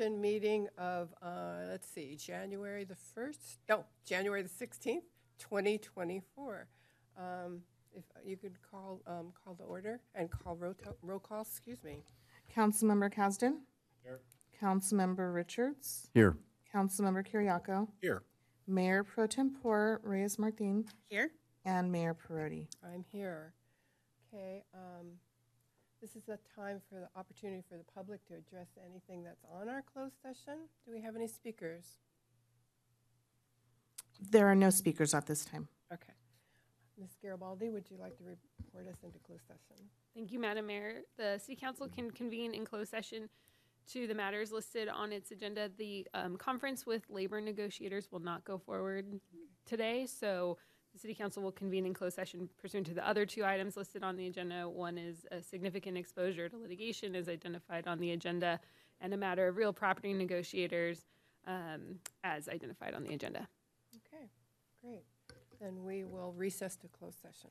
session meeting of, uh, let's see, January the 1st, no, January the 16th, 2024. Um, If you could call, um, call the order and call roll to- roll call, excuse me. Councilmember Kasdan. Here. Councilmember Richards. Here. Councilmember Kyriaco. Here. Mayor Pro Tempore Reyes Martin. Here. And Mayor Perotti. I'm here. Okay, um, this is a time for the opportunity for the public to address anything that's on our closed session. Do we have any speakers? There are no speakers at this time. Okay. Ms. Garibaldi, would you like to report us into closed session? Thank you, Madam Mayor. The City Council can convene in closed session to the matters listed on its agenda. The um, conference with labor negotiators will not go forward today, so the City Council will convene in closed session pursuant to the other two items listed on the agenda. One is a significant exposure to litigation as identified on the agenda, and a matter of real property negotiators um, as identified on the agenda. Okay, great. Then we will recess to closed session.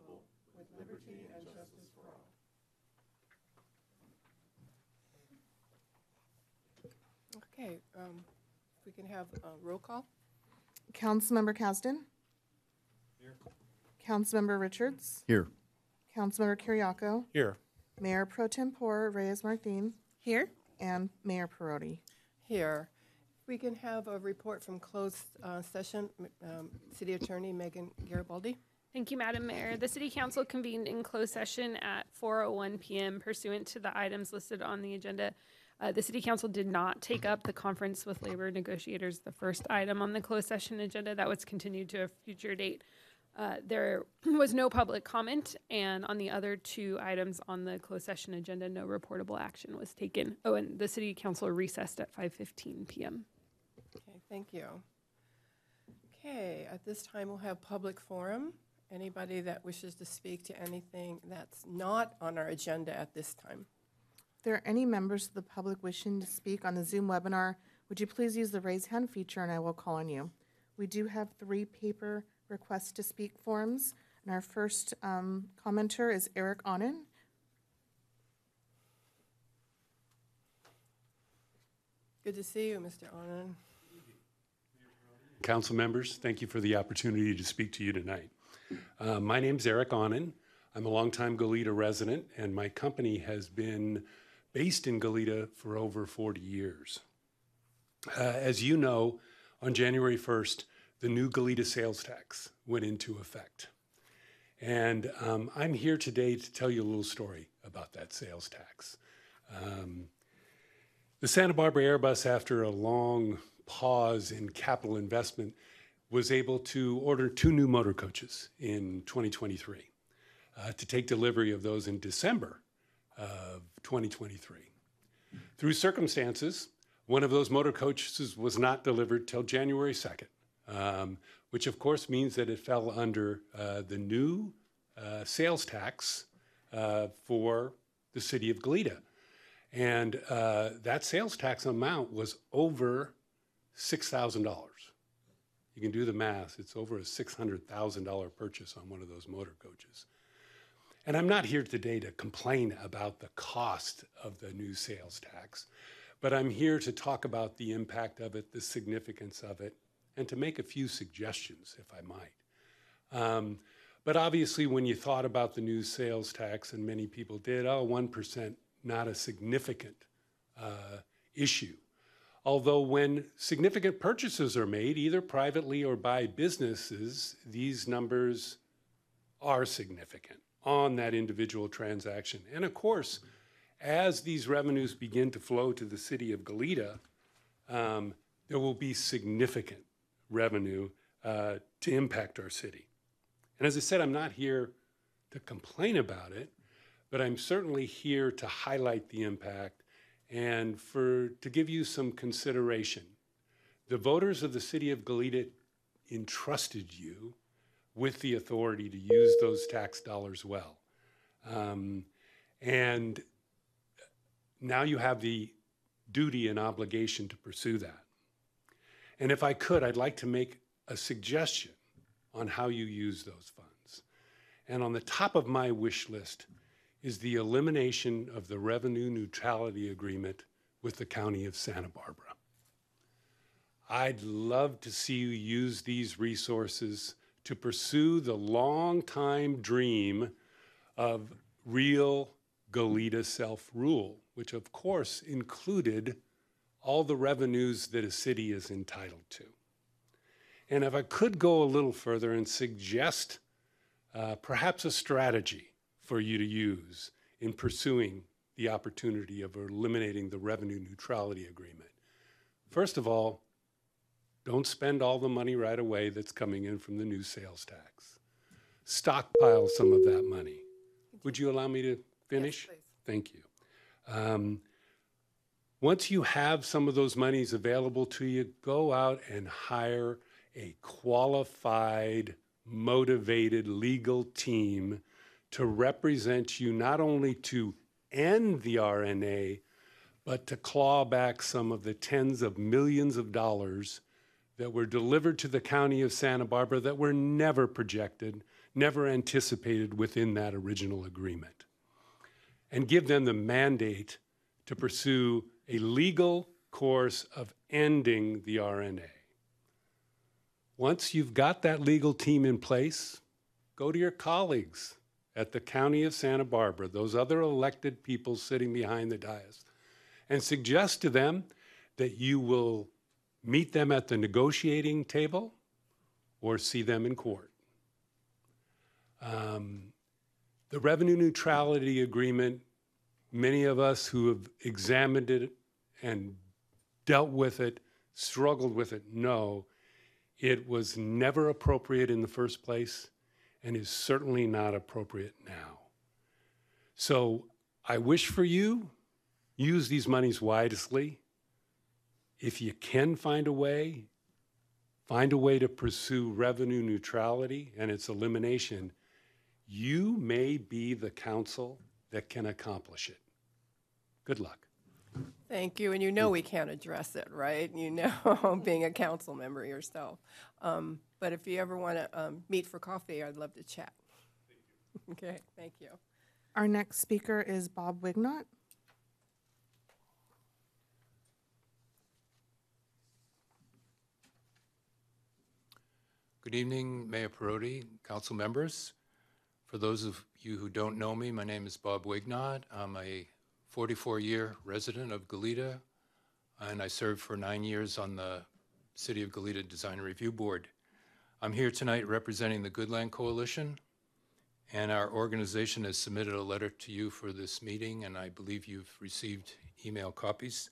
Okay, um, if we can have a roll call? Councilmember Kasdan. Here. Councilmember Richards. Here. Councilmember Kyriaco. Here. Mayor Pro Tempore Reyes Martin. Here. And Mayor Perotti. Here. If we can have a report from closed uh, session, um, City Attorney Megan Garibaldi. Thank you, Madam Mayor. The City Council convened in closed session at 4:01 PM pursuant to the items listed on the agenda. Uh, The City Council did not take up the conference with labor negotiators, the first item on the closed session agenda. That was continued to a future date. Uh, There was no public comment, and on the other two items on the closed session agenda, no reportable action was taken. Oh, and the City Council recessed at 5:15 PM. Okay, thank you. Okay, at this time, we'll have public forum. Anybody that wishes to speak to anything that's not on our agenda at this time? If there are any members of the public wishing to speak on the Zoom webinar, would you please use the raise hand feature and I will call on you. We do have three paper requests to speak forms, and our first um, commenter is Eric Onnen. Good to see you, Mr. Onnen. Council members, thank you for the opportunity to speak to you tonight. Uh, My is Eric Onnen. I'm a longtime Goleta resident, and my company has been based in Goleta for over 40 years. Uh, As you know, on January 1st, the new Goleta sales tax went into effect. And um, I'm here today to tell you a little story about that sales tax. Um, the Santa Barbara Airbus, after a long pause in capital investment, was able to order two new motor coaches in 2023 uh, to take delivery of those in December of 2023. Through circumstances, one of those motor coaches was not delivered till January 2nd, um, which of course means that it fell under uh, the new uh, sales tax uh, for the city of Goleta. And uh, that sales tax amount was over $6,000. You can do the math, it's over a $600,000 purchase on one of those motor coaches. And I'm not here today to complain about the cost of the new sales tax, but I'm here to talk about the impact of it, the significance of it, and to make a few suggestions, if I might. Um, but obviously, when you thought about the new sales tax, and many people did, oh, 1%, not a significant uh, issue. Although, when significant purchases are made, either privately or by businesses, these numbers are significant on that individual transaction. And of course, as these revenues begin to flow to the city of Goleta, um, there will be significant revenue uh, to impact our city. And as I said, I'm not here to complain about it, but I'm certainly here to highlight the impact and for to give you some consideration. The voters of the city of Goleta entrusted you with the authority to use those tax dollars well. Um, and now you have the duty and obligation to pursue that. And if I could, I'd like to make a suggestion on how you use those funds. And on the top of my wish list is the elimination of the revenue neutrality agreement with the county of Santa Barbara. I'd love to see you use these resources to pursue the long-time dream of real Goleta self-rule, which of course included all the revenues that a city is entitled to. And if I could go a little further and suggest uh, perhaps a strategy for you to use in pursuing the opportunity of eliminating the revenue neutrality agreement. First of all, don't spend all the money right away that's coming in from the new sales tax. Stockpile some of that money. Would you allow me to finish? please. Thank you. Um, once you have some of those monies available to you, go out and hire a qualified, motivated legal team to represent you not only to end the RNA, but to claw back some of the tens of millions of dollars that were delivered to the county of Santa Barbara that were never projected, never anticipated within that original agreement. And give them the mandate to pursue a legal course of ending the RNA. Once you've got that legal team in place, go to your colleagues at the County of Santa Barbara, those other elected people sitting behind the dais, and suggest to them that you will meet them at the negotiating table or see them in court. Um, the revenue neutrality agreement, many of us who have examined it and dealt with it, struggled with it, know it was never appropriate in the first place and is certainly not appropriate now. So I wish for you, use these monies wisely. If you can find a way, find a way to pursue revenue neutrality and its elimination. You may be the council that can accomplish it. Good luck. Thank you, and you know we can't address it, right? You know, being a council member yourself. Um, But if you ever want to meet for coffee, I'd love to chat. Okay, thank you. Our next speaker is Bob Wignott. Good evening, Mayor Perotti, council members. For those of you who don't know me, my name is Bob Wignott. I'm a 44-year resident of Goleta, and I served for nine years on the City of Goleta Design Review Board. I'm here tonight representing the Goodland Coalition, and our organization has submitted a letter to you for this meeting, and I believe you've received email copies.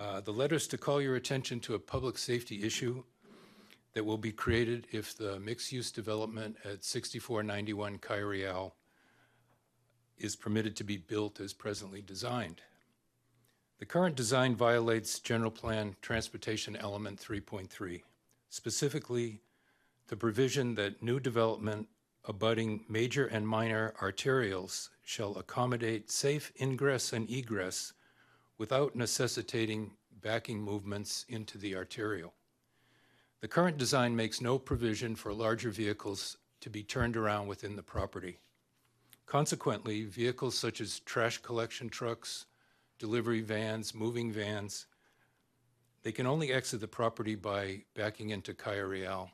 Uh, The letter is to call your attention to a public safety issue that will be created if the mixed-use development at 6491 Calle Real is permitted to be built as presently designed. The current design violates General Plan Transportation Element 3.3, specifically the provision that new development abutting major and minor arterials shall accommodate safe ingress and egress without necessitating backing movements into the arterial. The current design makes no provision for larger vehicles to be turned around within the property. Consequently, vehicles such as trash collection trucks, delivery vans, moving vans, they can only exit the property by backing into Calle Real,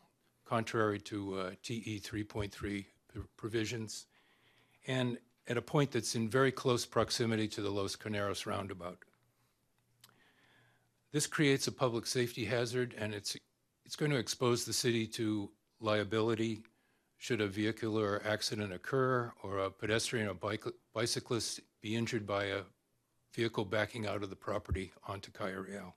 contrary to uh, TE 3.3 provisions, and at a point that's in very close proximity to the Los Carneros roundabout. This creates a public safety hazard, and it's, it's going to expose the city to liability should a vehicular accident occur or a pedestrian or bike, bicyclist be injured by a vehicle backing out of the property onto Calle Real.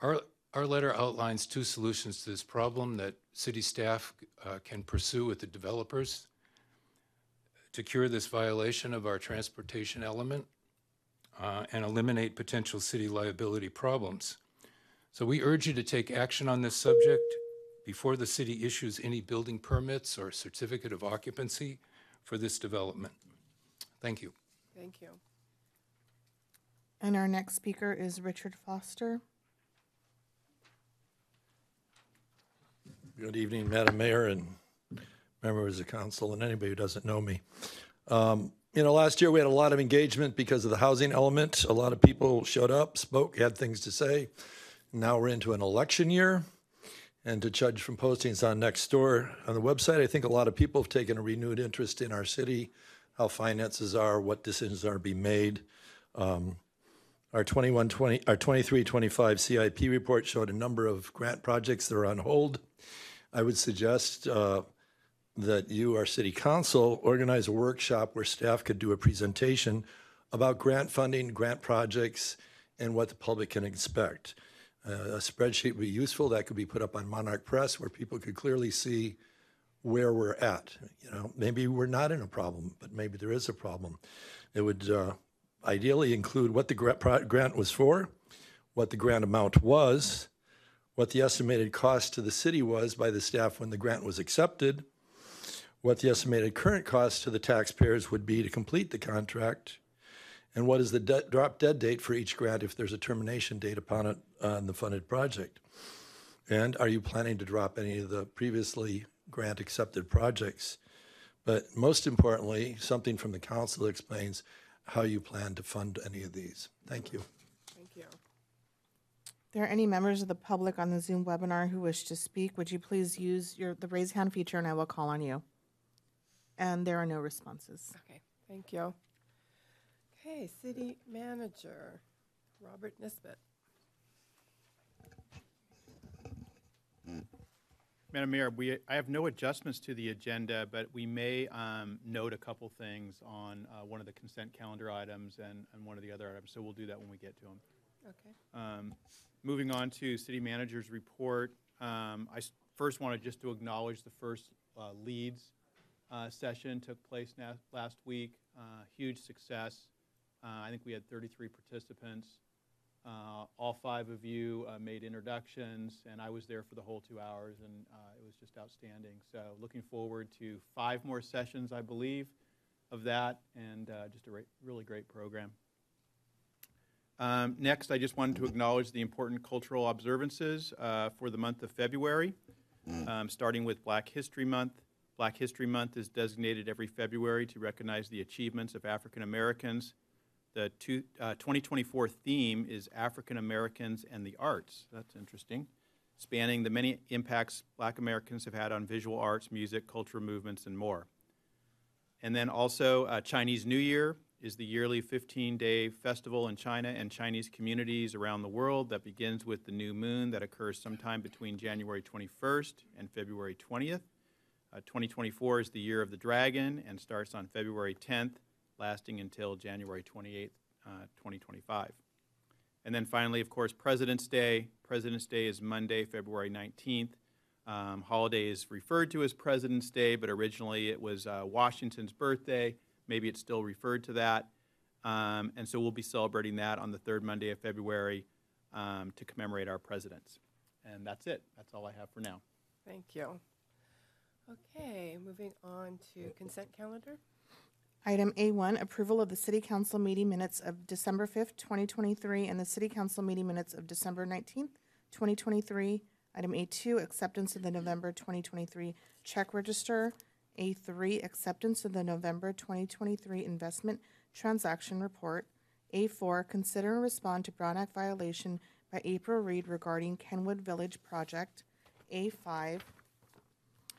Our, our letter outlines two solutions to this problem that city staff uh, can pursue with the developers to cure this violation of our transportation element uh, and eliminate potential city liability problems. So we urge you to take action on this subject before the city issues any building permits or certificate of occupancy for this development. Thank you. Thank you. And our next speaker is Richard Foster. Good evening, Madam Mayor and members of council and anybody who doesn't know me. Um, You know, last year we had a lot of engagement because of the housing element. A lot of people showed up, spoke, had things to say. Now we're into an election year. And to judge from postings on Nextdoor on the website, I think a lot of people have taken a renewed interest in our city, how finances are, what decisions are being made. Um, Our 21, 20, our 23, 25 CIP report showed a number of grant projects that are on hold. I would suggest uh, that you, our city council, organize a workshop where staff could do a presentation about grant funding, grant projects, and what the public can expect. A spreadsheet would be useful. That could be put up on Monarch Press where people could clearly see where we're at. You know, maybe we're not in a problem, but maybe there is a problem. It would uh, ideally include what the grant was for, what the grant amount was, what the estimated cost to the city was by the staff when the grant was accepted, what the estimated current cost to the taxpayers would be to complete the contract, and what is the drop dead date for each grant if there's a termination date upon it on the funded project? And are you planning to drop any of the previously grant accepted projects? But most importantly, something from the council that explains how you plan to fund any of these. Thank you. Thank you. If there are any members of the public on the Zoom webinar who wish to speak, would you please use your, the raise hand feature and I will call on you. And there are no responses. Okay, thank you. Okay, city manager, Robert Nisbet. Madam Mayor, we, I have no adjustments to the agenda, but we may um, note a couple things on uh, one of the consent calendar items and, and one of the other items, so we'll do that when we get to them. Okay. Um, Moving on to city manager's report, um, I s- first wanted just to acknowledge the first uh, leads uh, session took place na- last week. Uh, Huge success. Uh, I think we had 33 participants. Uh, All five of you uh, made introductions, and I was there for the whole two hours, and uh, it was just outstanding. So looking forward to five more sessions, I believe, of that, and uh, just a re- really great program. Um, Next, I just wanted to acknowledge the important cultural observances uh, for the month of February, um, starting with Black History Month. Black History Month is designated every February to recognize the achievements of African Americans. The two- uh, 2024 theme is African Americans and the Arts. That's interesting, spanning the many impacts Black Americans have had on visual arts, music, cultural movements, and more. And then also, uh, Chinese New Year is the yearly 15-day festival in China and Chinese communities around the world that begins with the new moon that occurs sometime between January 21st and February 20th. Uh, 2024 is the year of the dragon and starts on February 10th, lasting until January 28th, uh, 2025. And then finally, of course, President's Day. President's Day is Monday, February 19th. Um, holiday is referred to as President's Day, but originally it was uh, Washington's birthday. Maybe it's still referred to that. Um, and so we'll be celebrating that on the third Monday of February um, to commemorate our presidents. And that's it. That's all I have for now. Thank you. Okay, moving on to consent calendar. Item A1, approval of the city council meeting minutes of December 5th, 2023, and the city council meeting minutes of December 19th, 2023. Item A2, acceptance of the November 2023 check register. A3, acceptance of the November 2023 investment transaction report. A4, consider and respond to Brown Act violation by April Reed regarding Kenwood Village project. A5,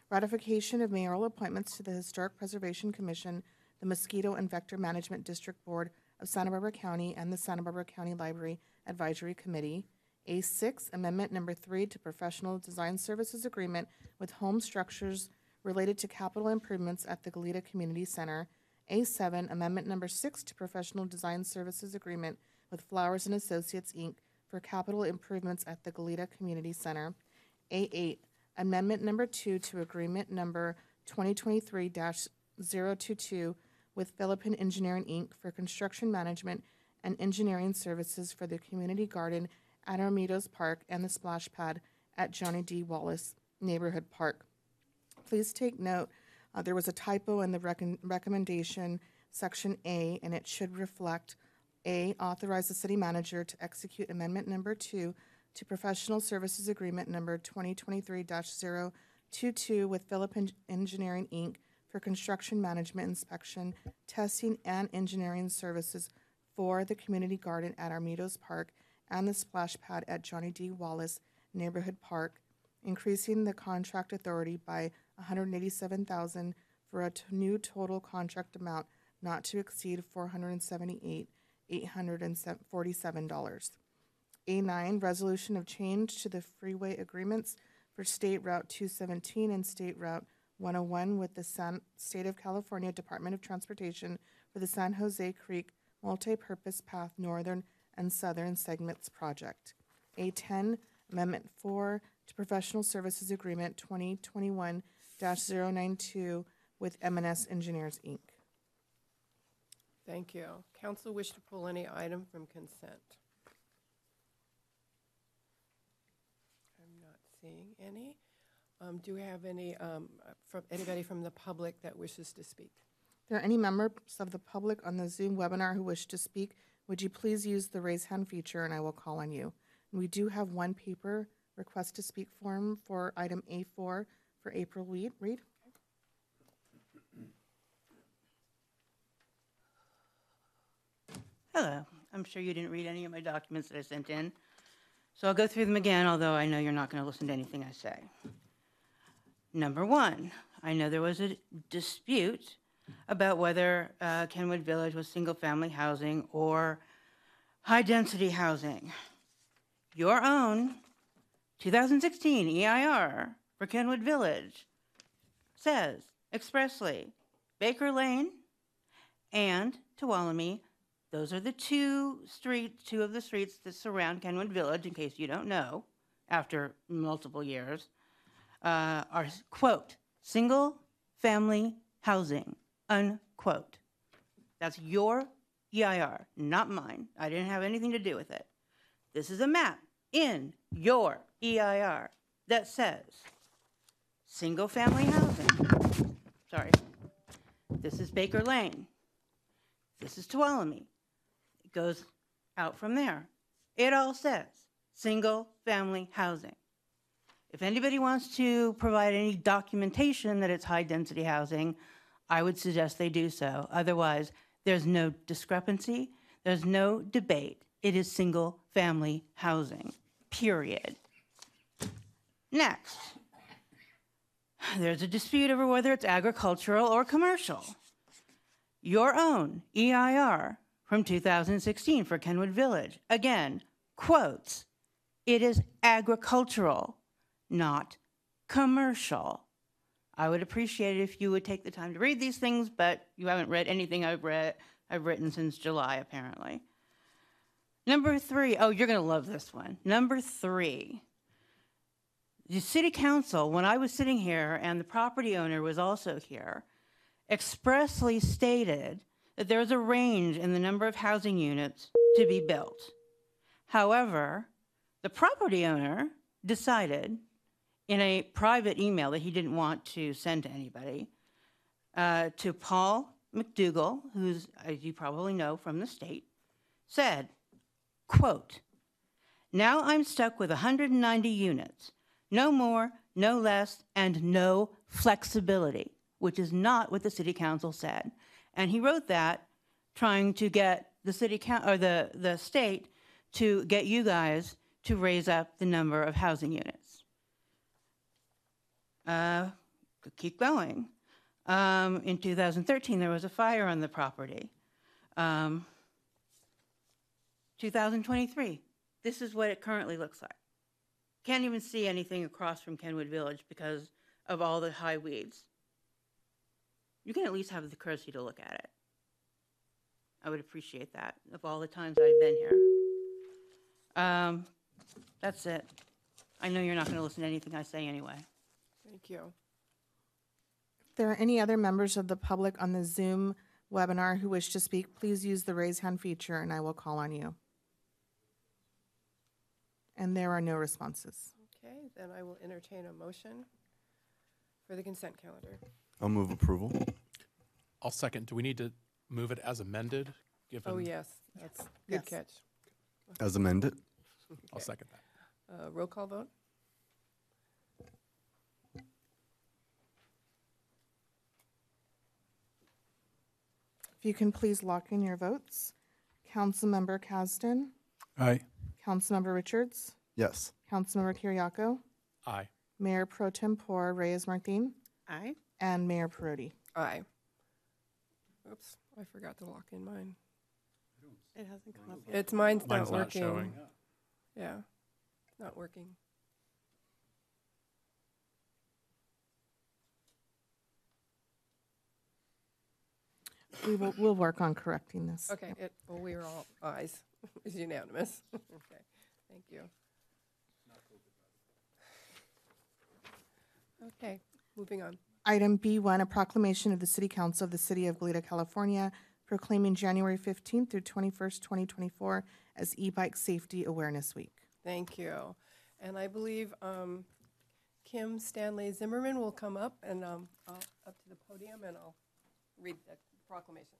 Ratification of mayoral appointments to the Historic Preservation Commission, the Mosquito and Vector Management District Board of Santa Barbara County, and the Santa Barbara County Library Advisory Committee. A6, Amendment Number 3 to Professional Design Services Agreement with Home Structures related to capital improvements at the Goleta Community Center. A7, Amendment Number 6 to Professional Design Services Agreement with Flowers and Associates, Inc. for capital improvements at the Goleta Community Center. A8, Amendment Number 2 to Agreement Number 2023-022 with Filippin Engineering, Inc. for construction management and engineering services for the community garden at Armitos Park and the splash pad at Johnny D. Wallace Neighborhood Park. Please take note, uh, there was a typo in the recon- recommendation, section A, and it should reflect A, authorize the city manager to execute amendment number two to professional services agreement number 2023-022 with Philip Eng- Engineering, Inc. for construction management inspection, testing, and engineering services for the community garden at Armitos Park and the splash pad at Johnny D. Wallace Neighborhood Park, increasing the contract authority by 187,000 for a t- new total contract amount not to exceed 478 $847. A9, resolution of change to the freeway agreements for State Route 217 and State Route 101 with the San, State of California Department of Transportation for the San Jose Creek Multi-Purpose Path Northern and Southern Segments Project. A10, Amendment 4 to Professional Services Agreement 2021-092 with MNS Engineers, Inc. Thank you. Council wish to pull any item from consent? I'm not seeing any. Um, Do we have any, um, from, anybody from the public that wishes to speak? If there are any members of the public on the Zoom webinar who wish to speak, would you please use the raise hand feature and I will call on you. And we do have one paper request to speak form for item A4 for April Reed. Reed? Hello. I'm sure you didn't read any of my documents that I sent in. So I'll go through them again, although I know you're not going to listen to anything I say. Number one, I know there was a dispute about whether uh, Kenwood Village was single-family housing or high-density housing. Your own 2016 EIR for Kenwood Village says expressly, Baker Lane and Tuolumne those are the two streets, two of the streets that surround Kenwood Village, in case you don't know, after multiple years, uh, are, quote, single-family housing, unquote. That's your EIR, not mine. I didn't have anything to do with it. This is a map in your EIR that says single-family housing. Sorry. This is Baker Lane. This is Tuolumne. It goes out from there. It all says single-family housing. If anybody wants to provide any documentation that it's high-density housing, I would suggest they do so. Otherwise, there's no discrepancy, there's no debate. It is single-family housing, period. Next, there's a dispute over whether it's agricultural or commercial. Your own EIR from 2016 for Kenwood Village, again, quotes, it is agricultural, not commercial. I would appreciate it if you would take the time to read these things, but you haven't read anything I've read, I've written since July, apparently. Number three, oh, you're going to love this one. Number three, the city council, when I was sitting here and the property owner was also here, expressly stated that there is a range in the number of housing units to be built. However, the property owner decided in a private email that he didn't want to send to anybody uh, to Paul McDougall, who's, as you probably know from the state, said, quote, now I'm stuck with 190 units, no more, no less, and no flexibility which is not what the city council said. And he wrote that trying to get the city coun- or the, the state to get you guys to raise up the number of housing units. Uh, could keep going. Um, in 2013, there was a fire on the property. Um, 2023, this is what it currently looks like. Can't even see anything across from Kenwood Village because of all the high weeds you can at least have the courtesy to look at it. I would appreciate that, of all the times I've been here. Um, That's it. I know you're not going to listen to anything I say anyway. Thank you. If there are any other members of the public on the Zoom webinar who wish to speak, please use the raise hand feature and I will call on you. And there are no responses. Okay, then I will entertain a motion for the consent calendar. I'll move approval. I'll second. Do we need to move it as amended? Given Oh, yes, that's, Yes. good catch. As amended. I'll second that. Uh, Roll call vote? If you can please lock in your votes. Councilmember Kasdan, Aye. Councilmember Richards, Yes. Councilmember Kyriaco, Aye. Mayor Pro Tempore Reyes Martin, Aye. and Mayor Perotti. Aye. Oops, I forgot to lock in mine. It hasn't come up yet. It's, mine's not Mine's not working. showing. Yeah, it's not working. We will, we'll work on correcting this. Okay, it, well, we are all ayes. It's unanimous. Okay, thank you. Okay, moving on. Item B1, a proclamation of the City Council of the City of Goleta, California, proclaiming January 15th through 21st, 2024 as E-Bike Safety Awareness Week. Thank you. And I believe um, Kim Stanley Zimmerman will come up and um, I'll- up to the podium and I'll read the proclamation.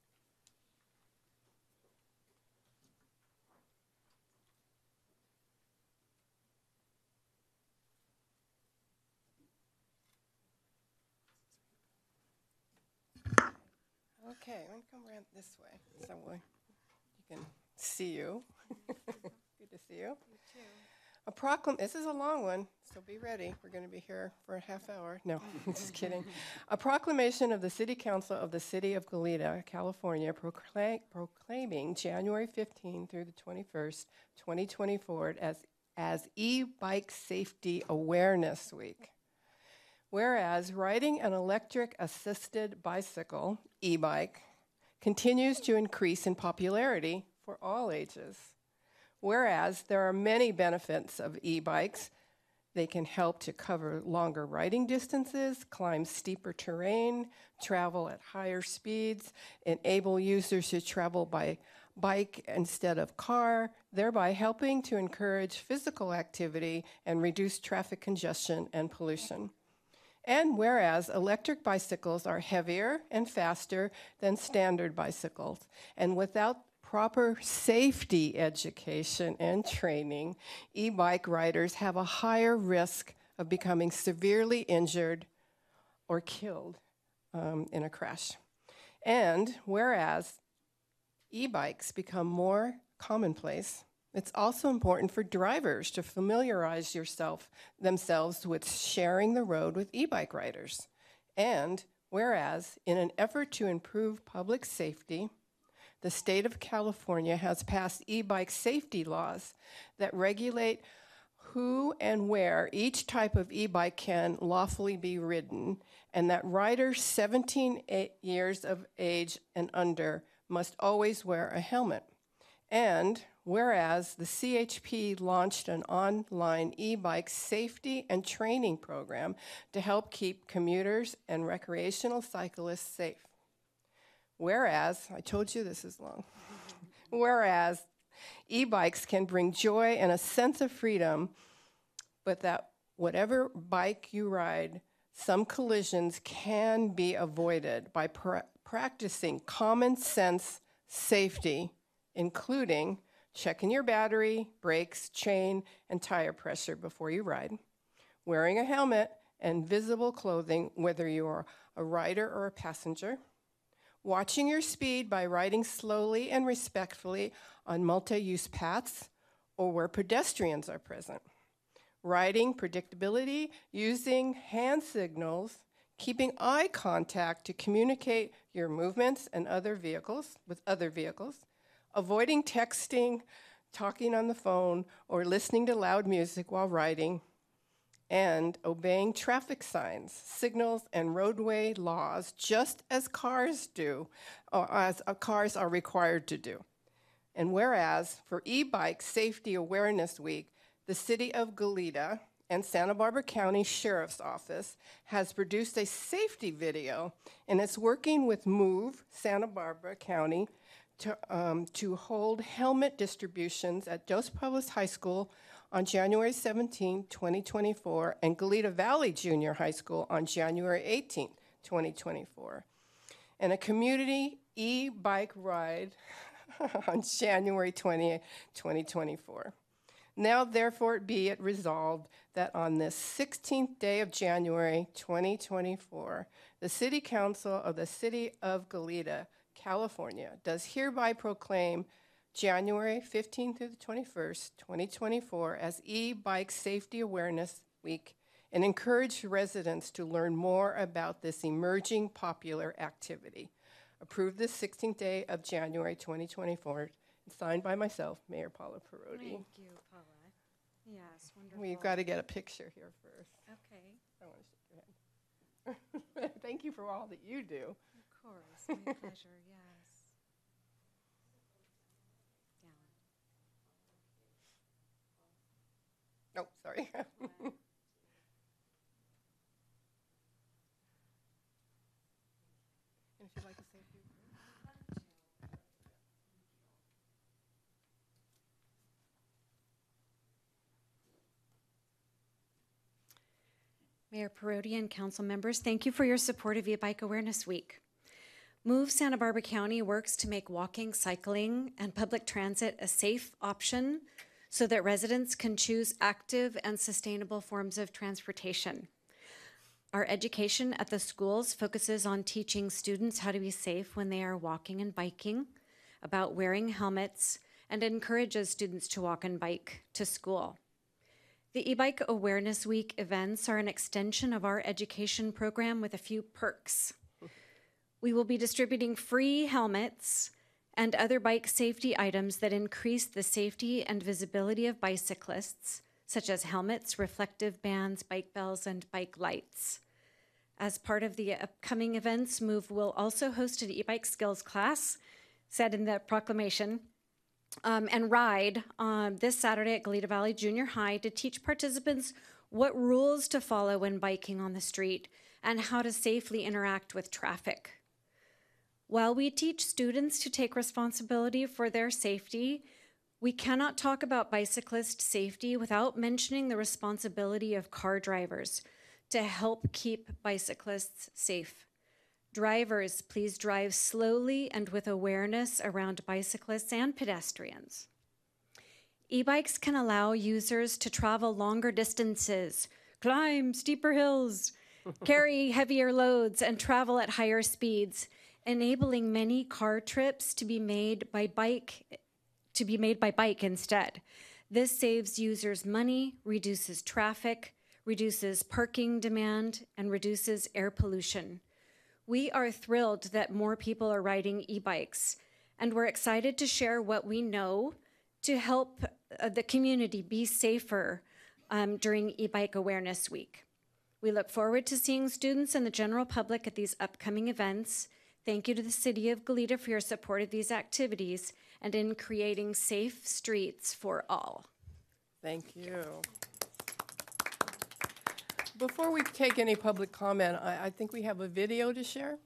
Okay, I'm gonna come around this way so we you can see you. Good to see you. A proclam, this is a long one, so be ready. We're going to be here for a half hour. No, just kidding. A proclamation of the City Council of the City of Goleta, California, procla- proclaiming January 15 through the 21st, 2024 as, as E-Bike Safety Awareness Week. Whereas riding an electric assisted bicycle, e bike, continues to increase in popularity for all ages. Whereas there are many benefits of e bikes, they can help to cover longer riding distances, climb steeper terrain, travel at higher speeds, enable users to travel by bike instead of car, thereby helping to encourage physical activity and reduce traffic congestion and pollution. And whereas electric bicycles are heavier and faster than standard bicycles, and without proper safety education and training, e bike riders have a higher risk of becoming severely injured or killed um, in a crash. And whereas e bikes become more commonplace, it's also important for drivers to familiarize yourself themselves with sharing the road with e-bike riders. And whereas in an effort to improve public safety, the state of California has passed e-bike safety laws that regulate who and where each type of e-bike can lawfully be ridden, and that riders 17 years of age and under must always wear a helmet. And whereas the CHP launched an online e bike safety and training program to help keep commuters and recreational cyclists safe. Whereas, I told you this is long. Whereas, e bikes can bring joy and a sense of freedom, but that whatever bike you ride, some collisions can be avoided by pra- practicing common sense safety, including checking your battery, brakes, chain, and tire pressure before you ride, wearing a helmet and visible clothing, whether you are a rider or a passenger, watching your speed by riding slowly and respectfully on multi use paths or where pedestrians are present. Riding predictability, using hand signals, keeping eye contact to communicate your movements and other vehicles with other vehicles, avoiding texting, talking on the phone, or listening to loud music while riding, and obeying traffic signs, signals, and roadway laws just as cars do, or as uh, cars are required to do. And whereas for e-bike safety awareness week, the city of Goleta and Santa Barbara County Sheriff's Office has produced a safety video and it's working with Move Santa Barbara County to, um, to hold helmet distributions at Dos Pueblos High School on January 17, 2024, and Goleta Valley Junior High School on January 18, 2024, and a community e-bike ride on January 20, 2024. Now, therefore, it be it resolved that on this 16th day of January 2024, the City Council of the City of Goleta, California, does hereby proclaim January 15th through the 21st, 2024, as e-bike safety awareness week and encourage residents to learn more about this emerging popular activity. Approved this 16th day of January 2024, signed by myself, Mayor Paula Perotti. Thank you, Paula. Yes, wonderful. We've got to get a picture here first. Okay, I want to shake your hand. Thank you for all that you do. of course, my pleasure, yes. Down. Oh, sorry. And if you'd like to say a few words. Mayor Perotti and council members, thank you for your support of E-Bike Awareness Week. Move Santa Barbara County works to make walking, cycling, and public transit a safe option so that residents can choose active and sustainable forms of transportation. Our education at the schools focuses on teaching students how to be safe when they are walking and biking, about wearing helmets, and encourages students to walk and bike to school. The e-bike awareness week events are an extension of our education program with a few perks. We will be distributing free helmets and other bike safety items that increase the safety and visibility of bicyclists, such as helmets, reflective bands, bike bells, and bike lights. As part of the upcoming events, Move will also host an e-bike skills class, said in the proclamation, um, and ride um, this Saturday at Goleta Valley Junior High to teach participants what rules to follow when biking on the street and how to safely interact with traffic. While we teach students to take responsibility for their safety, we cannot talk about bicyclist safety without mentioning the responsibility of car drivers to help keep bicyclists safe. Drivers, please drive slowly and with awareness around bicyclists and pedestrians. E-bikes can allow users to travel longer distances, climb steeper hills, carry heavier loads, and travel at higher speeds, enabling many car trips to be made by bike to be made by bike instead. This saves users money, reduces traffic, reduces parking demand, and reduces air pollution. We are thrilled that more people are riding e-bikes, and we're excited to share what we know to help uh, the community be safer um, during e-bike awareness week. We look forward to seeing students and the general public at these upcoming events. Thank you to the City of Goleta for your support of these activities and in creating safe streets for all. Thank you. Before we take any public comment, I, I think we have a video to share.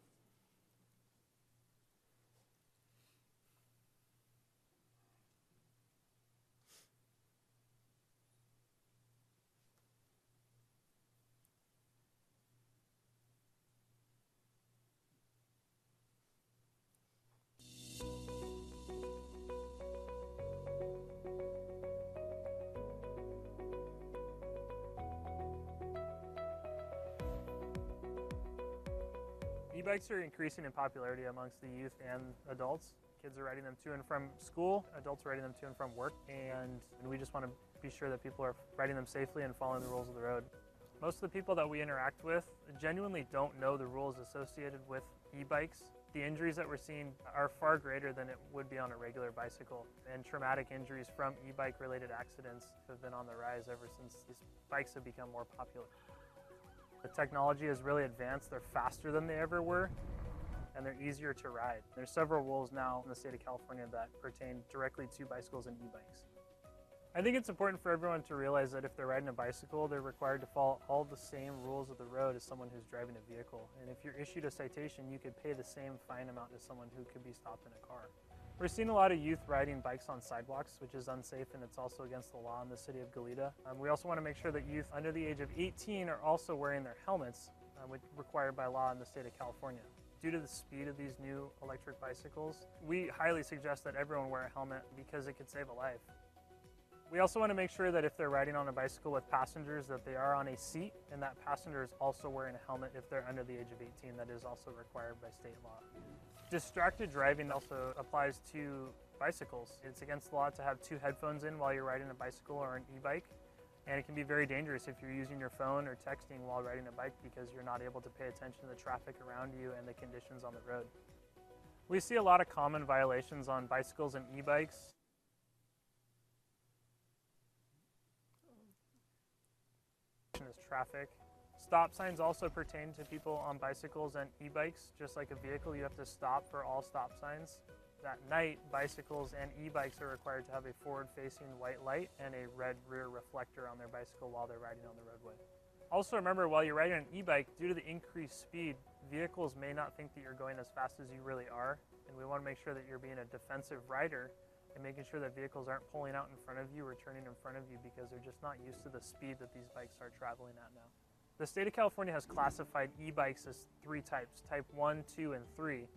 E-bikes are increasing in popularity amongst the youth and adults. Kids are riding them to and from school, adults are riding them to and from work, and, and we just want to be sure that people are riding them safely and following the rules of the road. Most of the people that we interact with genuinely don't know the rules associated with e-bikes The injuries that we're seeing are far greater than it would be on a regular bicycle, and traumatic injuries from e-bike related accidents have been on the rise ever since these bikes have become more popular. The technology has really advanced. They're faster than they ever were, and they're easier to ride. There's several rules now in the state of California that pertain directly to bicycles and e-bikes. I think it's important for everyone to realize that if they're riding a bicycle, they're required to follow all the same rules of the road as someone who's driving a vehicle. And if you're issued a citation, you could pay the same fine amount as someone who could be stopped in a car. We're seeing a lot of youth riding bikes on sidewalks, which is unsafe and it's also against the law in the city of Goleta. Um, we also want to make sure that youth under the age of 18 are also wearing their helmets, uh, which required by law in the state of California. Due to the speed of these new electric bicycles, we highly suggest that everyone wear a helmet because it could save a life. We also want to make sure that if they're riding on a bicycle with passengers that they are on a seat and that passenger is also wearing a helmet if they're under the age of 18 that is also required by state law. Distracted driving also applies to bicycles. It's against the law to have two headphones in while you're riding a bicycle or an e-bike and it can be very dangerous if you're using your phone or texting while riding a bike because you're not able to pay attention to the traffic around you and the conditions on the road. We see a lot of common violations on bicycles and e-bikes. traffic. Stop signs also pertain to people on bicycles and e-bikes. Just like a vehicle, you have to stop for all stop signs. At night, bicycles and e-bikes are required to have a forward-facing white light and a red rear reflector on their bicycle while they're riding on the roadway. Also remember, while you're riding an e-bike, due to the increased speed, vehicles may not think that you're going as fast as you really are, and we want to make sure that you're being a defensive rider and making sure that vehicles aren't pulling out in front of you or turning in front of you because they're just not used to the speed that these bikes are traveling at now. The state of California has classified e-bikes as three types, type 1, 2, and 3.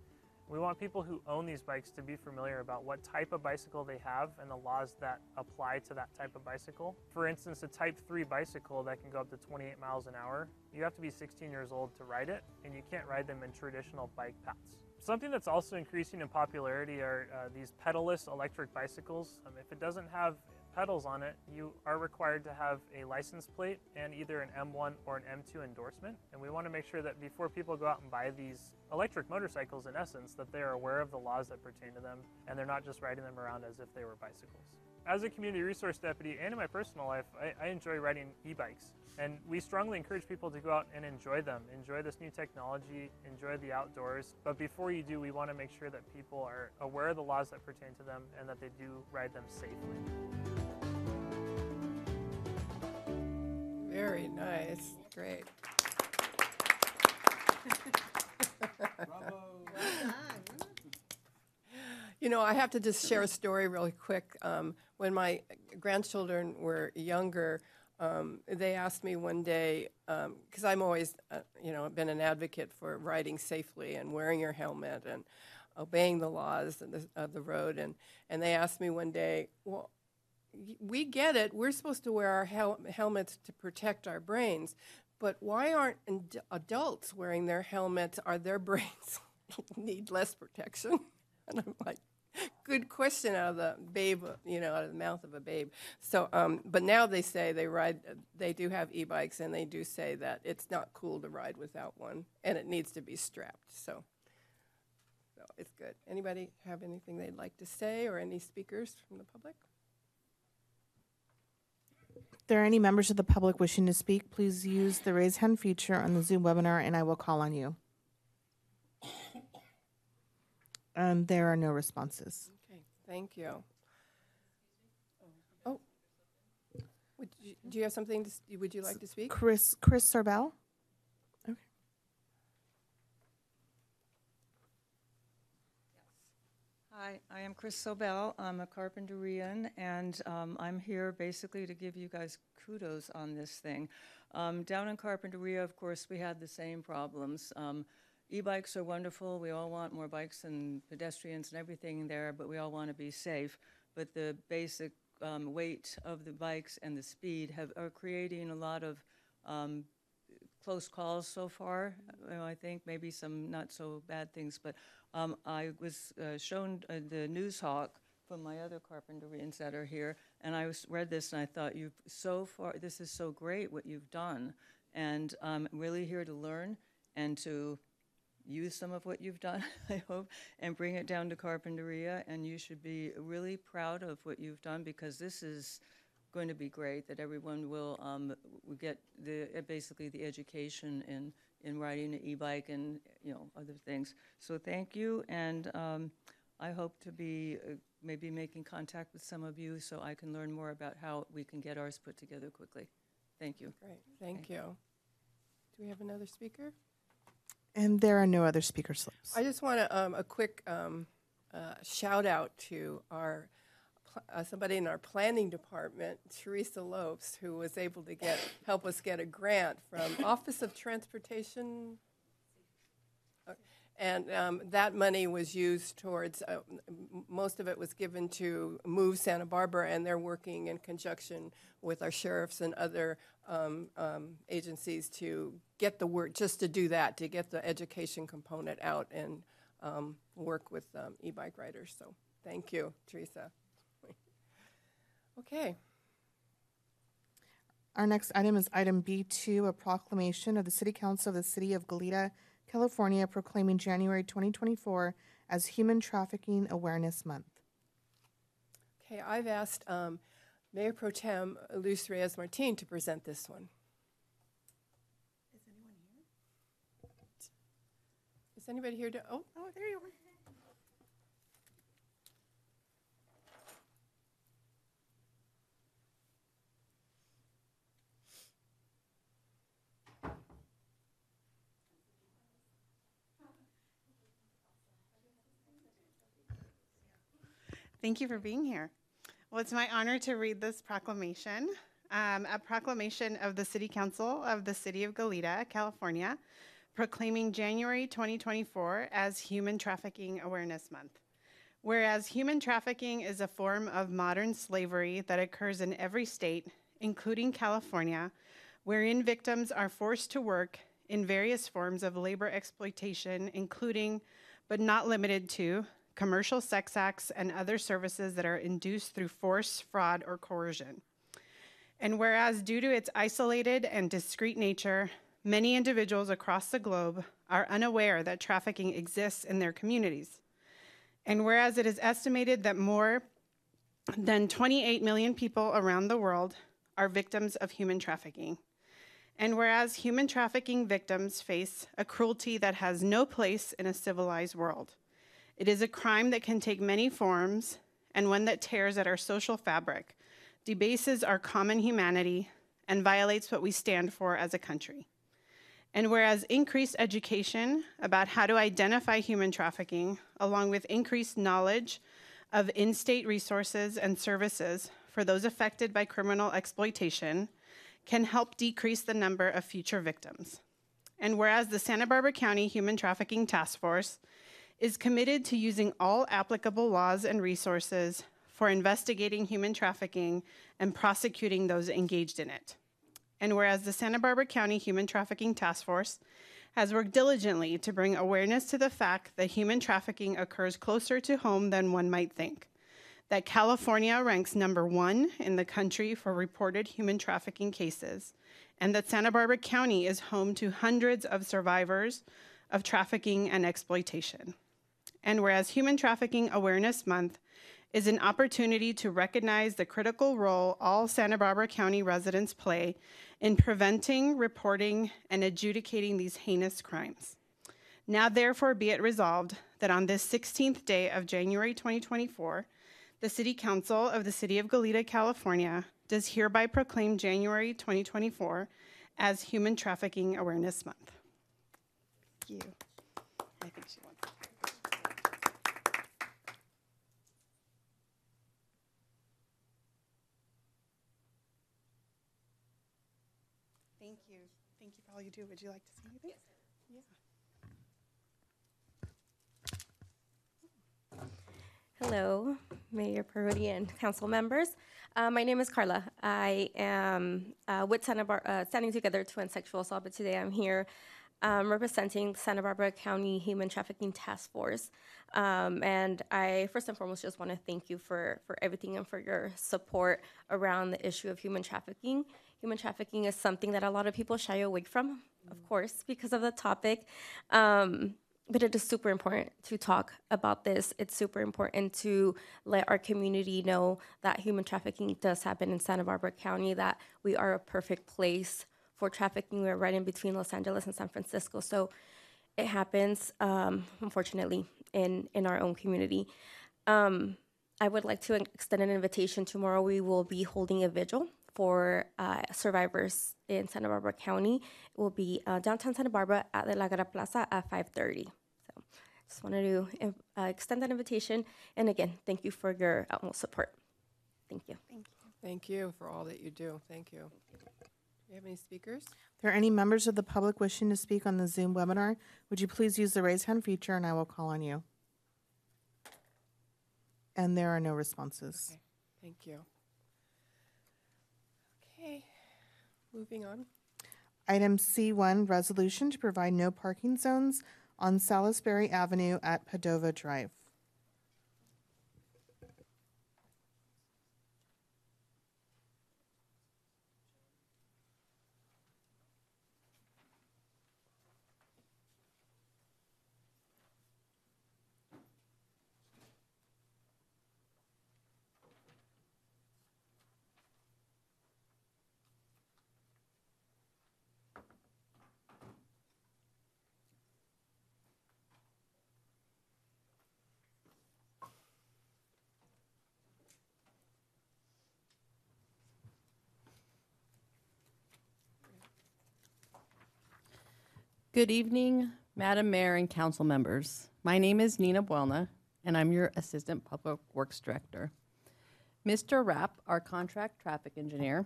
We want people who own these bikes to be familiar about what type of bicycle they have and the laws that apply to that type of bicycle. For instance, a type 3 bicycle that can go up to 28 miles an hour, you have to be 16 years old to ride it, and you can't ride them in traditional bike paths. Something that's also increasing in popularity are uh, these pedalless electric bicycles. Um, if it doesn't have pedals on it, you are required to have a license plate and either an M1 or an M2 endorsement. And we want to make sure that before people go out and buy these electric motorcycles, in essence, that they are aware of the laws that pertain to them and they're not just riding them around as if they were bicycles. As a community resource deputy and in my personal life, I, I enjoy riding e-bikes. And we strongly encourage people to go out and enjoy them, enjoy this new technology, enjoy the outdoors. But before you do, we want to make sure that people are aware of the laws that pertain to them and that they do ride them safely. Very nice. Great. You know, I have to just share a story really quick. Um, when my grandchildren were younger, um, they asked me one day, because I'm always, uh, you know, been an advocate for riding safely and wearing your helmet and obeying the laws of the, of the road. And, and they asked me one day, well, we get it. We're supposed to wear our hel- helmets to protect our brains. But why aren't ad- adults wearing their helmets? Are their brains need less protection? And I'm like, good question out of the babe, you know, out of the mouth of a babe. So, um, but now they say they ride, they do have e-bikes, and they do say that it's not cool to ride without one, and it needs to be strapped. So, so it's good. Anybody have anything they'd like to say, or any speakers from the public? If there are any members of the public wishing to speak, please use the raise hand feature on the Zoom webinar and I will call on you. And there are no responses. Okay, thank you. Oh, would you, do you have something to, would you like to speak? Chris, Chris Sorbell? Hi, I am Chris Sobel. I'm a Carpinterian, and um, I'm here basically to give you guys kudos on this thing. Um, down in Carpinteria, of course, we had the same problems. Um, e-bikes are wonderful. We all want more bikes and pedestrians and everything there, but we all want to be safe. But the basic um, weight of the bikes and the speed have are creating a lot of um, close calls so far. uh, I think maybe some not so bad things, but um, I was uh, shown uh, the Noozhawk from my other carpinterians that are here, and I was, read this and I thought, you've so far, this is so great what you've done, and I'm really here to learn and to use some of what you've done, I hope, and bring it down to Carpinteria. And you should be really proud of what you've done because this is going to be great, that everyone will, um, get the, basically the education in, in riding an e-bike and, you know, other things. So thank you, and um, I hope to be uh, maybe making contact with some of you so I can learn more about how we can get ours put together quickly. Thank you. Great, thank you. Do we have another speaker? And there are no other speaker slips. I just want to, um, a quick, um, uh, shout out to our, pl- uh, somebody in our planning department, Teresa Lopes, who was able to get, help us get a grant from Office of Transportation. And, um, that money was used towards, uh, most of it was given to Move Santa Barbara, and they're working in conjunction with our sheriffs and other, um, um, agencies to get the work, just to do that, to get the education component out and um, work with um, e-bike riders. So thank you, Teresa. Okay, Our next item is item B2, a proclamation of the City Council of the City of Goleta, California, proclaiming January 2024 as Human Trafficking Awareness Month. okay. I've asked um, Mayor Pro Tem Luz Reyes Martin to present this one. Is anyone here? Is anybody here to? Oh, oh, there you are. Thank you for being here. Well, it's my honor to read this proclamation, um, a proclamation of the City Council of the City of Goleta, California, proclaiming January 2024 as Human Trafficking Awareness Month. Whereas human trafficking is a form of modern slavery that occurs in every state, including California, wherein victims are forced to work in various forms of labor exploitation, including but not limited to commercial sex acts and other services that are induced through force, fraud, or coercion. And whereas, due to its isolated and discrete nature, many individuals across the globe are unaware that trafficking exists in their communities. And whereas it is estimated that more than 28 million people around the world are victims of human trafficking. And whereas human trafficking victims face a cruelty that has no place in a civilized world, it is a crime that can take many forms and one that tears at our social fabric, debases our common humanity, and violates what we stand for as a country. And whereas increased education about how to identify human trafficking, along with increased knowledge of in state resources and services for those affected by criminal exploitation, can help decrease the number of future victims. And whereas the Santa Barbara County Human Trafficking Task Force is committed to using all applicable laws and resources for investigating human trafficking and prosecuting those engaged in it. And whereas the Santa Barbara County Human Trafficking Task Force has worked diligently to bring awareness to the fact that human trafficking occurs closer to home than one might think, that California ranks number one in the country for reported human trafficking cases, and that Santa Barbara County is home to hundreds of survivors of trafficking and exploitation. And whereas Human Trafficking Awareness Month is an opportunity to recognize the critical role all Santa Barbara County residents play in preventing, reporting, and adjudicating these heinous crimes. Now, therefore, be it resolved that on this 16th day of January 2024, the City Council of the City of Goleta, California, does hereby proclaim January 2024 as Human Trafficking Awareness Month. Thank you. I think she wants. Thank you. Thank you for all you do. Would you like to say anything? Yes. Hello, Mayor Perotte and council members. Uh, my name is Carla. I am uh, with Santa Bar- uh, Standing Together to End Sexual Assault, but today I'm here um, representing Santa Barbara County Human Trafficking Task Force. Um, and I first and foremost just want to thank you for, for everything and for your support around the issue of human trafficking. Human trafficking is something that a lot of people shy away from, of course, because of the topic. Um, but it is super important to talk about this. It's super important to let our community know that human trafficking does happen in Santa Barbara County, that we are a perfect place for trafficking. We're right in between Los Angeles and San Francisco. So it happens, um, unfortunately, in, in our own community. Um, I would like to extend an invitation. Tomorrow we will be holding a vigil for uh, survivors in Santa Barbara County. It will be uh, downtown Santa Barbara at the La Guerra Plaza at 5:30. So, just wanted to uh, extend that invitation. And again, thank you for your utmost support. Thank you. Thank you. Thank you for all that you do. Thank you. Do you have any speakers? If there are any members of the public wishing to speak on the Zoom webinar, would you please use the raise hand feature and I will call on you. And there are no responses. Okay, thank you. Okay, moving on. Item C1, resolution to provide no parking zones on Salisbury Avenue at Padova Drive. Good evening, Madam Mayor and council members. My name is Nina Buelna, and I'm your Assistant Public Works Director. Mr. Rapp, our contract traffic engineer,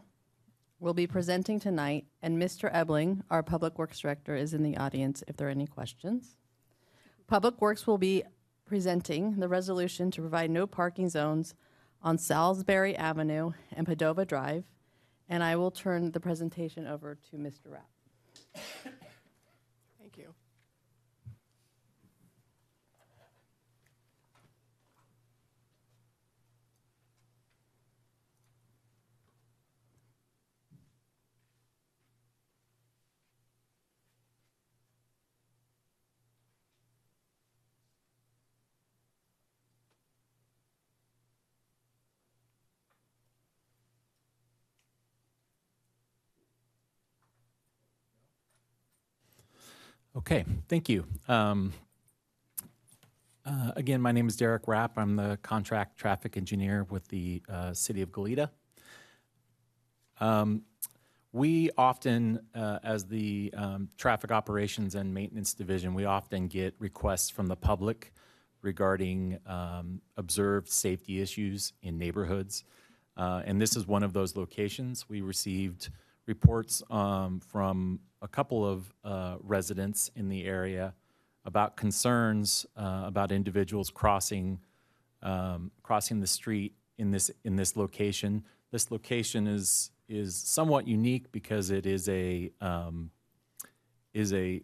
will be presenting tonight, and Mr. Ebeling, our Public Works Director, is in the audience if there are any questions. Public Works will be presenting the resolution to provide no parking zones on Salisbury Avenue and Padova Drive, and I will turn the presentation over to Mr. Rapp. Okay, thank you. Um, uh, again, my name is Derek Rapp. I'm the contract traffic engineer with the uh, City of Goleta. Um, we often, uh, as the um, Traffic Operations and Maintenance Division, we often get requests from the public regarding um, observed safety issues in neighborhoods. Uh, and this is one of those locations. We received reports um, from a couple of uh, residents in the area about concerns uh, about individuals crossing um, crossing the street in this in this location. This location is is somewhat unique because it is a um, is a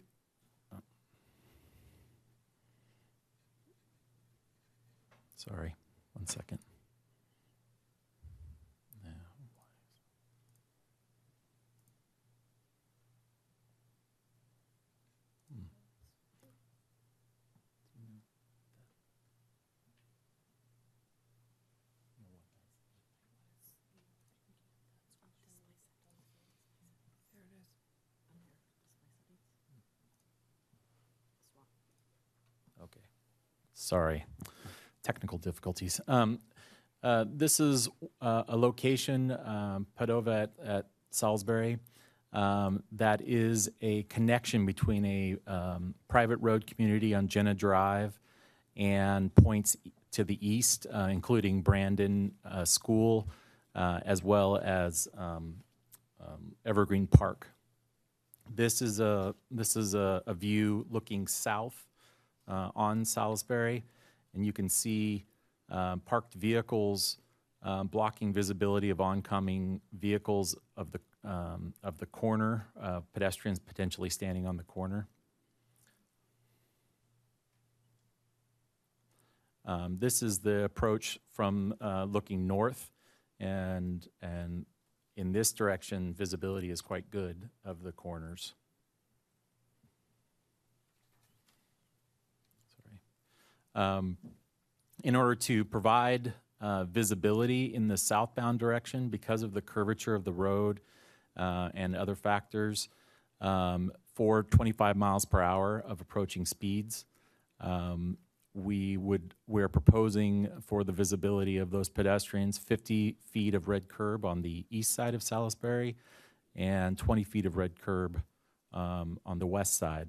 sorry one second. Sorry, technical difficulties. Um, uh, this is uh, a location, um, Padova at, at Salisbury, um, that is a connection between a um, private road community on Jenna Drive and points to the east, uh, including Brandon uh, School, uh, as well as um, um, Evergreen Park. This is a this is a, a view looking south uh, on Salisbury, and you can see um, parked vehicles um, blocking visibility of oncoming vehicles of the um, of the corner, uh, pedestrians potentially standing on the corner. Um, this is the approach from uh, looking north, and and in this direction, visibility is quite good of the corners. Um, in order to provide uh, visibility in the southbound direction because of the curvature of the road uh, and other factors um, for 25 miles per hour of approaching speeds. Um, we would, we're proposing for the visibility of those pedestrians, 50 feet of red curb on the east side of Salisbury and 20 feet of red curb um, on the west side.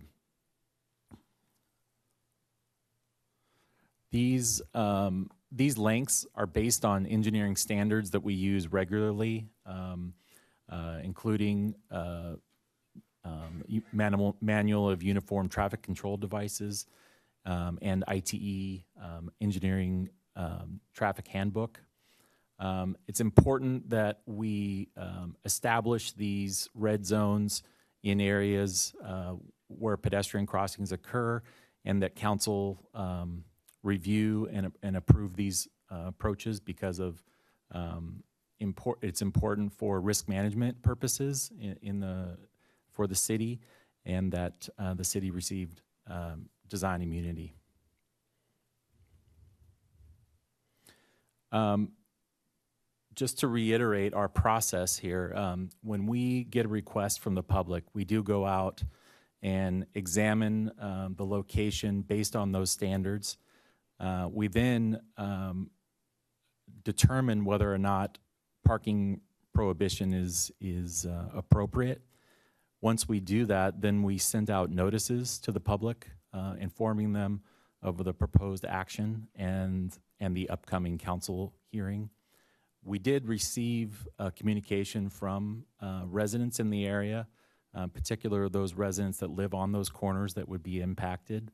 These, um, these lengths are based on engineering standards that we use regularly, um, uh, including uh, um, manual, manual of uniform traffic control devices um, and ITE um, engineering um, traffic handbook. Um, it's important that we establish these red zones in areas uh, where pedestrian crossings occur and that council um, review and, and approve these uh, approaches because of um, import, it's important for risk management purposes in, in the for the city and that uh, the city received um, design immunity. Um, just to reiterate our process here, um, when we get a request from the public, we do go out and examine um, the location based on those standards. Uh, we then um, determine whether or not parking prohibition is is uh, appropriate. Once we do that, then we send out notices to the public, uh, informing them of the proposed action and and the upcoming council hearing. We did receive communication from uh, residents in the area, uh, particular those residents that live on those corners that would be impacted.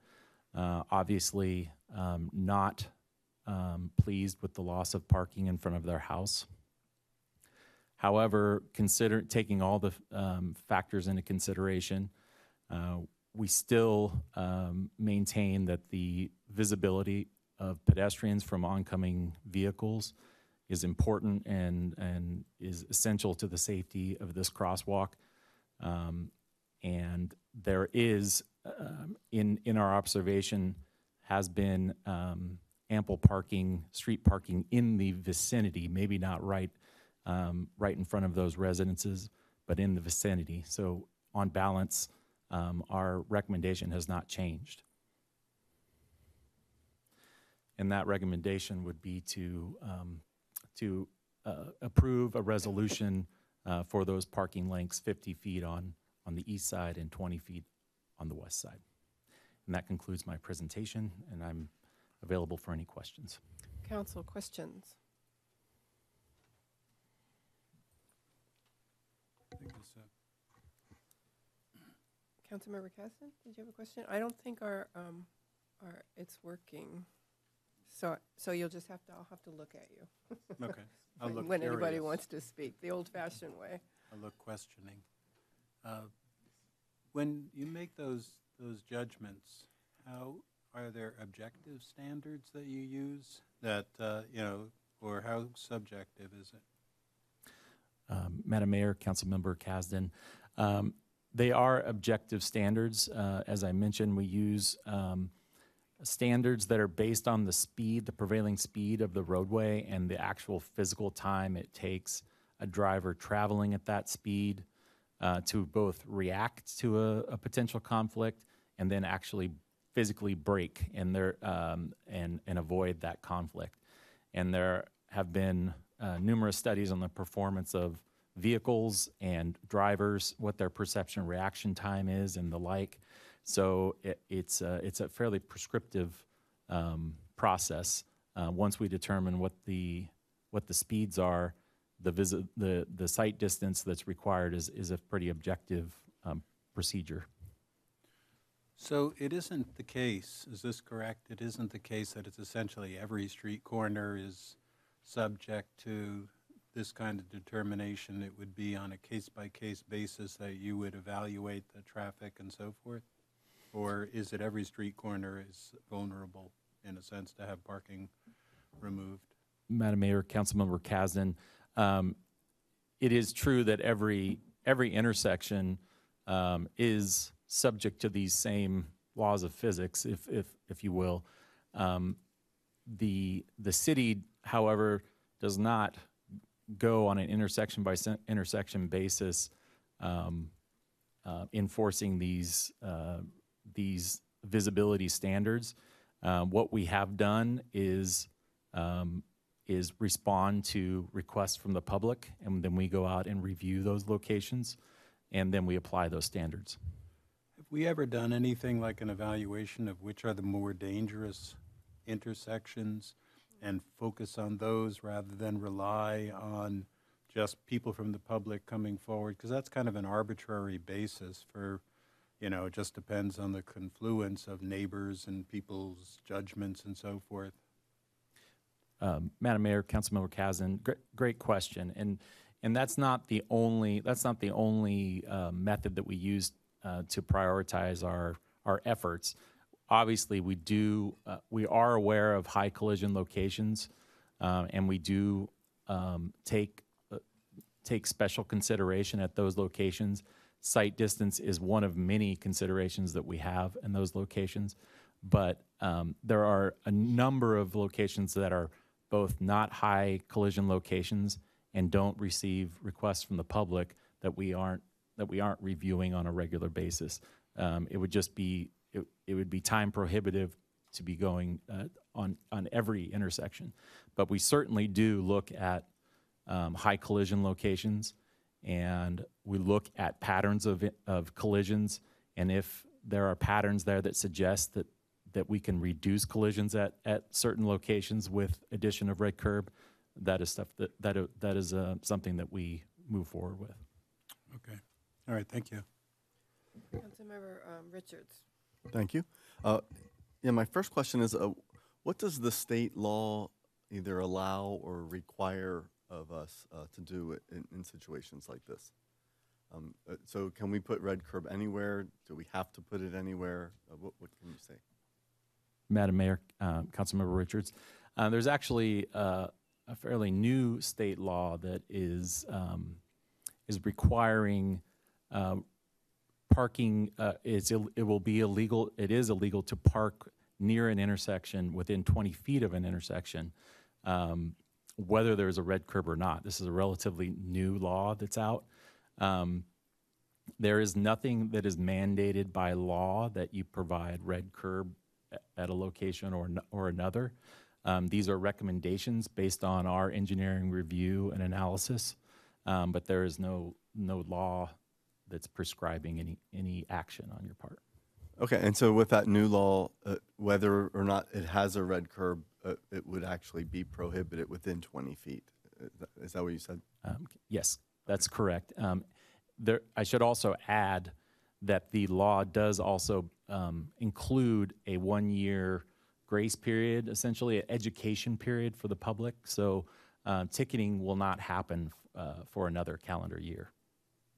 Uh, obviously, um, not um, pleased with the loss of parking in front of their house. However, consider taking all the um, factors into consideration, uh, we still um, maintain that the visibility of pedestrians from oncoming vehicles is important and, and is essential to the safety of this crosswalk. Um, and there is, um, in, in our observation, has been um, ample parking, street parking in the vicinity, maybe not right, um, right in front of those residences, but in the vicinity. So on balance, um, our recommendation has not changed. And that recommendation would be to, um, to uh, approve a resolution uh, for those parking lengths 50 feet on, on the east side and 20 feet on the west side. And that concludes my presentation, and I'm available for any questions. Council questions? Councilmember Kasdan, did you have a question? I don't think our, um, our, it's working. So, so you'll just have to, I'll have to look at you. Okay. I'll When- look When anybody wants to speak, the old-fashioned way. I look questioning. Uh, When you make those, those judgments, how, are there objective standards that you use that, uh, you know, or how subjective is it? um, Madam Mayor, Councilmember Kasdan. Um, They are objective standards. Uh, As I mentioned, we use um, standards that are based on the speed, the prevailing speed of the roadway and the actual physical time it takes a driver traveling at that speed uh, to both react to a, a potential conflict and then actually physically brake and there um, and and avoid that conflict. And there have been uh, numerous studies on the performance of vehicles and drivers, what their perception reaction time is, and the like. So it, it's a, it's a fairly prescriptive um, process. Uh, once we determine what the what the speeds are, the visit the the sight distance that's required is is a pretty objective um, procedure. So it isn't the case, is this correct? It isn't the case that it's essentially every street corner is subject to this kind of determination? It would be on a case-by-case basis that you would evaluate the traffic and so forth? Or is it every street corner is vulnerable, in a sense, to have parking removed? Madam Mayor, Councilmember Kasdan, um, it is true that every every intersection um, is subject to these same laws of physics, if if if you will. Um, the the city, however, does not go on an intersection by intersection basis um, uh, enforcing these uh, these visibility standards. Um, what we have done is um, is respond to requests from the public, and then we go out and review those locations, and then we apply those standards. Have we ever done anything like an evaluation of which are the more dangerous intersections and focus on those rather than rely on just people from the public coming forward? Because that's kind of an arbitrary basis for, you know, it just depends on the confluence of neighbors and people's judgments and so forth. Um, Madam Mayor, Councilmember Kasdan, great, great question, and and that's not the only that's not the only uh, method that we use uh, to prioritize our our efforts. Obviously, we do uh, we are aware of high collision locations, um, and we do um, take uh, take special consideration at those locations. Sight distance is one of many considerations that we have in those locations, but um, there are a number of locations that are both not high collision locations and don't receive requests from the public that we aren't that we aren't reviewing on a regular basis. Um, it would just be it, it would be time prohibitive to be going uh, on on every intersection, but we certainly do look at um, high collision locations, and we look at patterns of of collisions, and if there are patterns there that suggest that that we can reduce collisions at, at certain locations with addition of red curb, that is stuff that, that, uh, that is uh, something that we move forward with. Okay. All right, thank you. Councilmember um, Richards. Thank you. Uh, Yeah, my first question is, uh, what does the state law either allow or require of us uh, to do in, in situations like this? Um, uh, So can we put red curb anywhere? Do we have to put it anywhere? Uh, What, what can you say? Madam Mayor, um, Councilmember Richards, uh, there's actually uh, a fairly new state law that is um, is requiring uh, parking. Uh, it's it will be illegal. It is illegal to park near an intersection within 20 feet of an intersection, um, whether there's a red curb or not. This is a relatively new law that's out. Um, there is nothing that is mandated by law that you provide red curb at a location or, or another. Um, these are recommendations based on our engineering review and analysis, um, but there is no, no law that's prescribing any, any action on your part. Okay, and so with that new law, uh, whether or not it has a red curb, uh, it would actually be prohibited within 20 feet. Is that- Is that what you said? Um, Yes, that's correct. Um, There, I should also add that the law does also um, include a one-year grace period, essentially an education period for the public. So uh, ticketing will not happen uh, for another calendar year.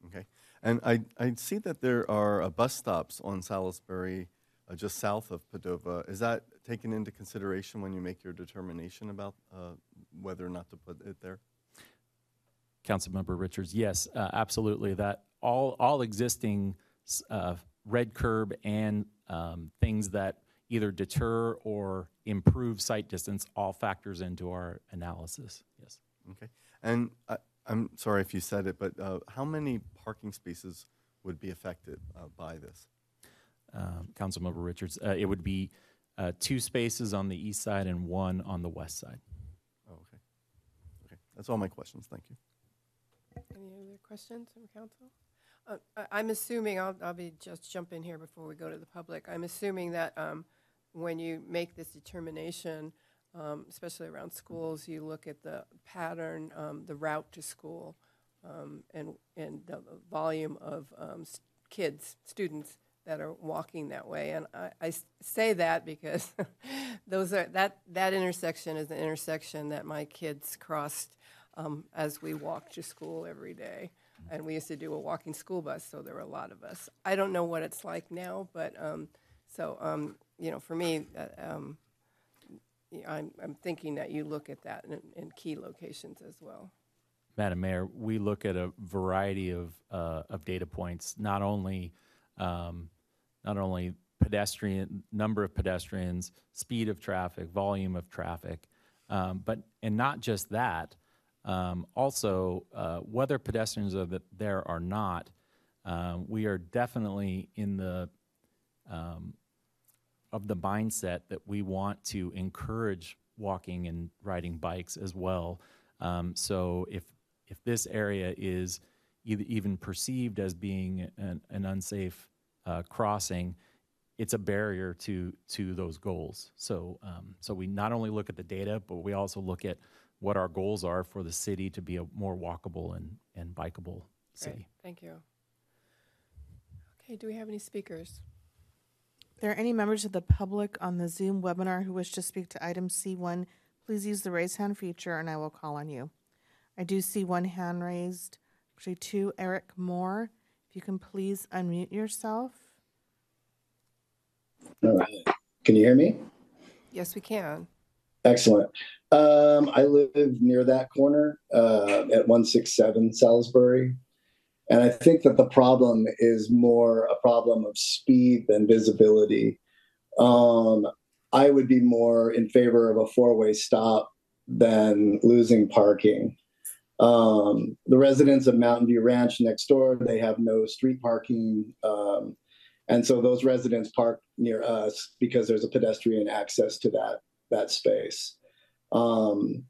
Okay. And I, I see that there are uh, bus stops on Salisbury, uh, just south of Padova. Is that taken into consideration when you make your determination about uh, whether or not to put it there? Councilmember Richards, yes, uh, absolutely. That all all existing uh, red curb and um, things that either deter or improve sight distance all factors into our analysis. Yes. Okay. And I, I'm sorry if you said it, but uh, how many parking spaces would be affected uh, by this? Um, Councilmember Richards, uh, it would be uh, two spaces on the east side and one on the west side. Oh, okay. Okay. That's all my questions. Thank you. Any other questions from council? Uh, I- I'm assuming, I'll, I'll be, just jump in here before we go to the public. I'm assuming that um, when you make this determination, um, especially around schools, you look at the pattern, um, the route to school, um, and, and the volume of um, kids, students that are walking that way. And I say that because those are, that, that intersection is an intersection that my kids crossed um, as we walked to school every day. And we used to do a walking school bus, so there were a lot of us. I don't know what it's like now, but um, so um, you know, for me, uh, um, I'm, I'm thinking that you look at that in, in key locations as well. Madam Mayor, we look at a variety of, uh, of data points, not only, um, not only pedestrian, number of pedestrians, speed of traffic, volume of traffic. Um, But, and not just that, um, also, uh, whether pedestrians are there or not, um, we are definitely in the, um, of the mindset that we want to encourage walking and riding bikes as well. Um, so if if this area is even perceived as being an, an unsafe uh, crossing, it's a barrier to to those goals. So um, so we not only look at the data, but we also look at what our goals are for the city to be a more walkable and and bikeable city. Great, thank you. Okay, do we have any speakers? If there are any members of the public on the Zoom webinar who wish to speak to item C1, please use the raise hand feature and I will call on you. I do see one hand raised, actually two, Eric Moore. If you can please unmute yourself. All right. Can you hear me? Yes, we can. Excellent. Um, I live near that corner uh, at 167 Salisbury. And I think that the problem is more a problem of speed than visibility. Um, I would be more in favor of a four way stop than losing parking. Um, the residents of Mountain View Ranch next door, they have no street parking. Um, and so those residents park near us because there's a pedestrian access to that, that space. Um,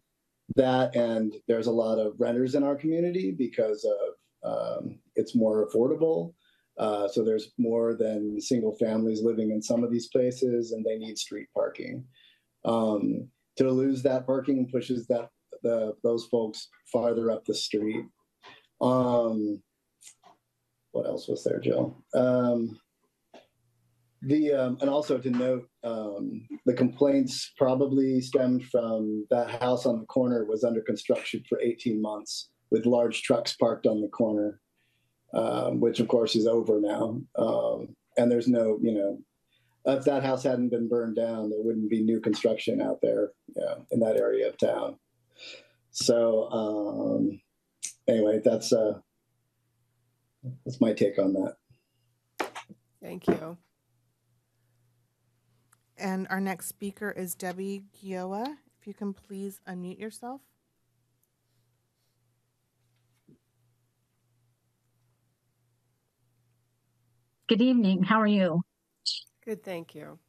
that and there's a lot of renters in our community because of um, it's more affordable. Uh, so there's more than single families living in some of these places, and they need street parking. Um, to lose that parking pushes that the those folks farther up the street. Um, what else was there, Joe? Um, the um, and also to note, um, the complaints probably stemmed from that house on the corner was under construction for 18 months with large trucks parked on the corner, um, which of course is over now. Um, and there's no, you know, if that house hadn't been burned down, there wouldn't be new construction out there yeah, in that area of town. So um, anyway, that's uh, that's my take on that. Thank you. And our next speaker is Debbie Gioa. If you can please unmute yourself. Good evening. How are you? Good, thank you.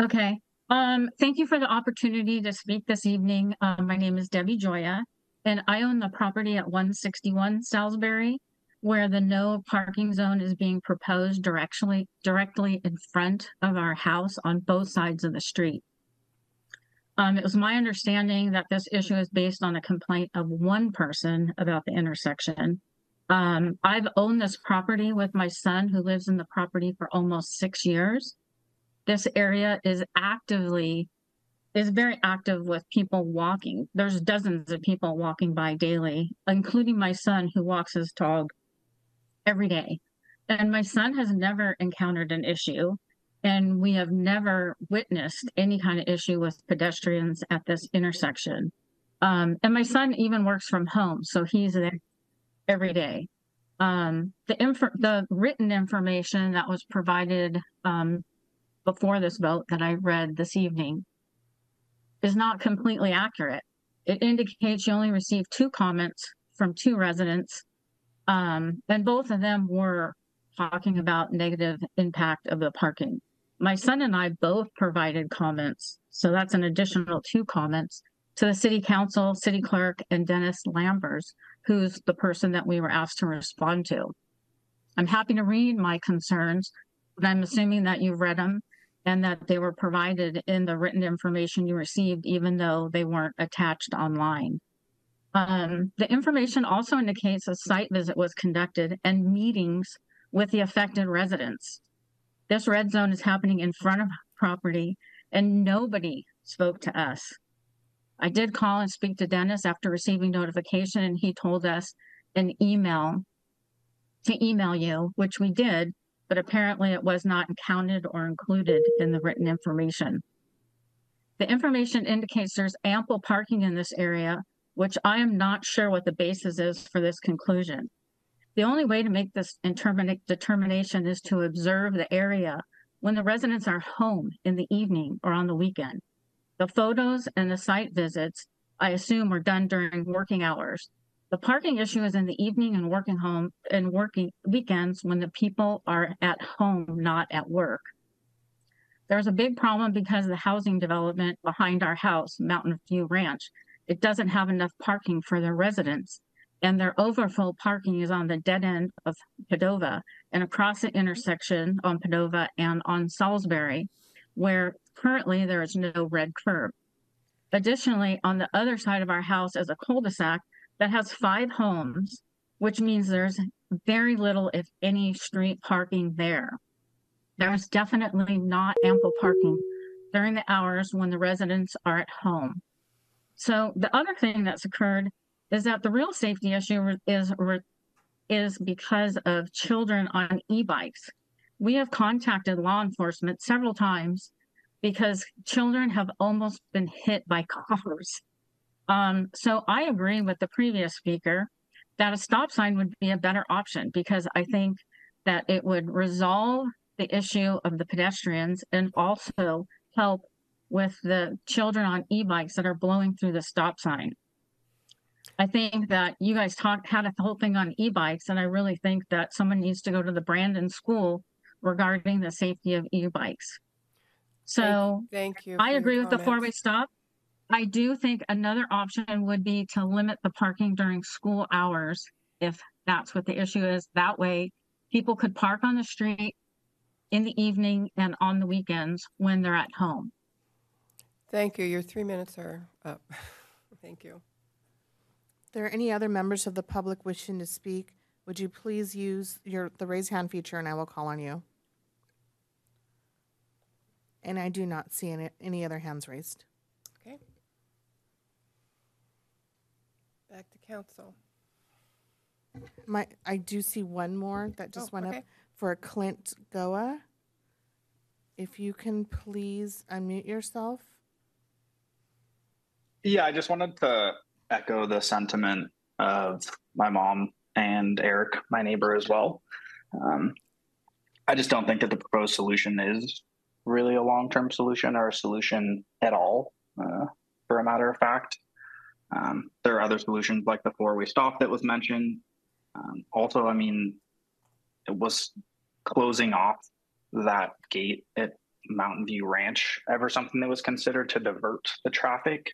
Okay. Um, thank you for the opportunity to speak this evening. Uh, my name is Debbie Joya, and I own the property at 161 Salisbury, where the no parking zone is being proposed directly directly in front of our house on both sides of the street. Um, it was my understanding that this issue is based on a complaint of one person about the intersection. Um, I've owned this property with my son who lives in the property for almost six years. This area is actively, is very active with people walking. There's dozens of people walking by daily, including my son who walks his dog every day. And my son has never encountered an issue. And we have never witnessed any kind of issue with pedestrians at this intersection. Um, and my son even works from home, so he's there every day. Um, the inf- the written information that was provided um, before this vote that I read this evening is not completely accurate. It indicates you only received two comments from two residents, um, and both of them were talking about negative impact of the parking. My son and I both provided comments, so that's an additional two comments to the city council, city clerk, and Dennis Lambers, who's the person that we were asked to respond to. I'm happy to read my concerns, but I'm assuming that you read them and that they were provided in the written information you received, even though they weren't attached online. Um, the information also indicates a site visit was conducted and meetings with the affected residents. This red zone is happening in front of property and nobody spoke to us. I did call and speak to Dennis after receiving notification and he told us an email to email you, which we did, but apparently it was not counted or included in the written information. The information indicates there's ample parking in this area, which I am not sure what the basis is for this conclusion. The only way to make this determination is to observe the area when the residents are home in the evening or on the weekend. The photos and the site visits, I assume, were done during working hours. The parking issue is in the evening and working home and working weekends when the people are at home, not at work. There's a big problem because of the housing development behind our house, Mountain View Ranch. It doesn't have enough parking for their residents. And their overfull parking is on the dead end of Padova and across the intersection on Padova and on Salisbury, where currently there is no red curb. Additionally, on the other side of our house is a cul-de-sac that has five homes, which means there's very little, if any, street parking there. There's definitely not ample parking during the hours when the residents are at home. So the other thing that's occurred is that the real safety issue is is because of children on e-bikes. We have contacted law enforcement several times because children have almost been hit by cars. Um, so I agree with the previous speaker that a stop sign would be a better option because I think that it would resolve the issue of the pedestrians and also help with the children on e-bikes that are blowing through the stop sign. I think that you guys talked had a whole thing on e-bikes, and I really think that someone needs to go to the Brandon School regarding the safety of e-bikes. So Thank you. I agree with the four-way stop. I do think another option would be to limit the parking during school hours, if that's what the issue is. That way, people could park on the street in the evening and on the weekends when they're at home. Thank you. Your three minutes are up. Thank you. If there are any other members of the public wishing to speak, would you please use your, the raise hand feature and I will call on you? And I do not see any, any other hands raised. Okay. Back to council. My, I do see one more that just Oh, went up okay. for Clint Goa. If you can please unmute yourself. Yeah, I just wanted to echo the sentiment of my mom and Eric, my neighbor as well. Um, I just don't think that the proposed solution is really a long term solution or a solution at all, uh, for a matter of fact. Um, there are other solutions like the four way stop that was mentioned. Um, also, I mean, it was closing off that gate at Mountain View Ranch ever something that was considered to divert the traffic.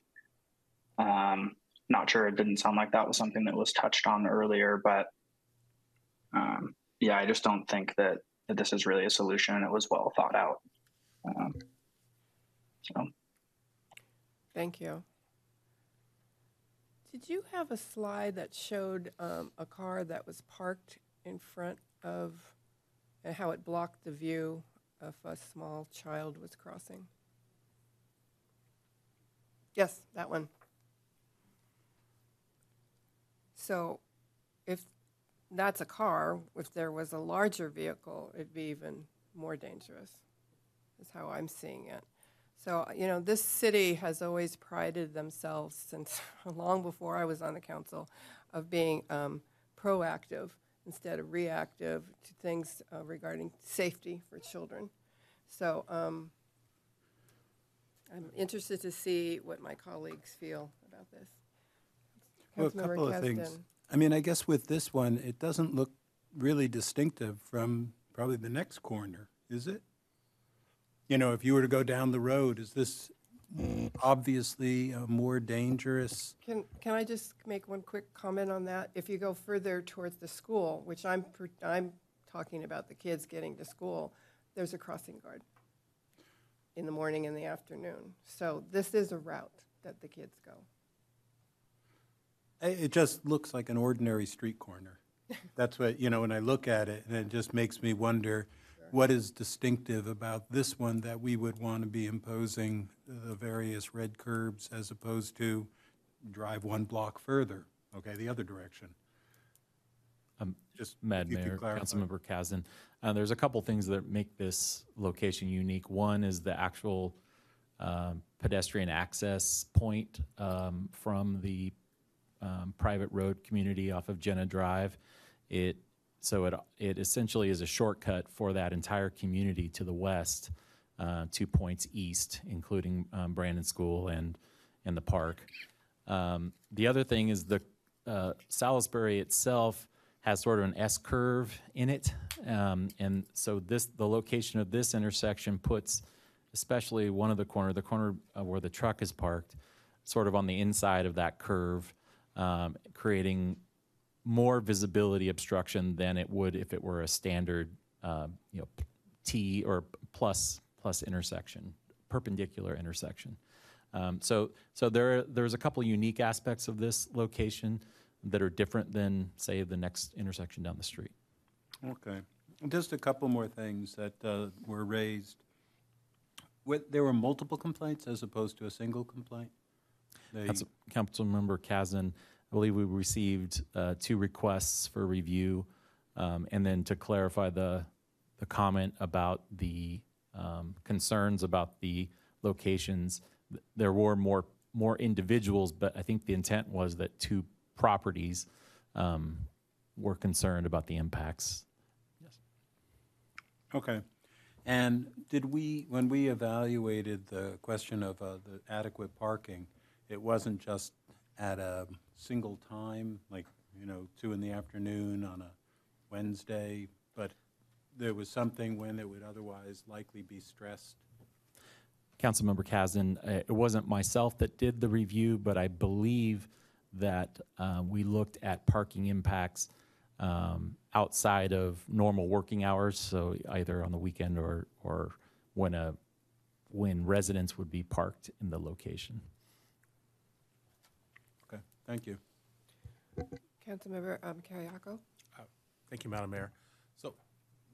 Um, not sure. It didn't sound like that was something that was touched on earlier, but um, yeah, I just don't think that, that this is really a solution it was well thought out. Um, so. Thank you. Did you have a slide that showed um, a car that was parked in front of, and how it blocked the view if a small child was crossing? Yes, that one. So if that's a car, if there was a larger vehicle, it'd be even more dangerous, is how I'm seeing it. So, you know, this city has always prided themselves since long before I was on the council of being um, proactive instead of reactive to things uh, regarding safety for children. So um, I'm interested to see what my colleagues feel about this. Well, a couple of things. I mean, I guess with this one, it doesn't look really distinctive from probably the next corner, is it? You know, if you were to go down the road, is this obviously a more dangerous? Can, can I just make one quick comment on that? If you go further towards the school, which I'm, I'm talking about the kids getting to school, there's a crossing guard in the morning and the afternoon. So this is a route that the kids go. I- It just looks like an ordinary street corner. That's what, you know, when I look at it, and it just makes me wonder, what is distinctive about this one that we would want to be imposing the various red curbs as opposed to drive one block further, okay, the other direction? Um, Just Mad if you could Mayor, clarify. Councilmember Kasdan, uh, there's a couple things that make this location unique. One is the actual um, pedestrian access point um, from the um, private road community off of Jenna Drive. It So it, it essentially is a shortcut for that entire community to the west, uh, two points east, including um, Brandon School and, and the park. Um, the other thing is the uh, Salisbury itself has sort of an S curve in it, um, and so this the location of this intersection puts, especially one of the corner, the corner where the truck is parked, sort of on the inside of that curve, um, creating more visibility obstruction than it would if it were a standard, uh, you know, T or plus plus intersection, perpendicular intersection. Um, so, so there, there's a couple unique aspects of this location that are different than, say, the next intersection down the street. Okay. Just a couple more things that uh, were raised. There were multiple complaints as opposed to a single complaint? They- Council, Councilmember Kasdan, I believe we received uh, two requests for review, um, and then to clarify the the comment about the um, concerns about the locations, th- there were more more individuals, but I think the intent was that two properties um, were concerned about the impacts. Yes. Okay. And did we, when we evaluated the question of uh, the adequate parking, it wasn't just at a single time, like, you know, two in the afternoon on a Wednesday, but there was something when it would otherwise likely be stressed? Councilmember Kasdan, uh, it wasn't myself that did the review, but I believe that uh, we looked at parking impacts um, outside of normal working hours, so either on the weekend or, or when a, when residents would be parked in the location. Okay, thank you. Councilmember um, Kyriaco? Thank you, Madam Mayor. So,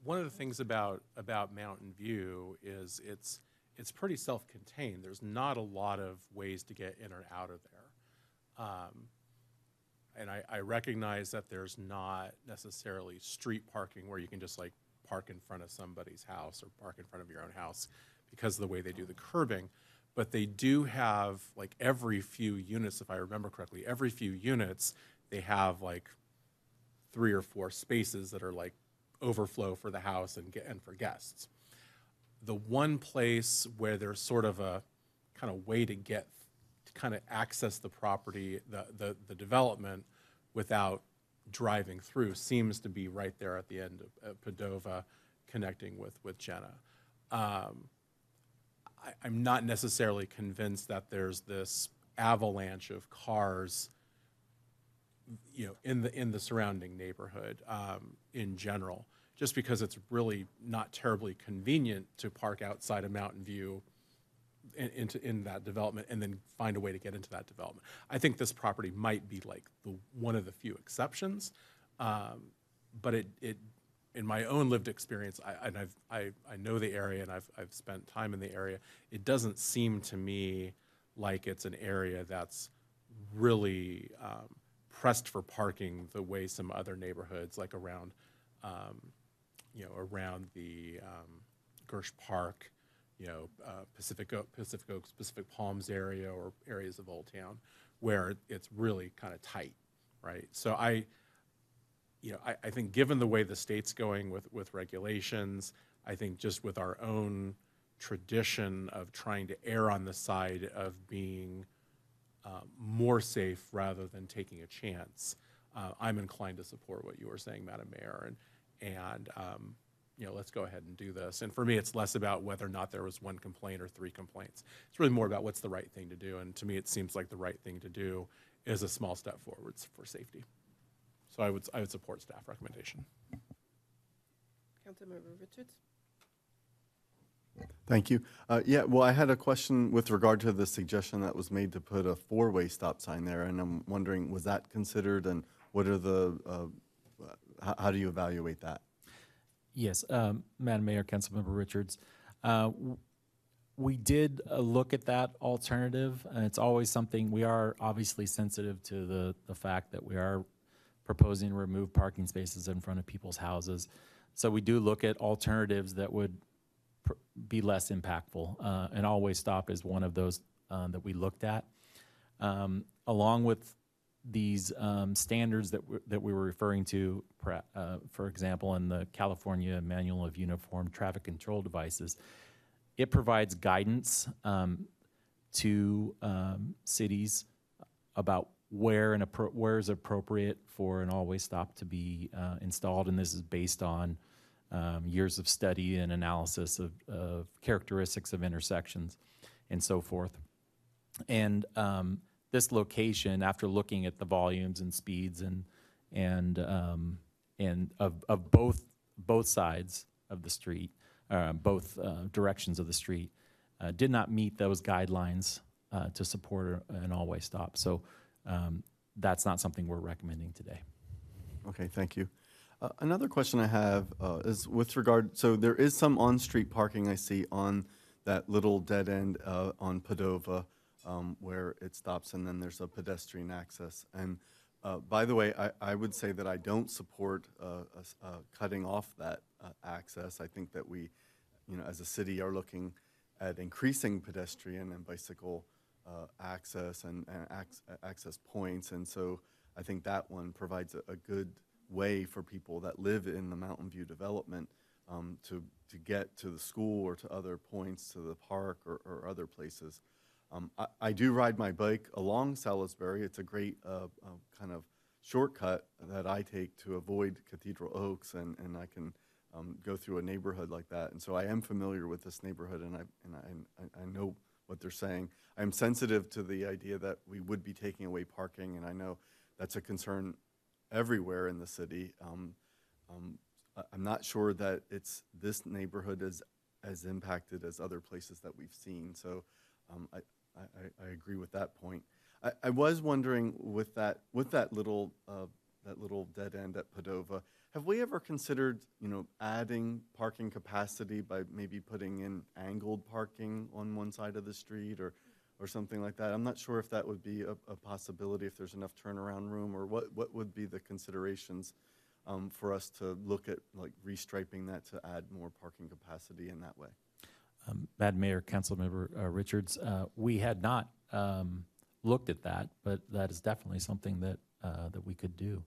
one of the things about, about Mountain View is it's, it's pretty self-contained. There's not a lot of ways to get in or out of there. Um, And I, I recognize that there's not necessarily street parking where you can just like park in front of somebody's house or park in front of your own house because of the way they do the curbing. But they do have, like, every few units, if I remember correctly, every few units, they have like three or four spaces that are like overflow for the house and and for guests. The one place where there's sort of a kind of way to get to kind of access the property, the, the, the development without driving through seems to be right there at the end of, of Padova connecting with, with Jenna. Um, I, I'm not necessarily convinced that there's this avalanche of cars you know, in the, in the surrounding neighborhood um, in general, just because it's really not terribly convenient to park outside of Mountain View in, into, in that development and then find a way to get into that development. I think this property might be like the, one of the few exceptions, um, but it, it, in my own lived experience, I, and I've, I, I know the area and I've, I've spent time in the area, it doesn't seem to me like it's an area that's really um, pressed for parking the way some other neighborhoods, like around, um, you know, around the um, Gersh Park, you know, uh, Pacific, O- Pacific Oaks, Pacific Palms area, or areas of Old Town, where it's really kind of tight, right? So I, you know, I, I think given the way the state's going with, with regulations, I think just with our own tradition of trying to err on the side of being uh, more safe rather than taking a chance, uh, I'm inclined to support what you were saying, Madam Mayor. And, and um, you know, let's go ahead and do this. And for me, it's less about whether or not there was one complaint or three complaints. It's really more about what's the right thing to do. And to me, it seems like the right thing to do is a small step forwards for safety. So I would, I would support staff recommendation. Councilmember Richards? Thank you. Uh, Yeah, well, I had a question with regard to the suggestion that was made to put a four-way stop sign there, and I'm wondering, was that considered, and what are the, uh, how how do you evaluate that? Yes, um, Madam Mayor, Councilmember Richards. Uh, w- We did uh, look at that alternative, and it's always something, we are obviously sensitive to the, the fact that we are proposing to remove parking spaces in front of people's houses. So we do look at alternatives that would be less impactful. Uh, An all-way stop is one of those uh, that we looked at. Um, Along with these um, standards that that we were referring to, uh, for example, in the California Manual of Uniform Traffic Control Devices, it provides guidance um, to um, cities about where an appro- where is appropriate for an all-way stop to be uh, installed, and this is based on um, years of study and analysis of, of characteristics of intersections and so forth. And um, this location, after looking at the volumes and speeds and and um, and of, of both both sides of the street, uh, both uh, directions of the street, uh, did not meet those guidelines uh, to support an all-way stop. So um, that's not something we're recommending today. Okay, thank you. Uh, Another question I have uh, is with regard, so there is some on-street parking I see on that little dead end uh, on Padova um, where it stops and then there's a pedestrian access. And uh, by the way, I, I would say that I don't support uh, uh, cutting off that access. I think that we, you know, as a city are looking at increasing pedestrian and bicycle uh, access and, and ac- access points. And so I think that one provides a, a good way for people that live in the Mountain View development um, to, to get to the school or to other points, to the park or, or other places. Um, I, I do ride my bike along Salisbury. It's a great uh, uh, kind of shortcut that I take to avoid Cathedral Oaks, and, and I can um, go through a neighborhood like that. And so I am familiar with this neighborhood, and I and I, I, I know what they're saying. I am sensitive to the idea that we would be taking away parking, and I know that's a concern everywhere in the city. Um, um, I'm not sure that it's this neighborhood is as impacted as other places that we've seen. So um, I, I, I- I agree with that point. I, I was wondering with that with that little uh, that little dead end at Padova, have we ever considered you know adding parking capacity by maybe putting in angled parking on one side of the street or or something like that? I'm not sure if that would be a, a possibility if there's enough turnaround room or what what would be the considerations um, for us to look at like restriping that to add more parking capacity in that way. Um, Madam Mayor, Councilmember uh, Richards, uh, we had not um, looked at that, but that is definitely something that uh, that we could do.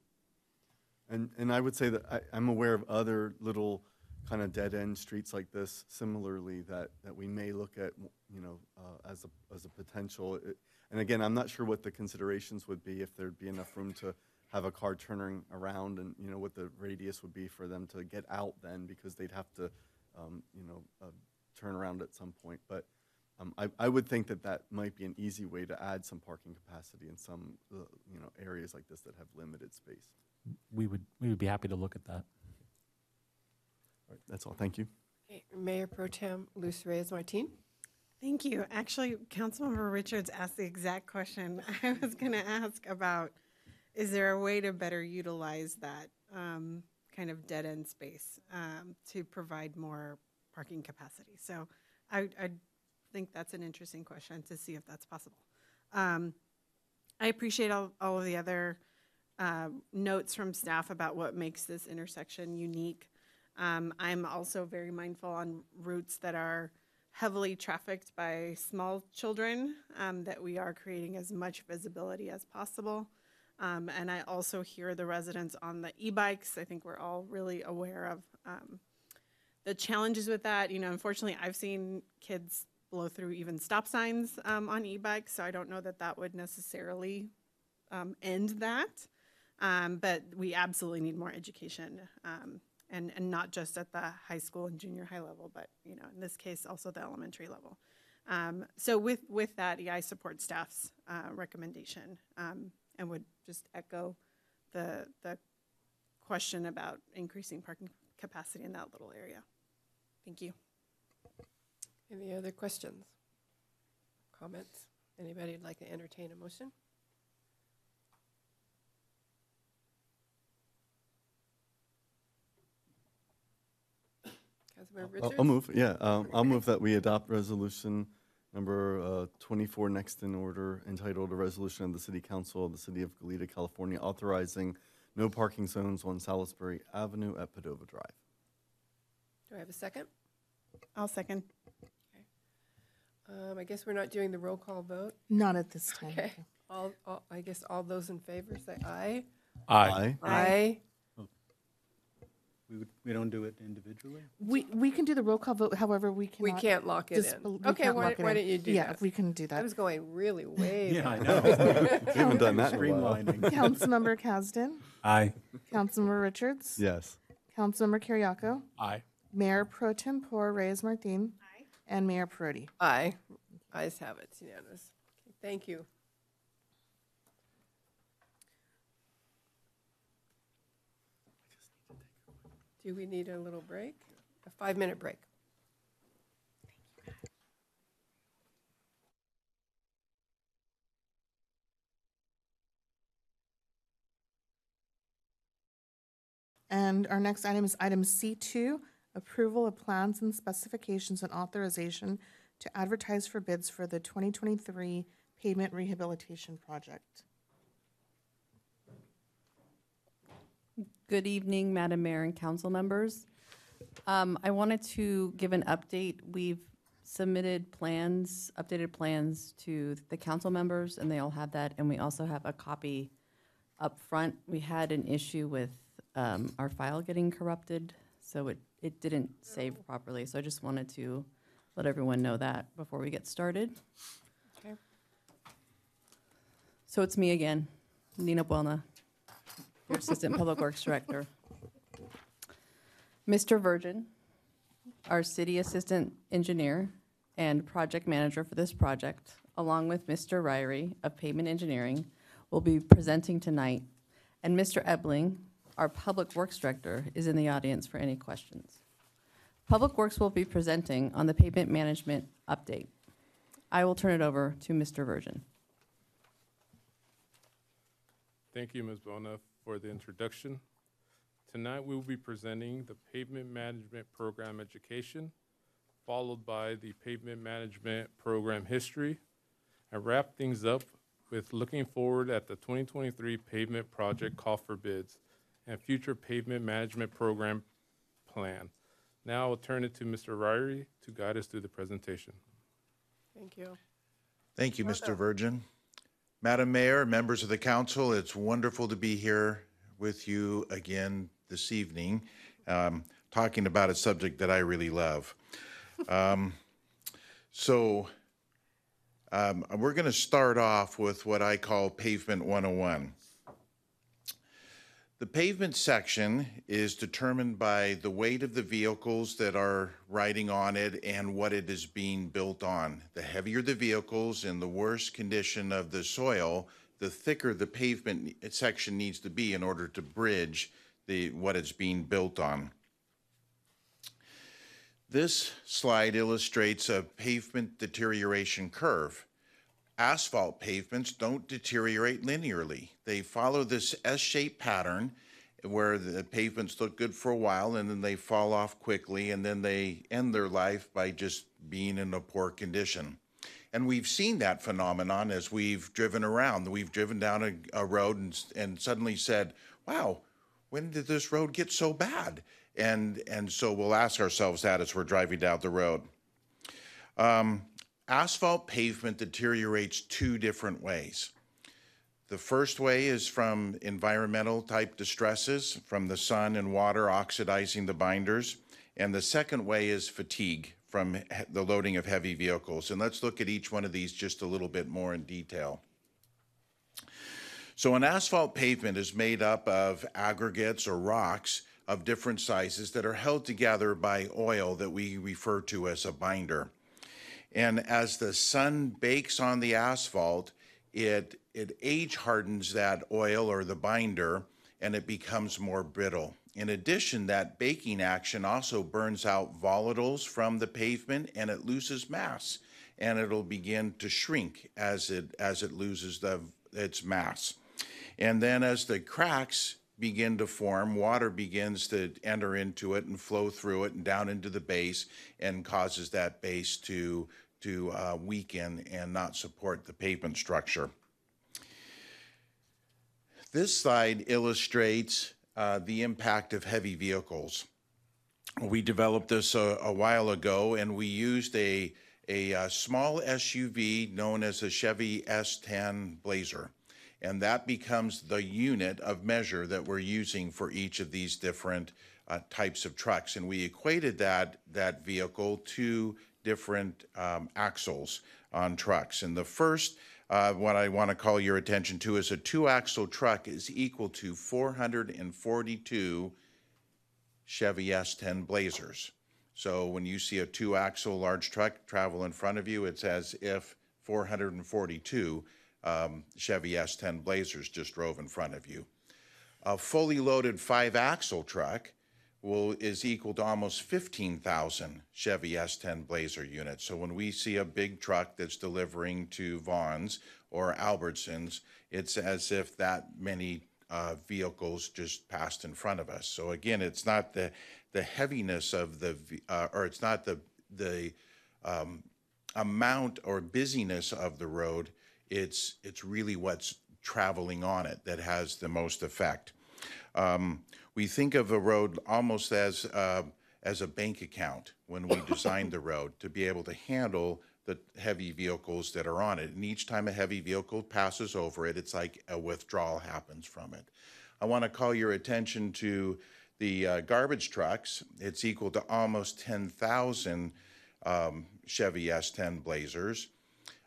And, and I would say that I, I'm aware of other little kind of dead-end streets like this similarly that, that we may look at, you know, uh, as a, as a potential. It- And again, I'm not sure what the considerations would be, if there'd be enough room to have a car turning around and, you know, what the radius would be for them to get out then, because they'd have to, um, you know, uh, turn around at some point. But um, I, I would think that that might be an easy way to add some parking capacity in some, uh, you know, areas like this that have limited space. We would we would be happy to look at that. All right, that's all. Thank you. Okay, Mayor Pro Tem Luz Reyes Martin. Thank you. Actually, Councilmember Richards asked the exact question I was going to ask about, is there a way to better utilize that um, kind of dead-end space um, to provide more parking capacity? So I, I think that's an interesting question to see if that's possible. Um, I appreciate all, all of the other uh, notes from staff about what makes this intersection unique. Um, I'm also very mindful on routes that are heavily trafficked by small children, um, that we are creating as much visibility as possible. Um, and I also hear the residents on the e-bikes. I think we're all really aware of um, the challenges with that. You know, unfortunately, I've seen kids blow through even stop signs um, on e-bikes, so I don't know that that would necessarily um, end that. Um, but we absolutely need more education, and and not just at the high school and junior high level, but you know, in this case, also the elementary level. Um, so with with that, yeah, I support staff's uh, recommendation, um, and would just echo the the question about increasing parking capacity in that little area. Thank you. Any other questions? Comments? Anybody like to entertain a motion? Councilmember I'll- Richards? I'll move, yeah, um, I'll move that we adopt resolution number uh, 24 next in order entitled a resolution of the City Council of the City of Goleta, California authorizing no parking zones on Salisbury Avenue at Padova Drive. Do I have a second? I'll second. Um, I guess we're not doing the roll call vote. Not at this time. Okay. All, all- I guess all those in favor say aye. Aye. Aye. We, would- we don't do it individually? We, we can do the roll call vote, however, we can We can't lock it dis- in. we Okay, can't why, lock it why in. don't you do that? Yeah, we can do that. I that. was going really way Yeah, I back. know. We haven't done that in a while. Streamlining. Councilmember Kasdan, Aye. Councilmember Richards. Yes. Councilmember Kyriaco, Aye. Mayor Pro Tempore Reyes Martin. And Mayor Perotte. Aye. Ayes have it, It's unanimous. Okay, Thank you. Do we need a little break? A five-minute break? And our next item is item C2, approval of plans and specifications and authorization to advertise for bids for the 2023 pavement rehabilitation project. Good evening, Madam Mayor and council members. Um, I wanted to give an update. We've submitted plans, updated plans to the council members, and they all have that, and we also have a copy up front. We had an issue with um, our file getting corrupted, so it, it didn't save properly. So I just wanted to let everyone know that before we get started. Okay. So it's me again, Nina Buelna, your Assistant Public Works Director. Mr. Virgin, our City Assistant Engineer and Project Manager for this project, along with Mr. Ryrie of Pavement Engineering, will be presenting tonight. And Mr. Ebeling, our Public Works Director, is in the audience for any questions. Public Works will be presenting on the pavement management update. I will turn it over to Mr. Virgin. Thank you, Ms. Buelna, for the introduction. Tonight, we will be presenting the Pavement Management Program Education, followed by the Pavement Management Program History, and wrap things up with looking forward at the 2023 pavement project call for bids and future pavement management program plan. Now I'll turn it to Mr. Ryrie to guide us through the presentation. Thank you. Thank you, Mr. Virgin. Madam Mayor, members of the council, it's wonderful to be here with you again this evening, um, talking about a subject that I really love. Um, so um, we're going to start off with what I call Pavement 101. The pavement section is determined by the weight of the vehicles that are riding on it and what it is being built on. The heavier the vehicles and the worse condition of the soil, the thicker the pavement section needs to be in order to bridge the, what it's being built on. This slide illustrates a pavement deterioration curve. Asphalt pavements don't deteriorate linearly. They follow this S-shaped pattern where the pavements look good for a while and then they fall off quickly and then they end their life by just being in a poor condition. And we've seen that phenomenon as we've driven around. We've driven down a, a road and, and suddenly said, wow, when did this road get so bad? And, and so we'll ask ourselves that as we're driving down the road. Um, asphalt pavement deteriorates two different ways. The first way is from environmental type distresses, from the sun and water oxidizing the binders. And the second way is fatigue from the loading of heavy vehicles. And let's look at each one of these just a little bit more in detail. So, an asphalt pavement is made up of aggregates or rocks of different sizes that are held together by oil that we refer to as a binder. And as the sun bakes on the asphalt, it, it age hardens that oil or the binder and it becomes more brittle. In addition, that baking action also burns out volatiles from the pavement and it loses mass and it'll begin to shrink as it, as it loses the, its mass. And then as the cracks begin to form, water begins to enter into it and flow through it and down into the base and causes that base to, to uh, weaken and not support the pavement structure. This slide illustrates uh, the impact of heavy vehicles. We developed this a, a while ago and we used a, a uh, small SUV known as a Chevy S10 Blazer. And that becomes the unit of measure that we're using for each of these different uh, types of trucks. And we equated that, that vehicle to different um, axles on trucks. And the first, uh, what I want to call your attention to is a two axle truck is equal to 442 Chevy S10 Blazers. So when you see a two axle large truck travel in front of you, it's as if 442 um, Chevy S10 Blazers just drove in front of you. A fully loaded five axle truck will, is equal to almost 15,000 Chevy S10 Blazer units. So when we see a big truck that's delivering to Vons or Albertsons, it's as if that many uh, vehicles just passed in front of us. So again, it's not the the heaviness of the uh, or it's not the the um, amount or busyness of the road. It's it's really what's traveling on it that has the most effect. Um, we think of a road almost as uh, as a bank account when we designed the road to be able to handle the heavy vehicles that are on it. And each time a heavy vehicle passes over it, it's like a withdrawal happens from it. I want to call your attention to the uh, garbage trucks. It's equal to almost 10,000 um, Chevy S10 Blazers.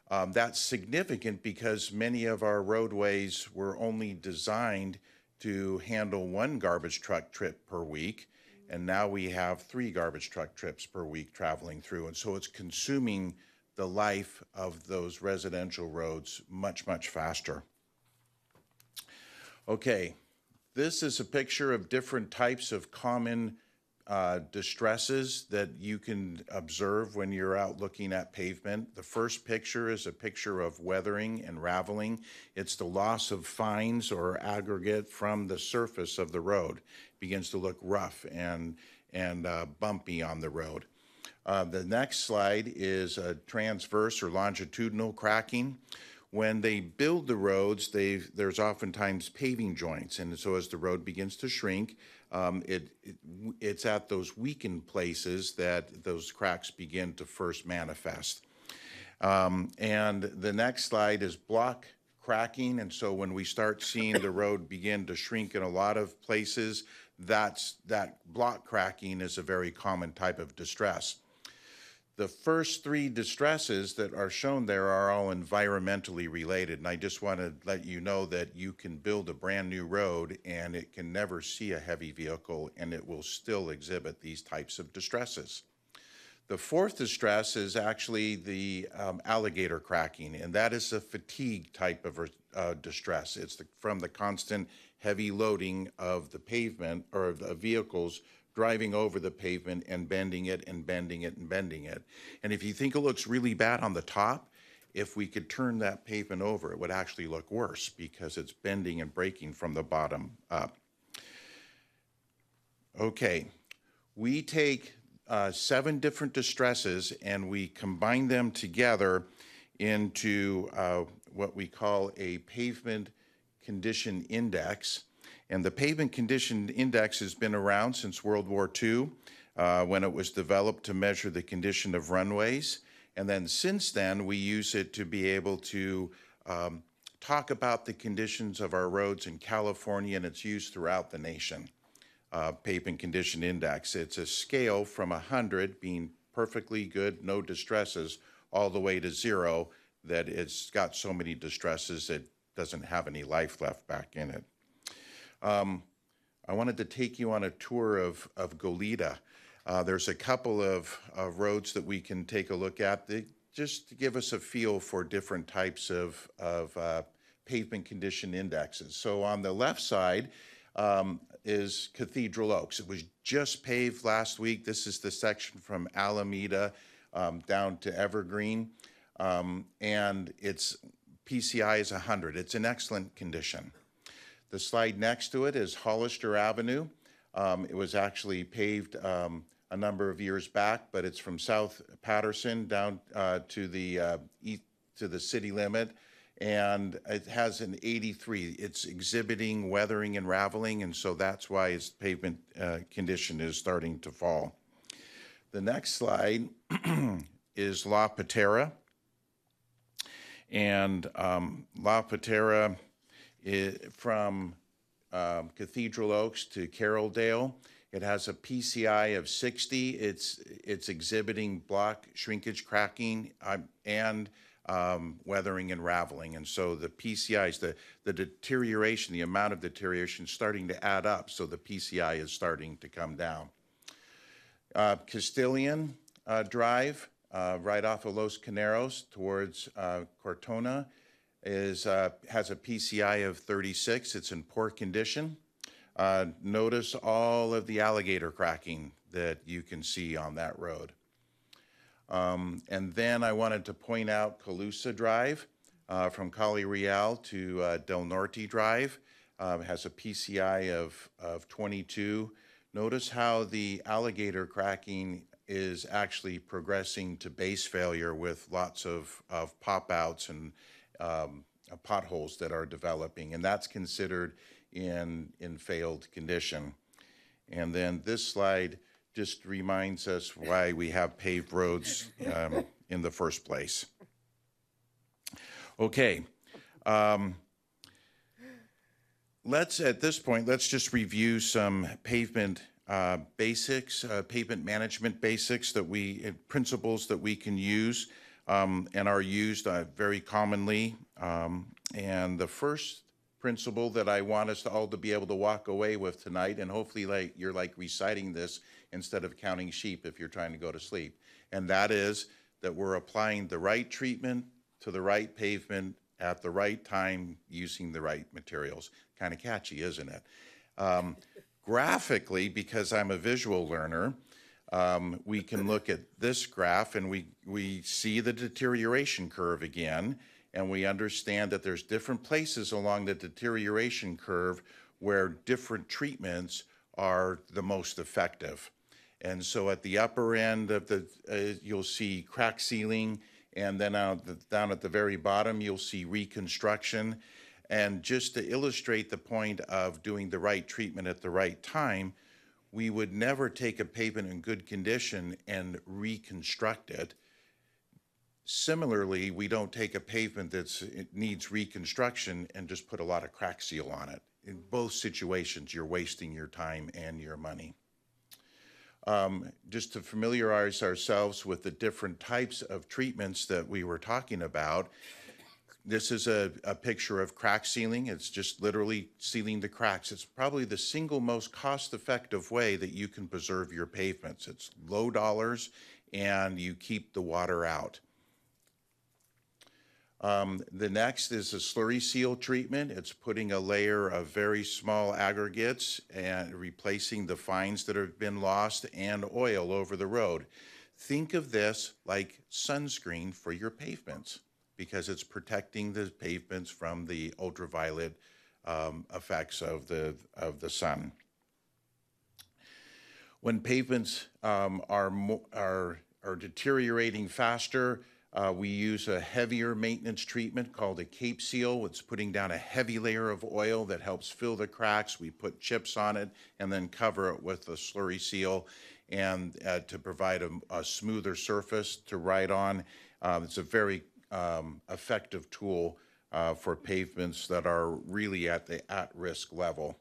Um, that's significant because many of our roadways were only designed to handle one garbage truck trip per week. And now we have three garbage truck trips per week traveling through. And so it's consuming the life of those residential roads much, much faster. Okay, this is a picture of different types of common uh, distresses that you can observe when you're out looking at pavement. The first picture is a picture of weathering and raveling. It's the loss of fines or aggregate from the surface of the road. begins to look rough and, and uh, bumpy on the road. Uh, the next slide is a transverse or longitudinal cracking. When they build the roads, there's oftentimes paving joints, and so as the road begins to shrink, um, it, it, it's at those weakened places that those cracks begin to first manifest. Um, and the next slide is block cracking, and so when we start seeing the road begin to shrink in a lot of places, that's that block cracking is a very common type of distress. The first three distresses that are shown there are all environmentally related, and I just want to let you know that you can build a brand-new road and it can never see a heavy vehicle and it will still exhibit these types of distresses. The fourth distress is actually the um, alligator cracking, and that is a fatigue type of uh, distress. It's the, from the constant heavy loading of the pavement or of the vehicles driving over the pavement and bending it and bending it and bending it. And if you think it looks really bad on the top, if we could turn that pavement over, it would actually look worse because it's bending and breaking from the bottom up. Okay, we take uh, seven different distresses and we combine them together into uh, what we call a pavement condition index. And the pavement condition index has been around since World War II uh, when it was developed to measure the condition of runways. And then since then, we use it to be able to um, talk about the conditions of our roads in California, and it's used throughout the nation. Uh, pavement condition index. It's a scale from 100 being perfectly good, no distresses, all the way to zero that it's got so many distresses it doesn't have any life left back in it. Um, I wanted to take you on a tour of, of Goleta. Uh, there's a couple of, of roads that we can take a look at just to give us a feel for different types of, of uh, pavement condition indexes. So on the left side um, is Cathedral Oaks. It was just paved last week. This is the section from Alameda um, down to Evergreen. Um, and its PCI is 100. It's in excellent condition. The slide next to it is Hollister Avenue. Um, it was actually paved um, a number of years back, but it's from South Patterson down uh, to the uh, east, to the city limit, and it has an 83. It's exhibiting weathering and raveling, and so that's why its pavement uh, condition is starting to fall. The next slide is La Patera. And um, La Patera i from um, Cathedral Oaks to Carroldale. It has a PCI of 60. It's, it's exhibiting block shrinkage cracking um, and um, weathering and raveling. And so the PCIs, the, the deterioration, the amount of deterioration is starting to add up. So the PCI is starting to come down. Uh, Castilian uh, Drive, uh, right off of Los Carneros towards uh, Cortona, is, uh, has a PCI of 36. It's in poor condition. Uh, notice all of the alligator cracking that you can see on that road. Um, and then I wanted to point out Calusa Drive uh, from Calle Real to uh, Del Norte Drive. Uh, has a PCI of, of 22. Notice how the alligator cracking is actually progressing to base failure with lots of, of pop outs and um, uh, potholes that are developing, and that's considered in, in failed condition. And then this slide just reminds us why we have paved roads um, in the first place. Okay. Um, let's, at this point, let's just review some pavement uh, basics, uh, pavement management basics that we, uh, principles that we can use um, and are used uh, very commonly. Um, and the first principle that I want us to all to be able to walk away with tonight, and hopefully like you're like reciting this instead of counting sheep if you're trying to go to sleep, and that is that we're applying the right treatment to the right pavement at the right time using the right materials. Kind of catchy, isn't it? Um, graphically, because I'm a visual learner, um, we can look at this graph and we, we see the deterioration curve again, and we understand that there's different places along the deterioration curve where different treatments are the most effective. And so at the upper end of the, uh, you'll see crack sealing, and then the, down at the very bottom, you'll see reconstruction. And just to illustrate the point of doing the right treatment at the right time, we would never take a pavement in good condition and reconstruct it. Similarly, we don't take a pavement that needs reconstruction and just put a lot of crack seal on it. In both situations, you're wasting your time and your money. Um, just to familiarize ourselves with the different types of treatments that we were talking about, this is a, a picture of crack sealing. It's just literally sealing the cracks. It's probably the single most cost-effective way that you can preserve your pavements. It's low dollars and you keep the water out. Um, the next is a slurry seal treatment. It's putting a layer of very small aggregates and replacing the fines that have been lost and oil over the road. Think of this like sunscreen for your pavements because it's protecting the pavements from the ultraviolet um, effects of the, of the sun. When pavements um, are, are, are deteriorating faster, uh, we use a heavier maintenance treatment called a cape seal. It's putting down a heavy layer of oil that helps fill the cracks. We put chips on it and then cover it with a slurry seal and uh, to provide a, a, smoother surface to ride on. Uh, it's a very um, effective tool uh, for pavements that are really at the at-risk level.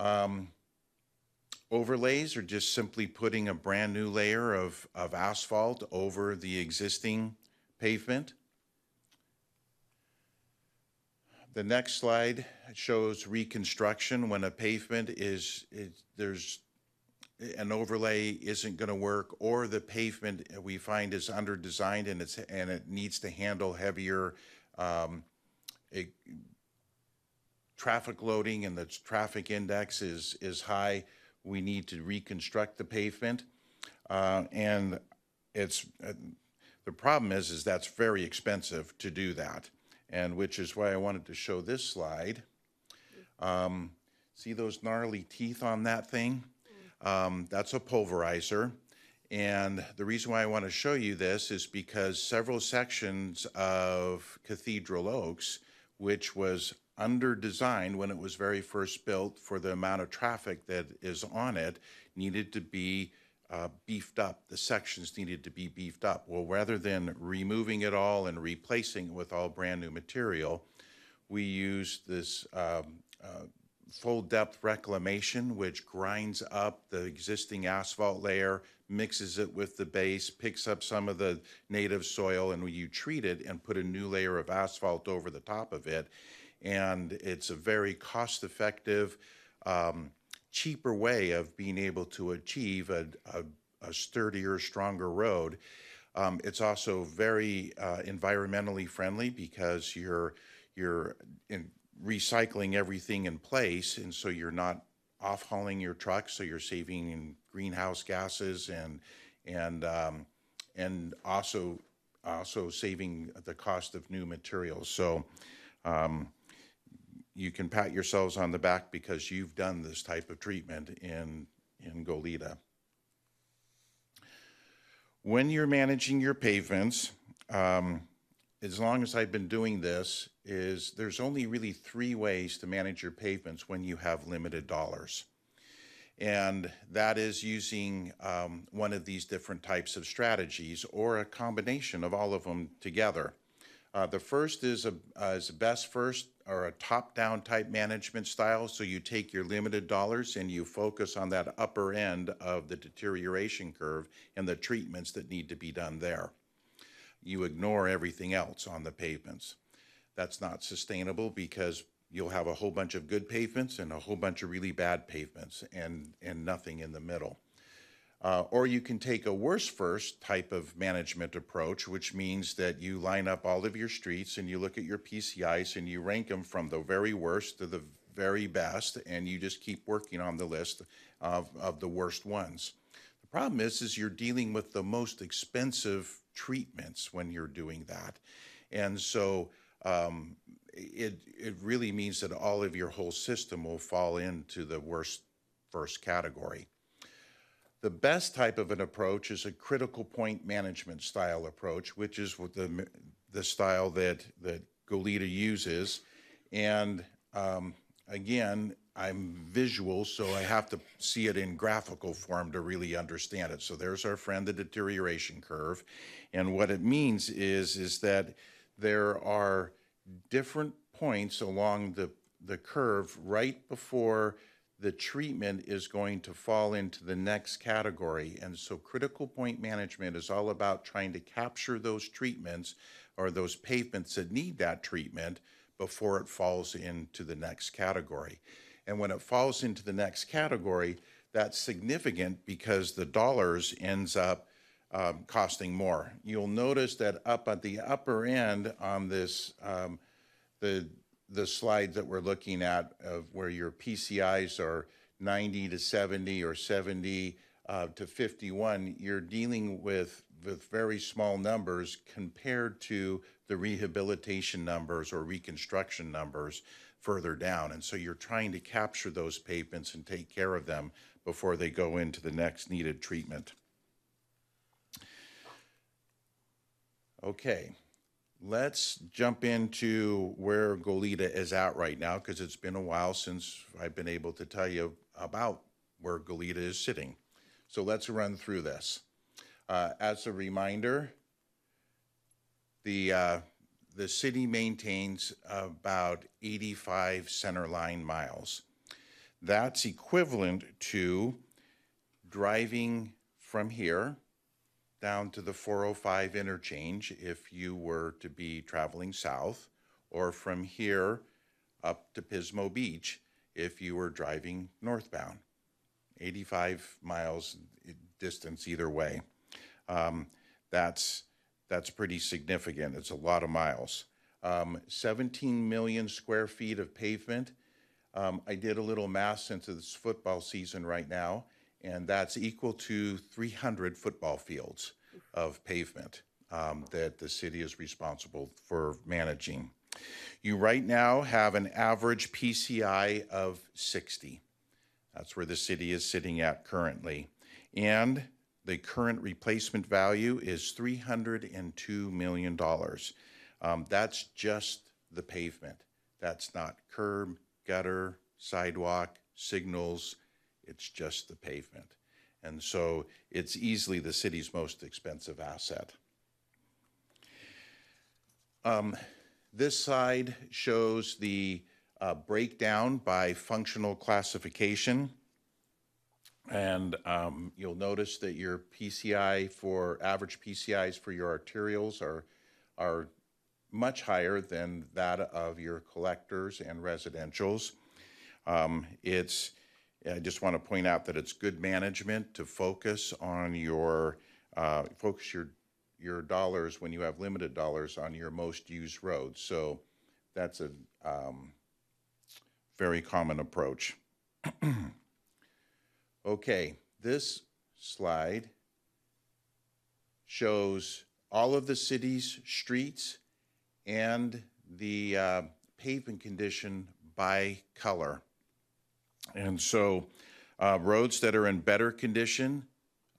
Um, overlays are just simply putting a brand new layer of, of asphalt over the existing pavement. The next slide shows reconstruction when a pavement is, is there's an overlay isn't going to work, or the pavement we find is under-designed and it's and it needs to handle heavier um, traffic loading, and the traffic index is is high. We need to reconstruct the pavement, uh, and it's uh, the problem is is that's very expensive to do that, and which is why I wanted to show this slide. Um, see those gnarly teeth on that thing? Um, that's a pulverizer. And the reason why I want to show you this is because several sections of Cathedral Oaks, which was under designed when it was very first built for the amount of traffic that is on it, needed to be uh, beefed up. The sections needed to be beefed up. Well, rather than removing it all and replacing it with all brand-new material, we used this um, uh, full-depth reclamation, which grinds up the existing asphalt layer, mixes it with the base, picks up some of the native soil, and you treat it and put a new layer of asphalt over the top of it. And it's a very cost-effective, um, cheaper way of being able to achieve a, a, a sturdier, stronger road. Um, it's also very uh, environmentally friendly because you're you're in recycling everything in place, and so you're not off hauling your trucks, so you're saving in greenhouse gases and and um, and also also saving the cost of new materials. So. Um, you can pat yourselves on the back because you've done this type of treatment in, in Goleta. When you're managing your pavements, um, as long as I've been doing this, is there's only really three ways to manage your pavements when you have limited dollars. And that is using um, one of these different types of strategies or a combination of all of them together. Uh, the first is a, uh, is best first or a top-down type management style. So you take your limited dollars and you focus on that upper end of the deterioration curve and the treatments that need to be done there. You ignore everything else on the pavements. That's not sustainable because you'll have a whole bunch of good pavements and a whole bunch of really bad pavements and, and nothing in the middle. Uh, or you can take a worse first type of management approach, which means that you line up all of your streets and you look at your PCIs and you rank them from the very worst to the very best, and you just keep working on the list of, of the worst ones. The problem is, is you're dealing with the most expensive treatments when you're doing that. And so um, it, it really means that all of your whole system will fall into the worst first category. The best type of an approach is a critical point management style approach, which is the, the style that, that Goleta uses. And um, again, I'm visual, so I have to see it in graphical form to really understand it. So there's our friend, the deterioration curve. And what it means is, is that there are different points along the, the curve right before the treatment is going to fall into the next category. And so critical point management is all about trying to capture those treatments or those pavements that need that treatment before it falls into the next category. And when it falls into the next category, that's significant because the dollars ends up um, costing more. You'll notice that up at the upper end on this, um, the the slide that we're looking at of where your PCIs are 90 to 70 or 70 uh, to 51, you're dealing with, with very small numbers compared to the rehabilitation numbers or reconstruction numbers further down. And so you're trying to capture those pavements and take care of them before they go into the next needed treatment. Okay. Let's jump into where Goleta is at right now because it's been a while since I've been able to tell you about where Goleta is sitting. So let's run through this. Uh, as a reminder, the, uh, the city maintains about 85 centerline miles. That's equivalent to driving from here down to the 405 interchange if you were to be traveling south, or from here up to Pismo Beach if you were driving northbound. 85 miles distance either way. Um, that's, that's pretty significant. It's a lot of miles. Um, 17 million square feet of pavement. Um, I did a little math since it's football season right now and that's equal to 300 football fields of pavement um, that the city is responsible for managing. You right now have an average PCI of 60. That's where the city is sitting at currently. And the current replacement value is $302 million. Um, that's just the pavement. That's not curb, gutter, sidewalk, signals, it's just the pavement. And so it's easily the city's most expensive asset. Um, This slide shows the uh, breakdown by functional classification. And um, you'll notice that your PCI for, average PCIs for your arterials are, are much higher than that of your collectors and residentials. Um, It's, I just want to point out that it's good management to focus on your, uh, focus your, your dollars when you have limited dollars on your most used roads. So that's a um, very common approach. Okay, this slide shows all of the city's streets and the uh, pavement condition by color. And so uh, roads that are in better condition,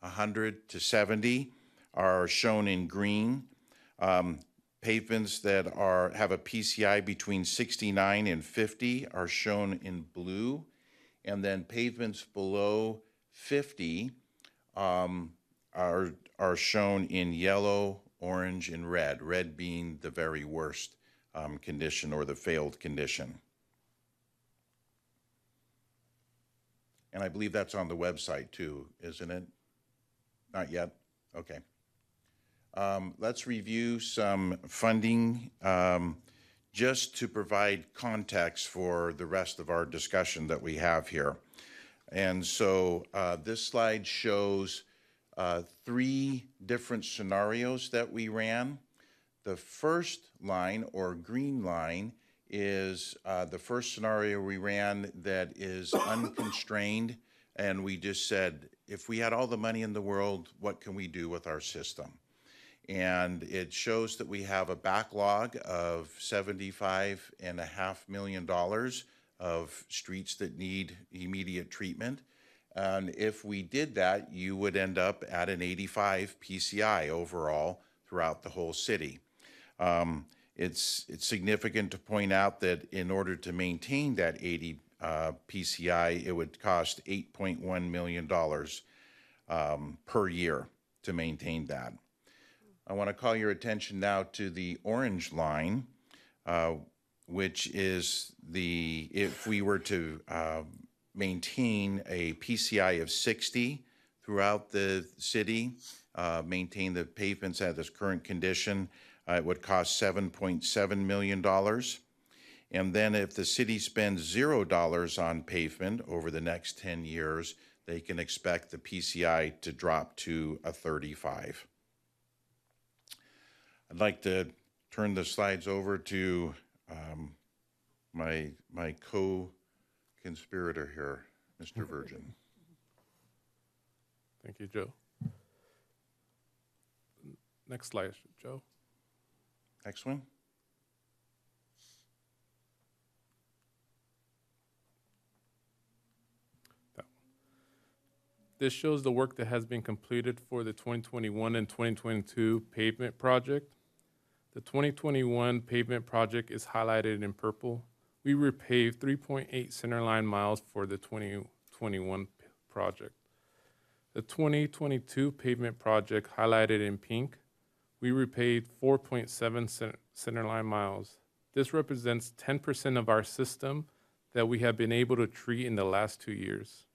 100 to 70, are shown in green. Um, Pavements that are, have a PCI between 69 and 50 are shown in blue. And then pavements below 50 um, are, are shown in yellow, orange, and red, red being the very worst um, condition or the failed condition. And I believe that's on the website too, isn't it? Not yet? Okay. Um, Let's review some funding, um, just to provide context for the rest of our discussion that we have here. And so uh, this slide shows uh, three different scenarios that we ran. The first line, or green line, is uh, the first scenario we ran that is unconstrained, and we just said, if we had all the money in the world, what can we do with our system? And it shows that we have a backlog of seventy-five and a half million dollars of streets that need immediate treatment. And if we did that, you would end up at an eighty-five PCI overall throughout the whole city. Um, It's, it's significant to point out that in order to maintain that 80 uh, PCI, it would cost $8.1 million um, per year to maintain that. I want to call your attention now to the orange line, uh, which is the, if we were to uh, maintain a PCI of 60 throughout the city, uh, maintain the pavements at this current condition, uh, it would cost $7.7 million. And then if the city spends zero dollars on pavement over the next 10 years, they can expect the PCI to drop to a 35. I'd like to turn the slides over to um, my, my co-conspirator here, Mr. Virgin. Thank you, Joe. Next slide, Joe. Next one. This shows the work that has been completed for the 2021 and 2022 pavement project. The 2021 pavement project is highlighted in purple. We repaved 3.8 centerline miles for the 2021 project. The 2022 pavement project highlighted in pink. We repaved 4.7 centerline miles. This represents 10% of our system that we have been able to treat in the last two years.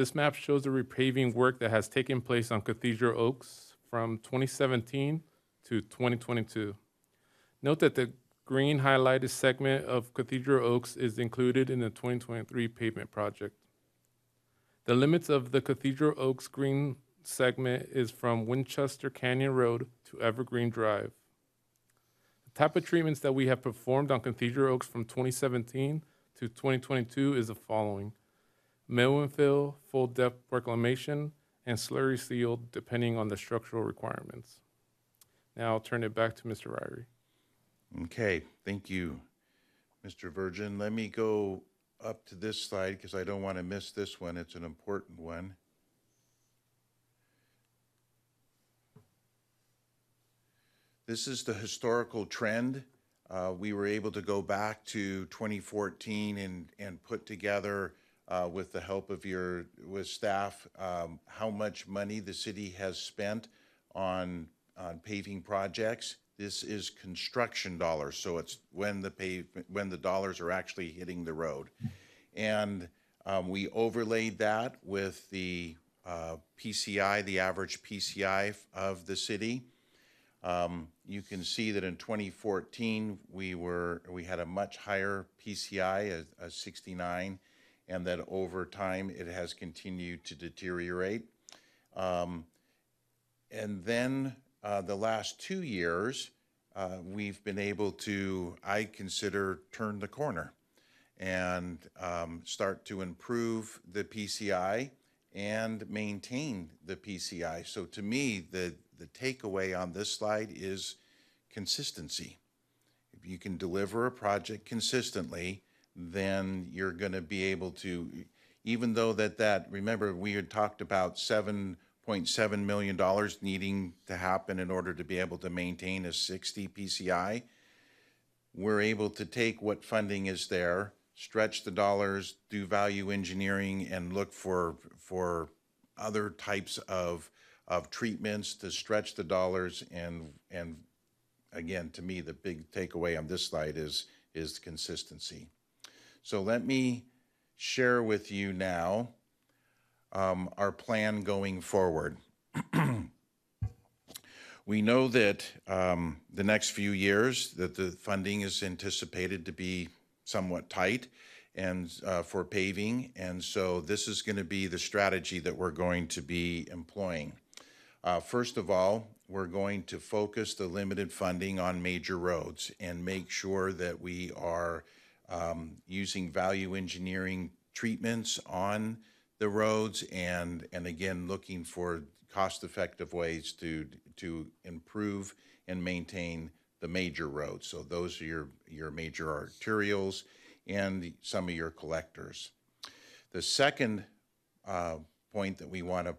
This map shows the repaving work that has taken place on Cathedral Oaks from 2017 to 2022. Note that the green highlighted segment of Cathedral Oaks is included in the 2023 pavement project. The limits of the Cathedral Oaks green segment is from Winchester Canyon Road to Evergreen Drive. The type of treatments that we have performed on Cathedral Oaks from 2017 to 2022 is the following mill and fill, full depth reclamation, and slurry seal depending on the structural requirements. Now I'll turn it back to Mr. Ryrie. Okay, thank you, Mr. Virgin. Let me go up to this slide because I don't want to miss this one. It's an important one. This is the historical trend uh, we were able to go back to 2014 and, and put together, uh, with the help of your, with staff, um, how much money the city has spent on, on paving projects. This is construction dollars, so it's when the pave, when the dollars are actually hitting the road. And um, we overlaid that with the uh, PCI, the average PCI of the city. Um, You can see that in 2014, we were, we had a much higher PCI, a- a 69, and that over time, it has continued to deteriorate. Um, And then uh, the last two years, uh, we've been able to, I consider, turn the corner and um, start to improve the PCI and maintain the PCI. So to me, the, the takeaway on this slide is consistency. If you can deliver a project consistently, then you're going to be able to, even though that, that, remember, we had talked about $7.7 million needing to happen in order to be able to maintain a 60 PCI we're able to take what funding is there, stretch the dollars, do value engineering, and look for, for other types of, of treatments to stretch the dollars. And, and again, to me, the big takeaway on this slide is, is consistency. So let me share with you now um, our plan going forward. We know that um, the next few years, that the funding is anticipated to be somewhat tight and uh, for paving, and so this is going to be the strategy that we're going to be employing. Uh, First of all, we're going to focus the limited funding on major roads and make sure that we are um, using value engineering treatments on the roads and, and again, looking for cost-effective ways to, to improve and maintain the major roads. So those are your, your major arterials and some of your collectors. The second uh, point that we want to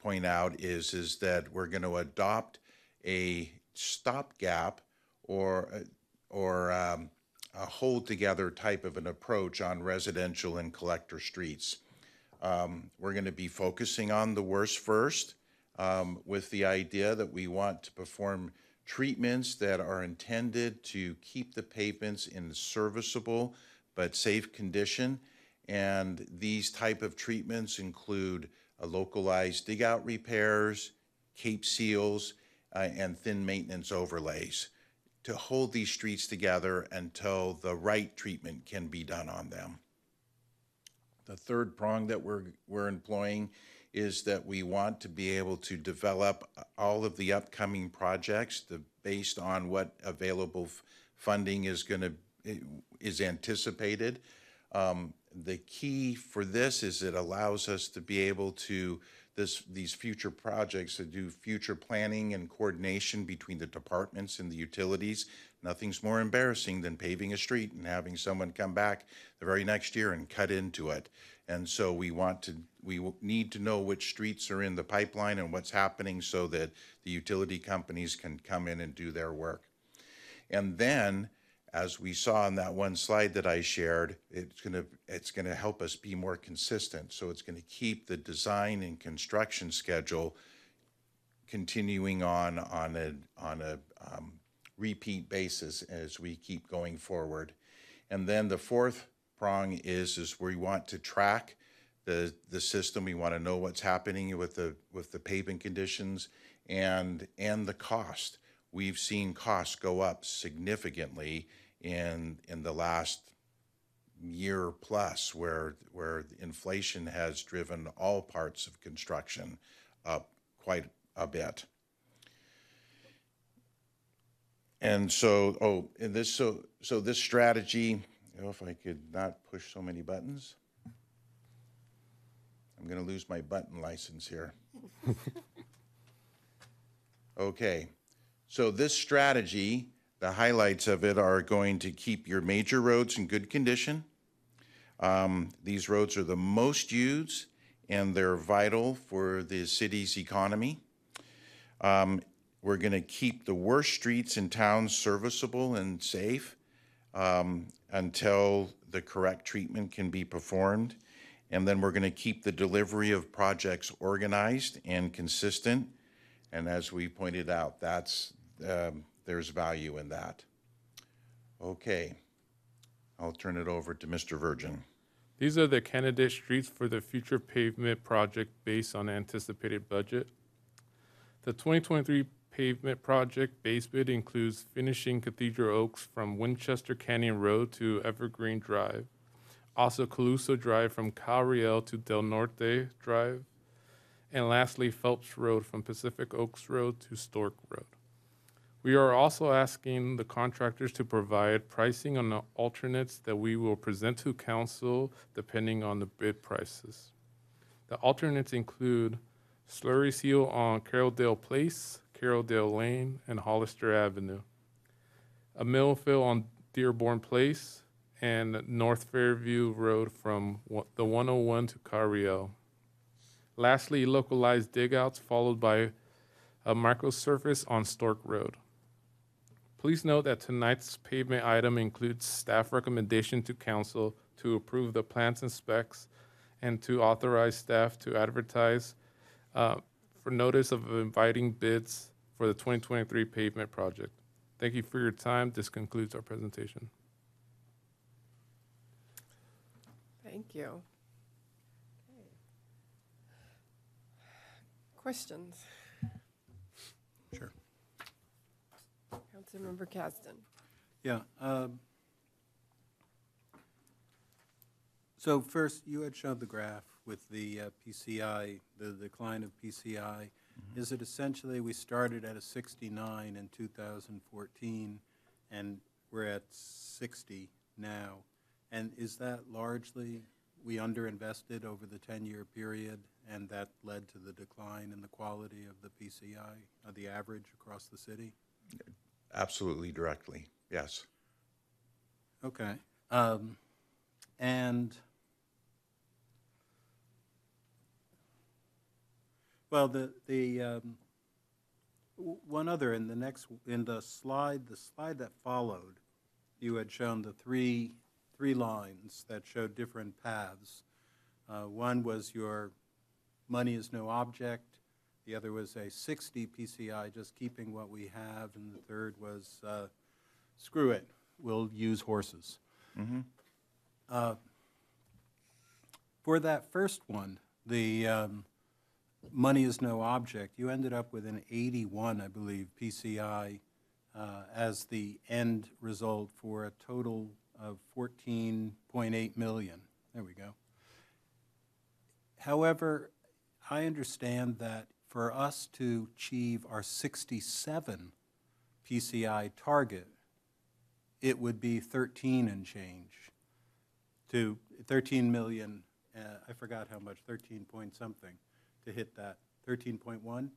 point out is, is that we're going to adopt a stopgap or, or um, a hold-together type of an approach on residential and collector streets. Um, We're going to be focusing on the worst first, um, with the idea that we want to perform treatments that are intended to keep the pavements in serviceable but safe condition. And these type of treatments include uh, localized dig-out repairs, cape seals, uh, and thin maintenance overlays to hold these streets together until the right treatment can be done on them. The third prong that we're, we're employing is that we want to be able to develop all of the upcoming projects based on what available funding is going to, is anticipated. Um, the key for this is it allows us to be able to, this, these future projects, to do future planning and coordination between the departments and the utilities. Nothing's more embarrassing than paving a street and having someone come back the very next year and cut into it. And so we want to, we need to know which streets are in the pipeline and what's happening so that the utility companies can come in and do their work. And then, as we saw in that one slide that I shared, it's going to, it's going to help us be more consistent. So it's going to keep the design and construction schedule continuing on, on a, on a um, repeat basis as we keep going forward. And then the fourth prong is, is we want to track the, the system. We want to know what's happening with the, with the paving conditions and, and the cost. We've seen costs go up significantly in, in the last year plus where, where inflation has driven all parts of construction up quite a bit. And so, oh, and this, so, so this strategy, you know, if I could not push so many buttons. I'm going to lose my button license here. Okay, so this strategy, the highlights of it are going to keep your major roads in good condition. Um, These roads are the most used and they're vital for the city's economy. Um, We're going to keep the worst streets in town serviceable and safe um, until the correct treatment can be performed. And then we're going to keep the delivery of projects organized and consistent. And as we pointed out, that's, um, there's value in that. Okay. I'll turn it over to Mr. Virgin. These are the candidate streets for the future pavement project based on anticipated budget. The 2023 pavement project base bid includes finishing Cathedral Oaks from Winchester Canyon Road to Evergreen Drive, also Caluso Drive from Calle Real to Del Norte Drive, and lastly Phelps Road from Pacific Oaks Road to Storke Road. We are also asking the contractors to provide pricing on the alternates that we will present to council depending on the bid prices. The alternates include slurry seal on Carroldale Place, Carroldale Lane, and Hollister Avenue, a mill fill on Dearborn Place, and North Fairview Road from the 101 to Calle Real. Lastly, localized digouts followed by a microsurface on Storke Road. Please note that tonight's pavement item includes staff recommendation to council to approve the plans and specs and to authorize staff to advertise uh, for notice of inviting bids for the 2023 pavement project. Thank you for your time. This concludes our presentation. Thank you. Okay. Questions? Sure. Councilmember Kasdan. Yeah. um, So first, you had showed the graph with the uh, PCI, the decline of PCI. Is it essentially, we started at a 69 in 2014, and we're at 60 now? And is that largely, we underinvested over the 10-year period, and that led to the decline in the quality of the PCI, of the average across the city? Absolutely directly, yes. Okay. Um, and, well, the, the, um, one other, in the next, in the slide, the slide that followed, you had shown the three, three lines that showed different paths. Uh, one was your money is no object, the other was a 60 PCI, just keeping what we have, and the third was, uh, screw it, we'll use horses. Mhm. Uh, For that first one, the um, money is no object, you ended up with an 81, I believe, PCI uh, as the end result for a total of 14.8 million. There we go. However, I understand that for us to achieve our 67 PCI target, it would be 13 and change to 13 million, uh, I forgot how much, 13 point something to hit that, 13.1?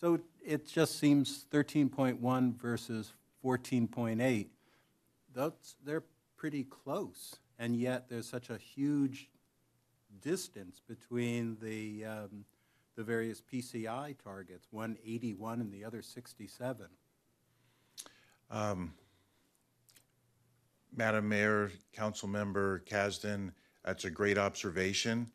So it just seems 13.1 versus 14.8, that's, they're pretty close. And yet there's such a huge distance between the, um, the various PCI targets, one 81 and the other 67. Um, Madam Mayor, Councilmember Kasdan, that's a great observation.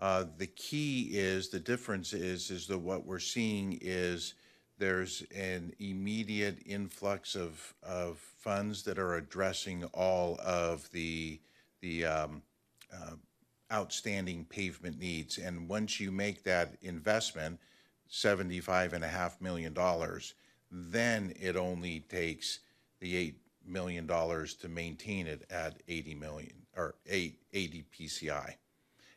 Uh, The key is, the difference is, is that what we're seeing is there's an immediate influx of, of funds that are addressing all of the, the um, uh, outstanding pavement needs. And once you make that investment, seventy-five and a half million dollars, then it only takes the eight million dollars to maintain it at eighty million, or eight, eighty PCI.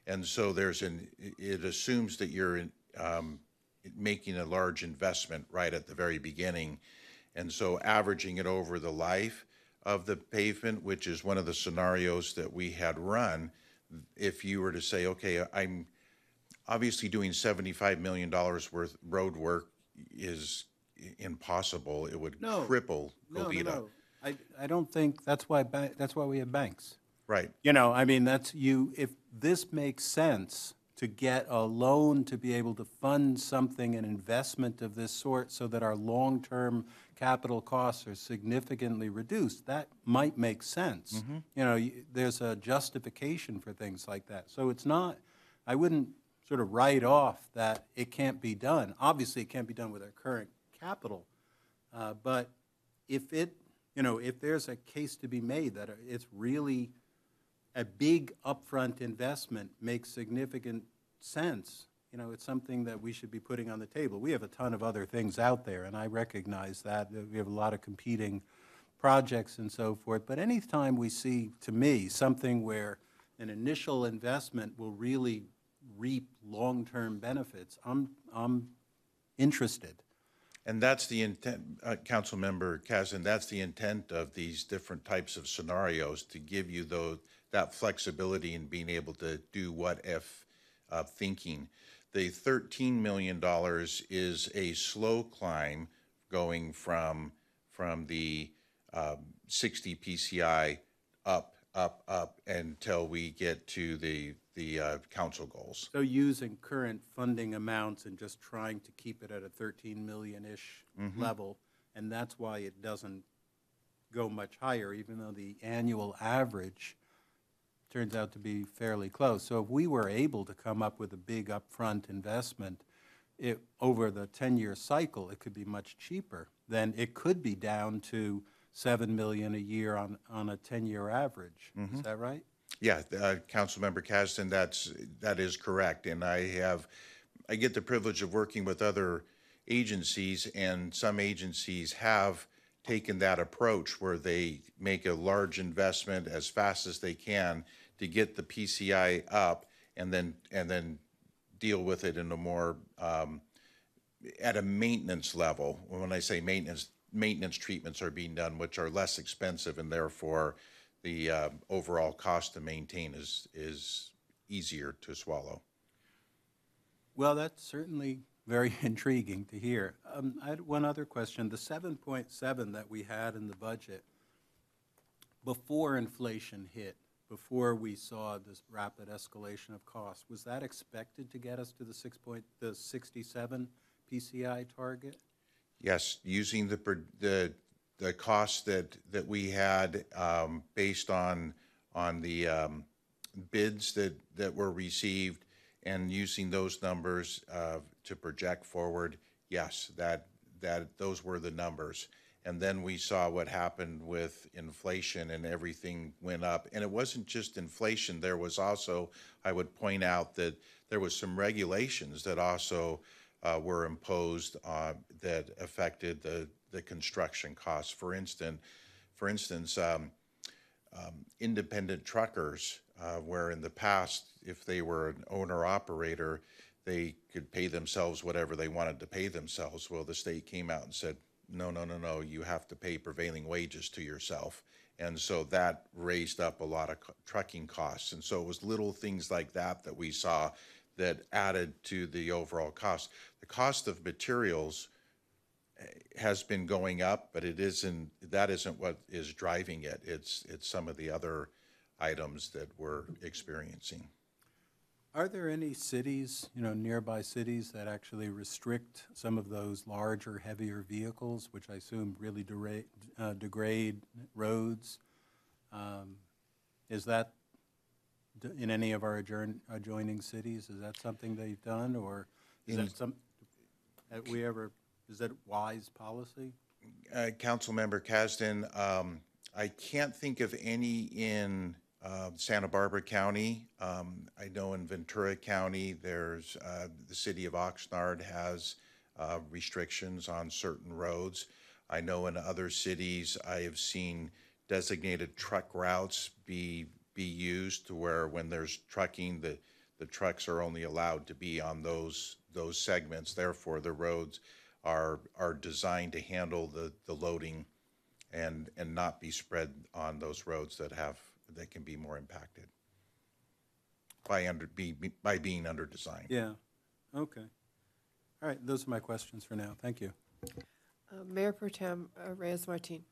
And so there's an, it assumes that you're um, making a large investment right at the very beginning. And so averaging it over the life of the pavement, which is one of the scenarios that we had run, if you were to say, okay, I'm obviously doing seventy-five million dollars worth road work is impossible. It would No. cripple No, no, no. I, I don't think, that's why, ba- that's why we have banks. Right. You know, I mean, that's, you, if this makes sense to get a loan to be able to fund something, an investment of this sort, so that our long-term capital costs are significantly reduced, that might make sense. You know, y- there's a justification for things like that. So it's not, I wouldn't sort of write off that it can't be done. Obviously, it can't be done with our current capital. Uh, But if it, you know, if there's a case to be made that it's really a big upfront investment makes significant sense, you know, it's something that we should be putting on the table. We have a ton of other things out there, and I recognize that. We have a lot of competing projects and so forth. But anytime we see, to me, something where an initial investment will really reap long-term benefits, I'm, I'm interested. And that's the intent, uh, Councilmember Kasdan, that's the intent of these different types of scenarios, to give you those, that flexibility in being able to do what-if uh, thinking. The thirteen million dollars is a slow climb going from, from the um, sixty PCI up, up, up until we get to the, the uh, council goals. So using current funding amounts and just trying to keep it at a 13 million-ish Mhm. level, and that's why it doesn't go much higher, even though the annual average turns out to be fairly close. So if we were able to come up with a big upfront investment, it, over the 10-year cycle, it could be much cheaper. Then it could be down to 7 million a year on, on a 10-year average. Is Mhm. that right? Yeah, uh, Councilmember Kasdan, that's, that is correct. And I have, I get the privilege of working with other agencies, and some agencies have taken that approach where they make a large investment as fast as they can to get the PCI up and then, and then deal with it in a more, um, at a maintenance level. When I say maintenance, maintenance treatments are being done, which are less expensive, and therefore the uh, overall cost to maintain is, is easier to swallow. Well, that's certainly very intriguing to hear. Um, I had one other question. The seven point seven that we had in the budget, before inflation hit, before we saw this rapid escalation of costs, was that expected to get us to the six point, the sixty-seven PCI target? Yes, using the, the, the costs that, that we had um, based on, on the um, bids that, that were received and using those numbers uh, to project forward, yes, that, that, those were the numbers. And then we saw what happened with inflation and everything went up. And it wasn't just inflation, there was also, I would point out that there was some regulations that also uh, were imposed uh, that affected the, the construction costs. For instance, for instance, um, um, independent truckers, uh, where in the past, if they were an owner-operator, they could pay themselves whatever they wanted to pay themselves. Well, the state came out and said, no, no, no, no, you have to pay prevailing wages to yourself. And so that raised up a lot of trucking costs. And so it was little things like that that we saw that added to the overall cost. The cost of materials eh, has been going up, but it isn't, that isn't what is driving it. It's, it's some of the other items that we're experiencing. Are there any cities, you know, nearby cities that actually restrict some of those larger, heavier vehicles, which I assume really uh, degrade roads? Um, Is that d- in any of our adjourn- adjoining cities? Is that something they've done, or is In- that some, have we ever, is that wise policy? Uh, Councilmember Kasdan, um, I can't think of any in, uh, Santa Barbara County. Um, I know in Ventura County, there's, uh, the city of Oxnard has, uh, restrictions on certain roads. I know in other cities, I have seen designated truck routes be, be used to where when there's trucking, the, the trucks are only allowed to be on those, those segments. Therefore, the roads are, are designed to handle the, the loading and, and not be spread on those roads that have, that can be more impacted by under, be, by being under design. Yeah, okay. All right, those are my questions for now. Thank you. Uh, Mayor Pro Tem uh, Reyes Martin.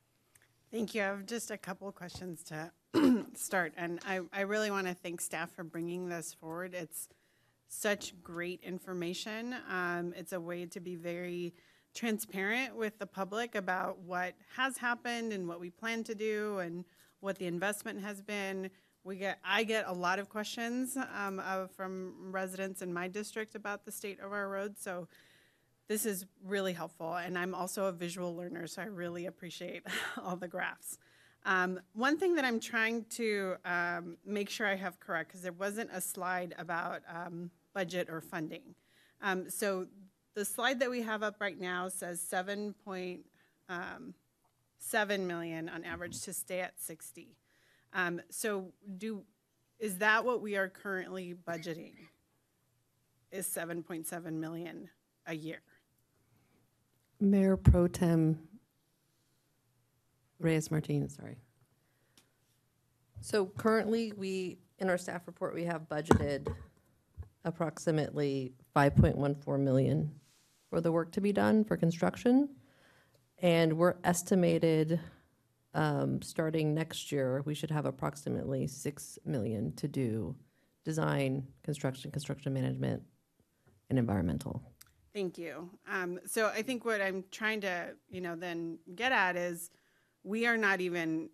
Thank you. I have just a couple of questions to start, and I, I really want to thank staff for bringing this forward. It's such great information. Um, it's a way to be very transparent with the public about what has happened and what we plan to do and what the investment has been. We get, I get a lot of questions um, of, from residents in my district about the state of our roads. So this is really helpful. And I'm also a visual learner, so I really appreciate all the graphs. Um, one thing that I'm trying to um, make sure I have correct, because there wasn't a slide about um, budget or funding. Um, so the slide that we have up right now says 7.7 million on average to stay at 60. Um, so do is that what we are currently budgeting? Is 7.7 million a year? Mayor Pro Tem Reyes Martinez, sorry. So currently, we, in our staff report, we have budgeted approximately 5.14 million for the work to be done for construction. And we're estimated, um, starting next year, we should have approximately 6 million to do design, construction, construction management, and environmental. Thank you. Um, so I think what I'm trying to, you know, then get at is we are not even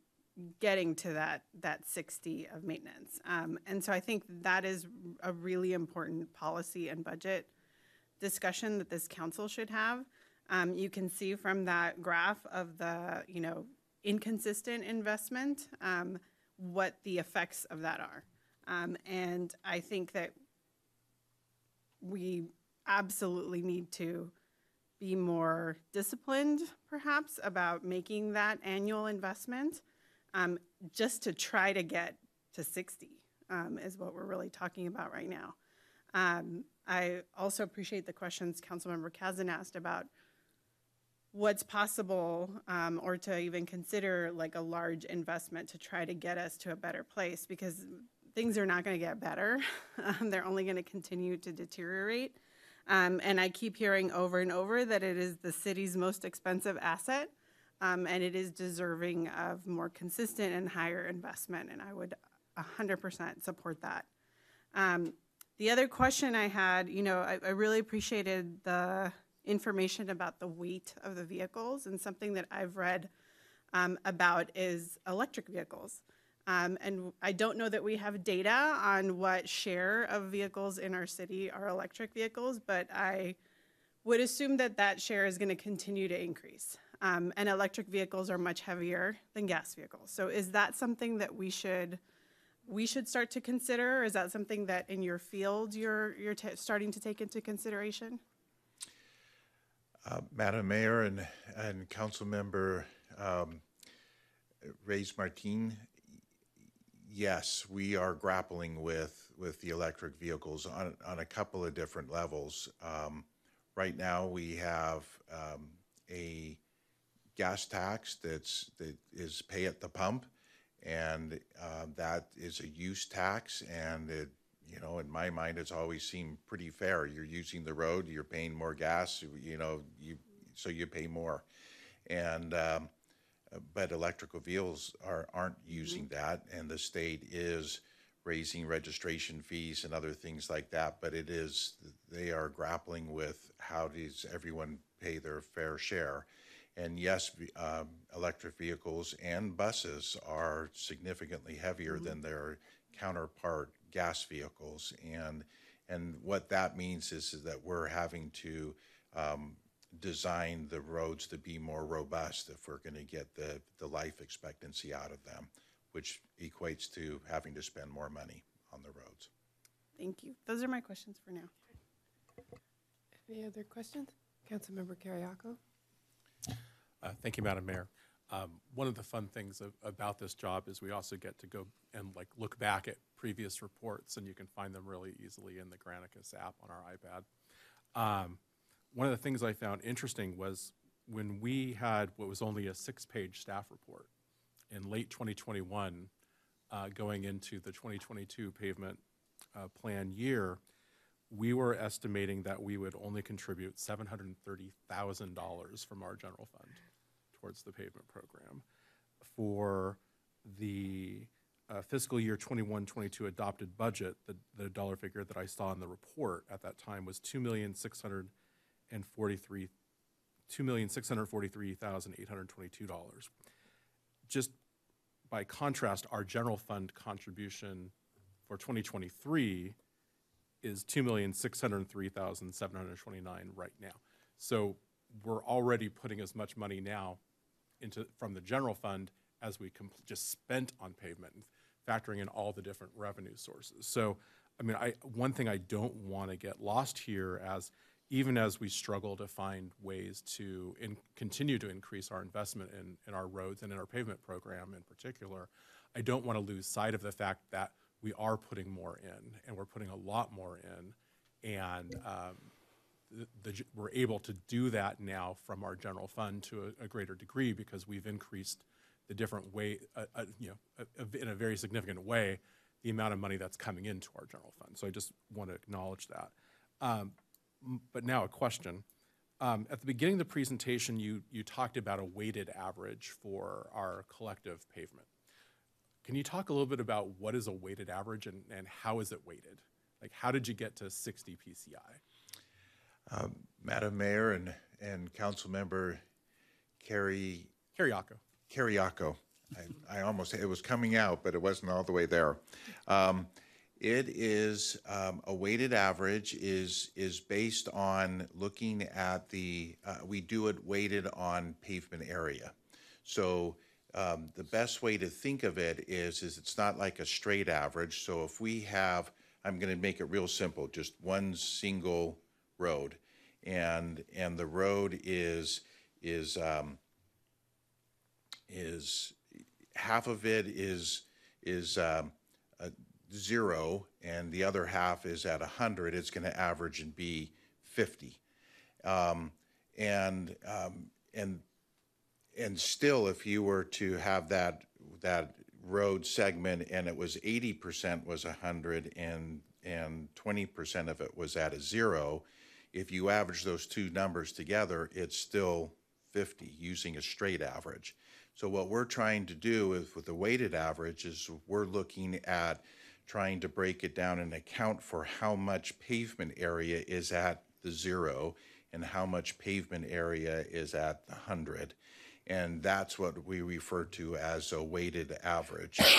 getting to that that 60 of maintenance. Um, and so I think that is a really important policy and budget discussion that this council should have. Um, you can see from that graph of the, you know, inconsistent investment, um, what the effects of that are. Um, and I think that we absolutely need to be more disciplined, perhaps, about making that annual investment um, just to try to get to 60 um, is what we're really talking about right now. Um, I also appreciate the questions Councilmember Kasdan asked about what's possible um, or to even consider like a large investment to try to get us to a better place because things are not going to get better. Um, they're only going to continue to deteriorate. Um, and I keep hearing over and over that it is the city's most expensive asset, um, and it is deserving of more consistent and higher investment. And I would 100% support that. Um, the other question I had, you know, I, I really appreciated the information about the weight of the vehicles, and something that I've read um, about is electric vehicles. Um, and I don't know that we have data on what share of vehicles in our city are electric vehicles, but I would assume that that share is going to continue to increase. Um, and electric vehicles are much heavier than gas vehicles. So is that something that we should we should start to consider? Or is that something that in your field you're you're starting to take into consideration? Uh, Madam Mayor and, and Councilmember um, Reyes Martin, yes, we are grappling with, with the electric vehicles on, on a couple of different levels. Um, right now, we have um, a gas tax that's, that is pay at the pump, and uh, that is a use tax, and it, you know, in my mind, it's always seemed pretty fair. You're using the road, you're paying more gas, you know, you, so you pay more. And, um, but electrical vehicles are, aren't using that, and the state is raising registration fees and other things like that, but it is, they are grappling with how does everyone pay their fair share? And yes, um, electric vehicles and buses are significantly heavier than their counterpart gas vehicles. And, and what that means is, is that we're having to um, design the roads to be more robust if we're going to get the, the life expectancy out of them, which equates to having to spend more money on the roads. Thank you. Those are my questions for now. Any other questions? Councilmember Kyriaco? Uh, Thank you, Madam Mayor. Um, One of the fun things of- about this job is we also get to go and like look back at previous reports, and you can find them really easily in the Granicus app on our iPad. Um, One of the things I found interesting was when we had what was only a six-page staff report in late 2021, uh, going into the 2022 pavement uh, plan year, we were estimating that we would only contribute $730,000 from our general fund towards the pavement program. For the uh, fiscal year 21, 22 adopted budget, the, the dollar figure that I saw in the report at that time was two million six hundred and forty-three, two million six hundred forty-three thousand eight hundred twenty-two dollars. Just by contrast, our general fund contribution for 2023 is two million six hundred three thousand seven hundred twenty-nine right now. So we're already putting as much money now into, from the general fund as we just spent on pavement, factoring in all the different revenue sources. So, I mean, I, one thing I don't want to get lost here as, even as we struggle to find ways to in, continue to increase our investment in, in our roads and in our pavement program in particular, I don't want to lose sight of the fact that we are putting more in, and we're putting a lot more in, and um, the, the, we're able to do that now from our general fund to a, a greater degree because we've increased the different way, uh, uh, you know, in a very significant way, the amount of money that's coming into our general fund. So I just want to acknowledge that. Um, but now a question. Um, at the beginning of the presentation, you, you talked about a weighted average for our collective pavement. Can you talk a little bit about what is a weighted average and, and how is it weighted? Like, how did you get to 60 PCI? Um, Madam Mayor and, and Councilmember Carrie. Carriaco. Carriaco. I, I almost, it was coming out, but it wasn't all the way there. Um, it is, um, a weighted average is, is based on looking at the, uh, we do it weighted on pavement area. So, um, the best way to think of it is, is it's not like a straight average. So if we have, I'm gonna make it real simple, just one single road. And, and the road is, is, um, is, half of it is, is, um, zero, and the other half is at hundred, it's gonna average and be fifty. Um, and, um, and, and still, if you were to have that, that road segment and it was eighty percent was a hundred and, and twenty percent of it was at a zero, if you average those two numbers together, it's still fifty, using a straight average. So what we're trying to do is with the weighted average is we're looking at trying to break it down and account for how much pavement area is at the zero and how much pavement area is at the hundred. And that's what we refer to as a weighted average.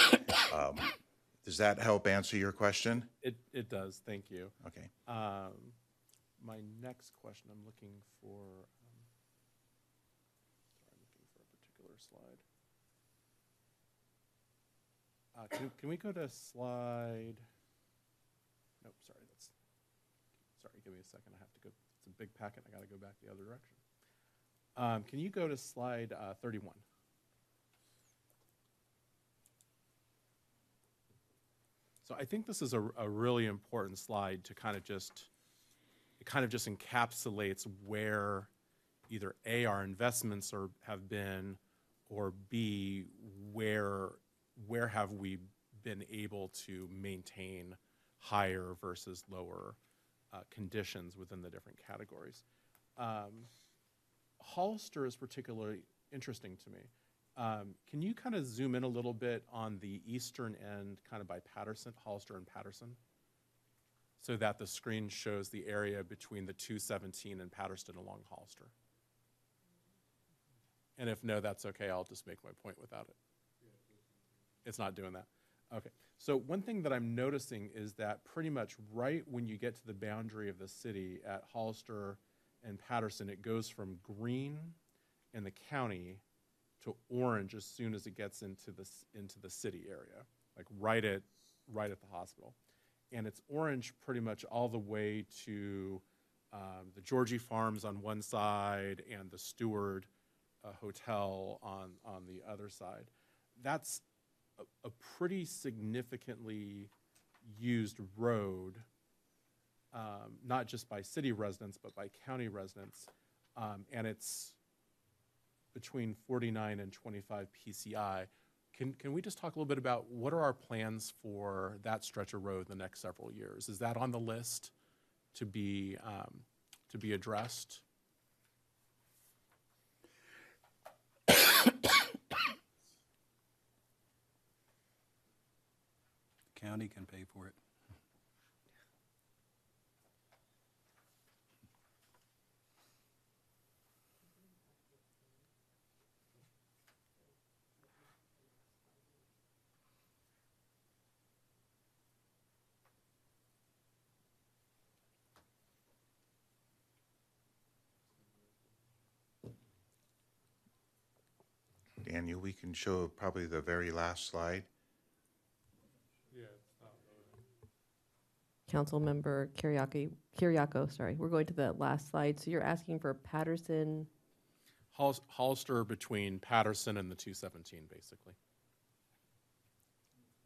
Um, Does that help answer your question? It, it does, thank you. Okay. Um, my next question, I'm looking for, um, sorry, I'm looking for a particular slide. Uh, can, can we go to slide? Nope, sorry, that's, sorry, give me a second, I have to go, it's a big packet, I gotta go back the other direction. Um, can you go to slide, uh, thirty-one? So I think this is a, a really important slide to kind of just, it kind of just encapsulates where either A, our investments are, have been, or B, where, where have we been able to maintain higher versus lower uh, conditions within the different categories. Um, Hollister is particularly interesting to me. Um, can you kind of zoom in a little bit on the eastern end, kind of by Patterson, Hollister and Patterson? So that the screen shows the area between the 217 and Patterson along Hollister. And if no, that's okay, I'll just make my point without it. It's not doing that. Okay. So one thing that I'm noticing is that pretty much right when you get to the boundary of the city at Hollister and Patterson, it goes from green in the county to orange as soon as it gets into the into the city area, like right at right at the hospital, and it's orange pretty much all the way to um, the Georgie Farms on one side and the Stewart uh, Hotel on on the other side. That's a, a pretty significantly used road, um, not just by city residents but by county residents, um, and it's between 49 and 25 PCI. Can, can we just talk a little bit about what are our plans for that stretch of road in the next several years? Is that on the list to be, um, to be addressed? county can pay for it. Daniel, we can show probably the very last slide. Councilmember Kiriaki, Kyriaco, sorry. We're going to the last slide. So you're asking for Patterson, Hol- Hollister between Patterson and the 217, basically.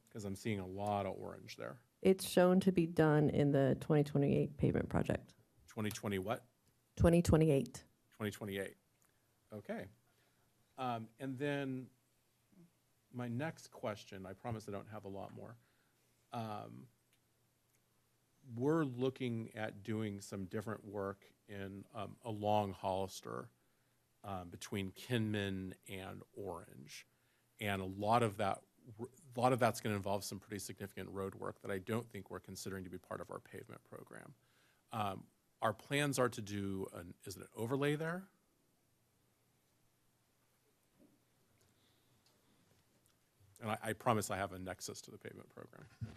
Because I'm seeing a lot of orange there. it's shown to be done in the 2028 pavement project. 2020 what? 2028. 2028. Okay. Um, And then my next question, I promise I don't have a lot more. Um, We're looking at doing some different work in, um, along Hollister um, between Kinman and Orange. And a lot of that, a lot of that's going to involve some pretty significant road work that I don't think we're considering to be part of our pavement program. Um, Our plans are to do, an is it an overlay there? And I, I promise I have a nexus to the pavement program.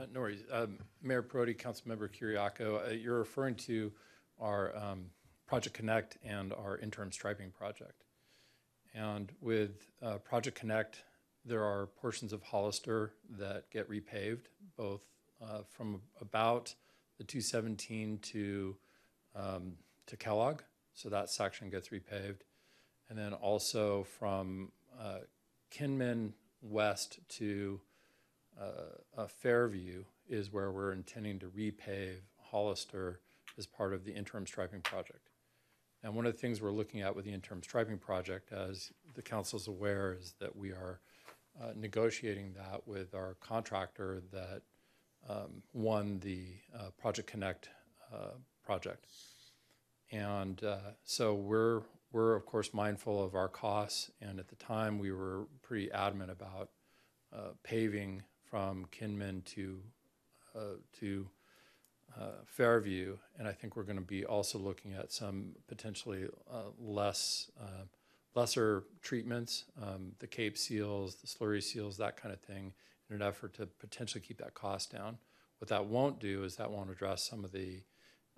Uh, No worries. Um, Mayor Perotte, Councilmember Kyriaco, uh, you're referring to our um, Project Connect and our interim striping project. And with uh, Project Connect, there are portions of Hollister that get repaved, both uh, from about the 217 to, um, to Kellogg. So that section gets repaved. And then also from uh, Kinman West to uh, Fairview is where we're intending to repave Hollister as part of the interim striping project. And one of the things we're looking at with the interim striping project, as the council's aware, is that we are uh, negotiating that with our contractor that um, won the uh, Project Connect uh, project. And uh, so we're, we're of course mindful of our costs, and at the time, we were pretty adamant about uh, paving from Kinman to, uh, to uh, Fairview. And I think we're going to be also looking at some potentially uh, less, uh, lesser treatments, um, the Cape seals, the slurry seals, that kind of thing, in an effort to potentially keep that cost down. What that won't do is that won't address some of the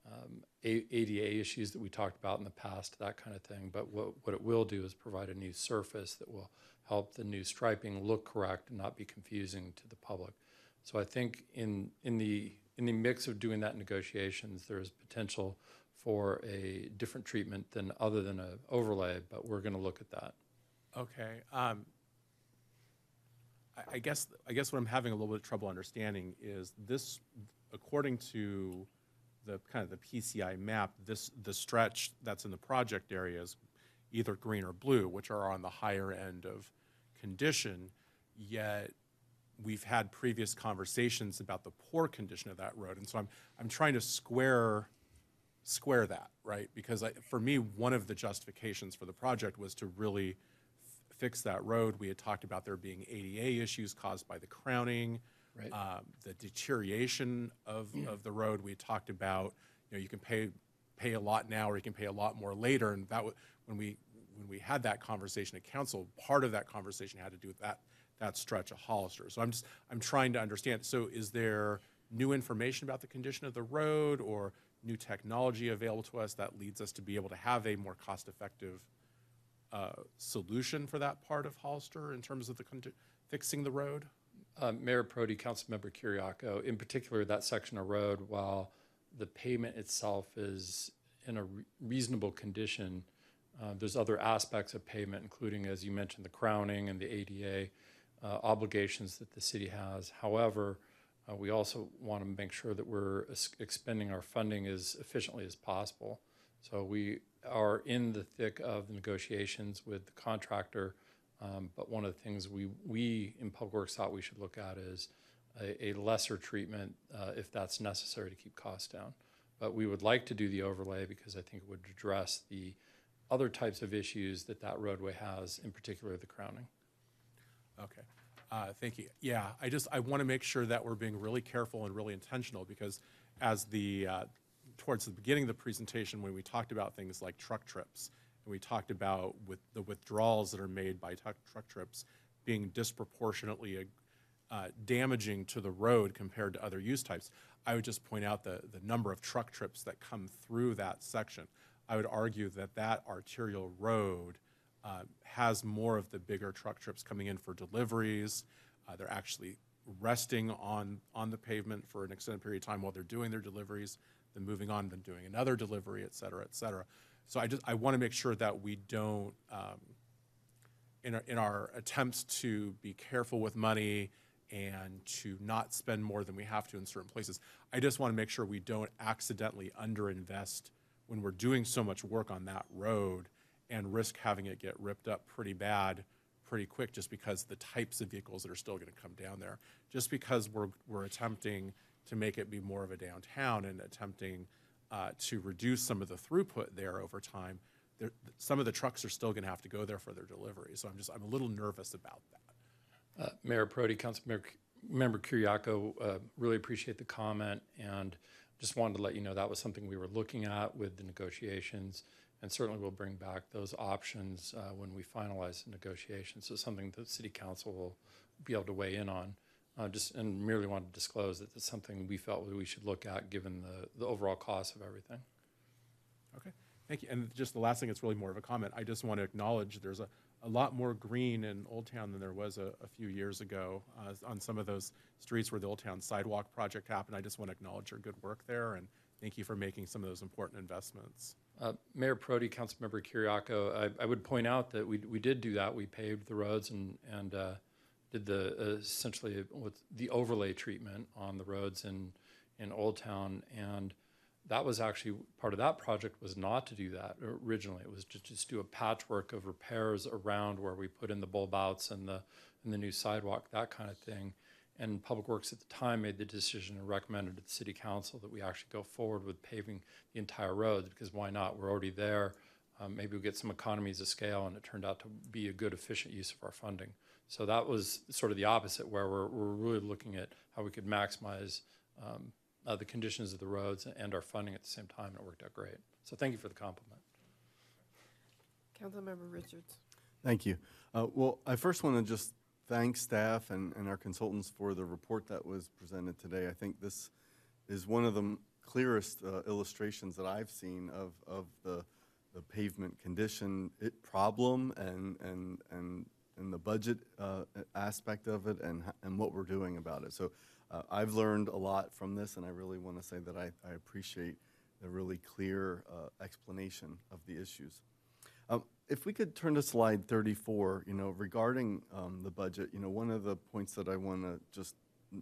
um, ADA issues that we talked about in the past, that kind of thing. But what, what it will do is provide a new surface that will help the new striping look correct and not be confusing to the public. So I think in, in the, in the mix of doing that negotiations, there is potential for a different treatment than other than a overlay, but we're going to look at that. Okay. um, I- I guess, I guess what I'm having a little bit of trouble understanding is this, according to the kind of the PCI map, this, the stretch that's in the project area is either green or blue, which are on the higher end of condition, yet we've had previous conversations about the poor condition of that road. And so I'm, I'm trying to square, square that, right? Because I, for me, one of the justifications for the project was to really fix that road. We had talked about there being ADA issues caused by the crowning. Right. um, The deterioration of, of the road, we talked about, you know, you can pay, pay a lot now or you can pay a lot more later. And that, when we, when we had that conversation at council, part of that conversation had to do with that, that stretch of Hollister. So I'm just, I'm trying to understand, so is there new information about the condition of the road or new technology available to us that leads us to be able to have a more cost-effective uh, solution for that part of Hollister in terms of the, fixing the road? Uh, Mayor Perotte, Councilmember Kyriaco, in particular, that section of road, while the pavement itself is in a re- reasonable condition, uh, there's other aspects of pavement, including, as you mentioned, the crowning and the ADA uh, obligations that the city has. However, uh, we also want to make sure that we're expending our funding as efficiently as possible. So we are in the thick of the negotiations with the contractor. Um, But one of the things we, we in Public Works thought we should look at is a, a lesser treatment uh, if that's necessary to keep costs down. But we would like to do the overlay because I think it would address the other types of issues that that roadway has, in particular the crowning. Okay. Uh, Thank you. Yeah, I just, I want to make sure that we're being really careful and really intentional because as the, uh, towards the beginning of the presentation, when we talked about things like truck trips, and we talked about with the withdrawals that are made by truck, truck trips being disproportionately uh, damaging to the road compared to other use types, I would just point out the, the number of truck trips that come through that section. I would argue that that arterial road uh, has more of the bigger truck trips coming in for deliveries. Uh, They're actually resting on, on the pavement for an extended period of time while they're doing their deliveries, then moving on, then doing another delivery, et cetera, et cetera. So I just, I want to make sure that we don't, um, in our, in our attempts to be careful with money and to not spend more than we have to in certain places, I just want to make sure we don't accidentally underinvest when we're doing so much work on that road and risk having it get ripped up pretty bad pretty quick just because the types of vehicles that are still going to come down there. Just because we're, we're attempting to make it be more of a downtown and attempting uh, to reduce some of the throughput there over time, there, some of the trucks are still going to have to go there for their delivery. So I'm just, I'm a little nervous about that. Uh, Mayor Perotte, Councilmember Member Kyriaco, uh, really appreciate the comment and just wanted to let you know that was something we were looking at with the negotiations. And certainly we'll bring back those options uh, when we finalize the negotiations. So something that City Council will be able to weigh in on. Uh, just and merely wanted to disclose that it's something we felt we should look at given the, the overall cost of everything. Okay, thank you. And just the last thing, it's really more of a comment. I just want to acknowledge there's a, a lot more green in Old Town than there was a, a few years ago uh, on some of those streets where the Old Town Sidewalk project happened. I just want to acknowledge your good work there and thank you for making some of those important investments. Uh, Mayor Perotte, Councilmember Kyriaco, I, I would point out that we, we did do that. We paved the roads and, and uh, did the uh, essentially with the overlay treatment on the roads in, in Old Town. And that was actually part of that project was not to do that originally. It was to just do a patchwork of repairs around where we put in the bulb outs and the, and the new sidewalk, that kind of thing. And Public Works at the time made the decision and recommended to the city council that we actually go forward with paving the entire road because why not? We're already there. Um, maybe we'll get some economies of scale, and it turned out to be a good, efficient use of our funding. So that was sort of the opposite, where we're, we're really looking at how we could maximize um, uh, the conditions of the roads and our funding at the same time, and it worked out great. So thank you for the compliment. Councilmember Richards. Thank you. Uh, Well, I first want to just thank staff and, and our consultants for the report that was presented today. I think this is one of the clearest uh, illustrations that I've seen of, of the, the pavement condition it problem and, and, and, and the budget uh, aspect of it and, and what we're doing about it. So uh, I've learned a lot from this, and I really want to say that I, I appreciate the really clear uh, explanation of the issues. Um, If we could turn to slide 34, you know, regarding um, the budget, you know, one of the points that I want to just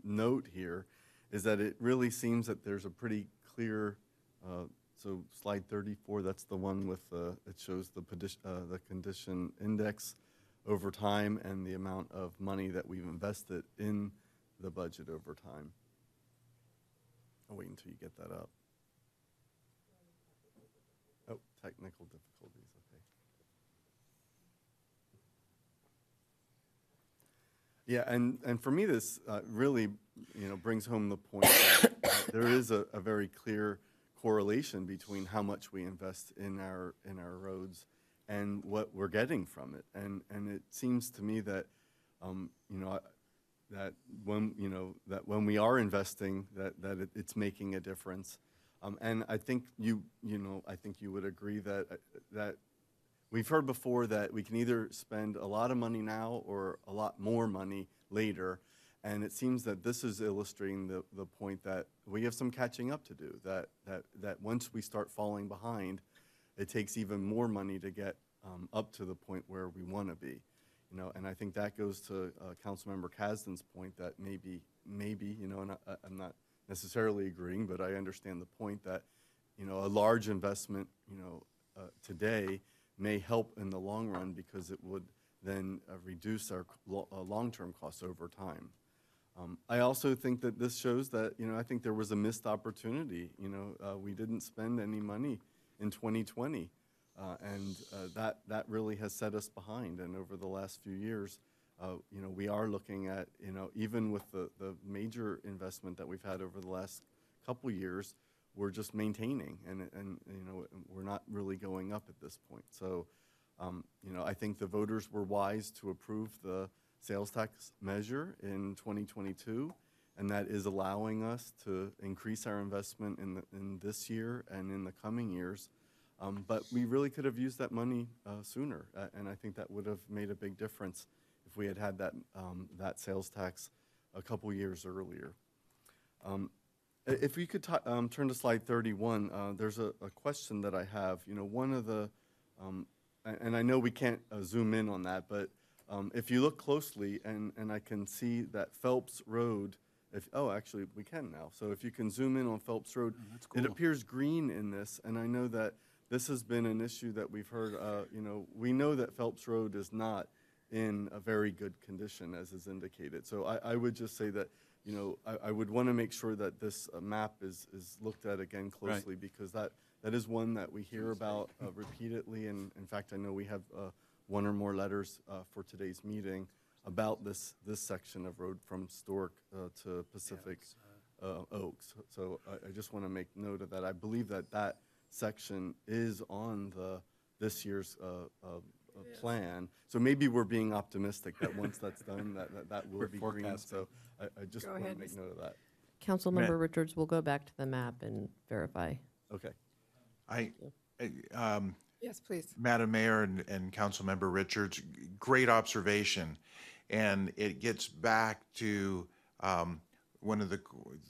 note here is that it really seems that there's a pretty clear, uh, so slide 34, that's the one with, the it shows the, uh, the condition index over time and the amount of money that we've invested in the budget over time. I'll wait until you get that up. Oh, technical difficulties, okay. Yeah, and, and for me, this uh, really, you know, brings home the point that there is a, a very clear correlation between how much we invest in our, in our roads and what we're getting from it. And, and it seems to me that, um, you know, that when, you know, that when we are investing, that, that it, it's making a difference. Um, and I think you, you know, I think you would agree that, uh, that We've heard before that we can either spend a lot of money now or a lot more money later. And it seems that this is illustrating the, the point that we have some catching up to do, that, that, that once we start falling behind, it takes even more money to get um, up to the point where we want to be. You know, and I think that goes to uh, Councilmember Kasdan's point that maybe, maybe, you know, and I, I'm not necessarily agreeing, but I understand the point that, you know, a large investment, you know, uh, today may help in the long run because it would then uh, reduce our lo- uh, long-term costs over time. Um, I also think that this shows that, you know, I think there was a missed opportunity. You know, uh, we didn't spend any money in 2020, uh, and uh, that, that really has set us behind. And over the last few years, uh, you know, we are looking at, you know, even with the, the major investment that we've had over the last couple years, we're just maintaining and, and, you know, we're not really going up at this point. So, um, you know, I think the voters were wise to approve the sales tax measure in 2022, and that is allowing us to increase our investment in, the, in this year and in the coming years. Um, but we really could have used that money uh, sooner, uh, and I think that would have made a big difference if we had had that, um, that sales tax a couple years earlier. Um, If we could um, turn to slide 31, uh, there's a, a question that I have. You know, one of the, um, and I know we can't uh, zoom in on that, but um, if you look closely, and, and I can see that Phelps Road, if, oh, actually, we can now. So if you can zoom in on Phelps Road, it appears green in this, and I know that this has been an issue that we've heard, uh, you know, we know that Phelps Road is not in a very good condition, as is indicated. So I, I would just say that, you know, I, I would want to make sure that this uh, map is, is looked at again closely, because that, that is one that we hear about uh, repeatedly, and in fact, I know we have uh, one or more letters uh, for today's meeting about this, this section of road from Storke uh, to Pacific uh, Oaks. So I, I just want to make note of that. I believe that that section is on the, this year's uh, uh, uh, plan. So maybe we're being optimistic that once that's done, that, that- that will We're be green. So I, I just Go want to ahead, make Mr. note of that. Councilmember Richards, we'll go back to the map and verify. Okay. I, I, um, Yes, please. Madam Mayor and, and Councilmember Richards, g- great observation. And it gets back to, um, one of the,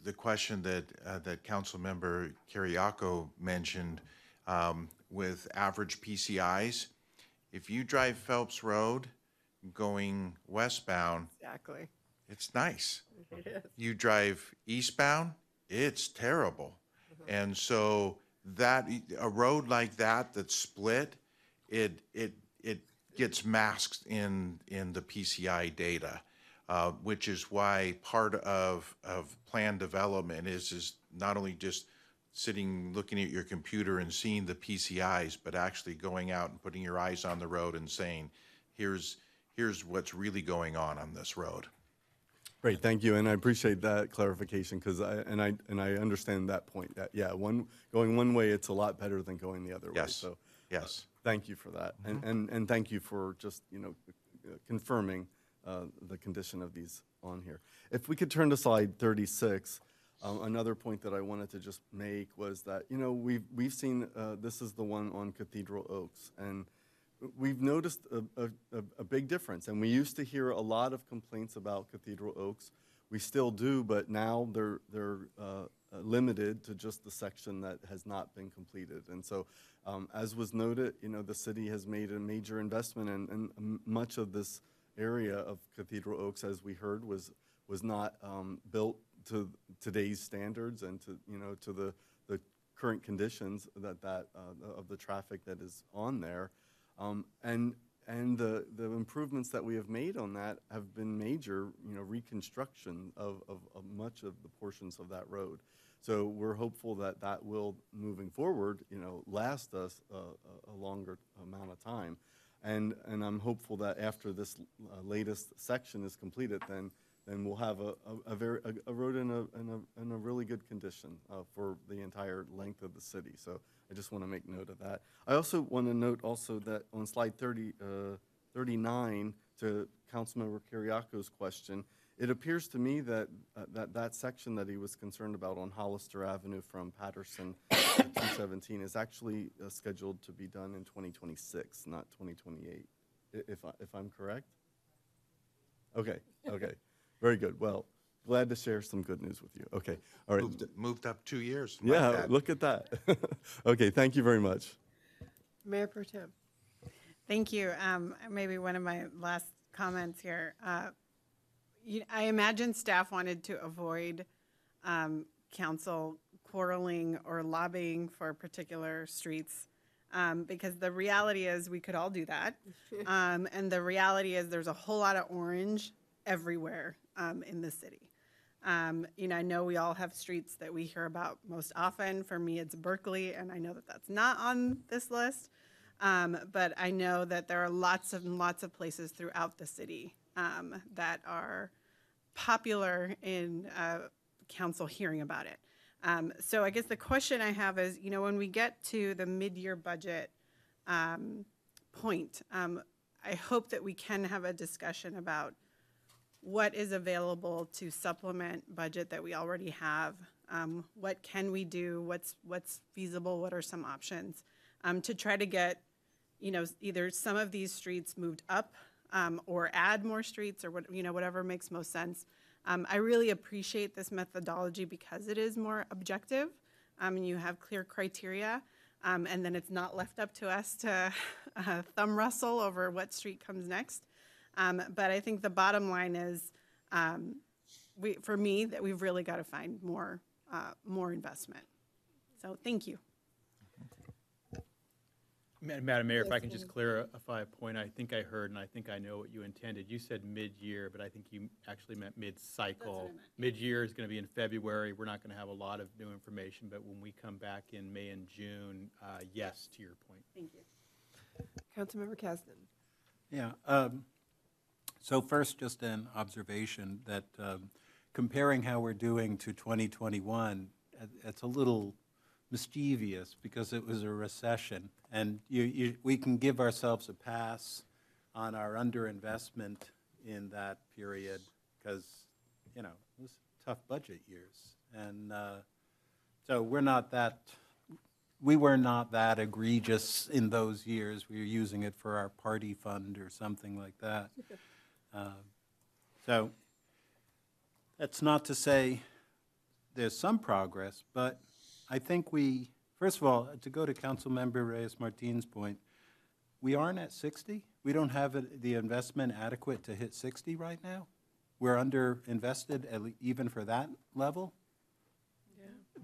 the question that, uh, that Councilmember Carriaco mentioned, um, with average PCIs. If you drive Phelps Road going westbound, Exactly. it's nice. It is. You drive eastbound, it's terrible. And so that, a road like that that's split, it, it, it gets masked in, in the PCI data, uh, which is why part of, of plan development is, is not only just sitting, looking at your computer and seeing the PCIs, but actually going out and putting your eyes on the road and saying, here's, here's what's really going on on this road. Great, thank you, and I appreciate that clarification, because I, and I, and I understand that point, that, yeah, one, going one way, it's a lot better than going the other way, Yes, so. yes. Thank you for that, and, and, and thank you for just, you know, uh, confirming uh, the condition of these on here. If we could turn to slide thirty-six, um, another point that I wanted to just make was that, you know, we've, we've seen, uh, this is the one on Cathedral Oaks, and we've noticed a, a, a- a big difference, and we used to hear a lot of complaints about Cathedral Oaks. We still do, but now they're, they're uh, limited to just the section that has not been completed. And so, um, as was noted, you know, the city has made a major investment, and, and m- much of this area of Cathedral Oaks, as we heard, was, was not um, built to today's standards and to, you know, to the, the current conditions that, that, uh, of the traffic that is on there. Um, and and the, the improvements that we have made on that have been major, you know, reconstruction of, of, of much of the portions of that road. So we're hopeful that that will, moving forward, you know, last us a, a- longer amount of time. And, and I'm hopeful that after this uh, latest section is completed, then, then we'll have a, a, a very, a, a road in a, in a, in a really good condition uh, for the entire length of the city. So I just want to make note of that. I also want to note also that on slide 30, uh, 39, to Councilmember Kyriaco's question, it appears to me that, uh, that that section that he was concerned about on Hollister Avenue from Patterson to 217 is actually uh, scheduled to be done in 2026, not 2028, if, I- if I'm correct? Okay, okay, very good. Well, glad to share some good news with you. Okay, all right. Moved, moved up two years. like Yeah, that. look at that. Okay, thank you very much. Mayor Pro Tem. Thank you. Um, maybe one of my last comments here. Uh, you, I imagine staff wanted to avoid um, council quarreling or lobbying for particular streets. Um, because the reality is we could all do that. Um, and the reality is there's a whole lot of orange everywhere um, in the city. Um, you know, I know we all have streets that we hear about most often. For me, it's Berkeley, and I know that that's not on this list. Um, but I know that there are lots and lots of places throughout the city um, that are popular in uh, council hearing about it. Um, so I guess the question I have is, you know, when we get to the mid-year budget um, point, um, I hope that we can have a discussion about what is available to supplement budget that we already have. Um, what can we do? What's what's feasible? What are some options um, to try to get, you know, either some of these streets moved up um, or add more streets or what you know whatever makes most sense. Um, I really appreciate this methodology because it is more objective um, and you have clear criteria. Um, and then it's not left up to us to uh, thumb wrestle over what street comes next. Um, but I think the bottom line is, um, we, for me, that we've really got to find more, uh, more investment. So thank you. Madam Mayor, if I can just clarify a point I think I heard, and I think I know what you intended. You said mid-year, but I think you actually meant mid-cycle. Mid-year is going to be in February. We're not going to have a lot of new information, but when we come back in May and June, uh, yes, to your point. Thank you. Councilmember Kasdan. Yeah. um, So first, just an observation that um, comparing how we're doing to 2021, it's a little mischievous because it was a recession. And you, you, we can give ourselves a pass on our underinvestment in that period because, you know, it was tough budget years. And uh, so we're not that, we were not that egregious in those years. We were using it for our party fund or something like that. Uh, So that's not to say there's some progress, but I think we, first of all, to go to Councilmember Reyes Martin's point, we aren't at 60. We don't have it- the investment adequate to hit 60 right now. We're under-invested even for that level.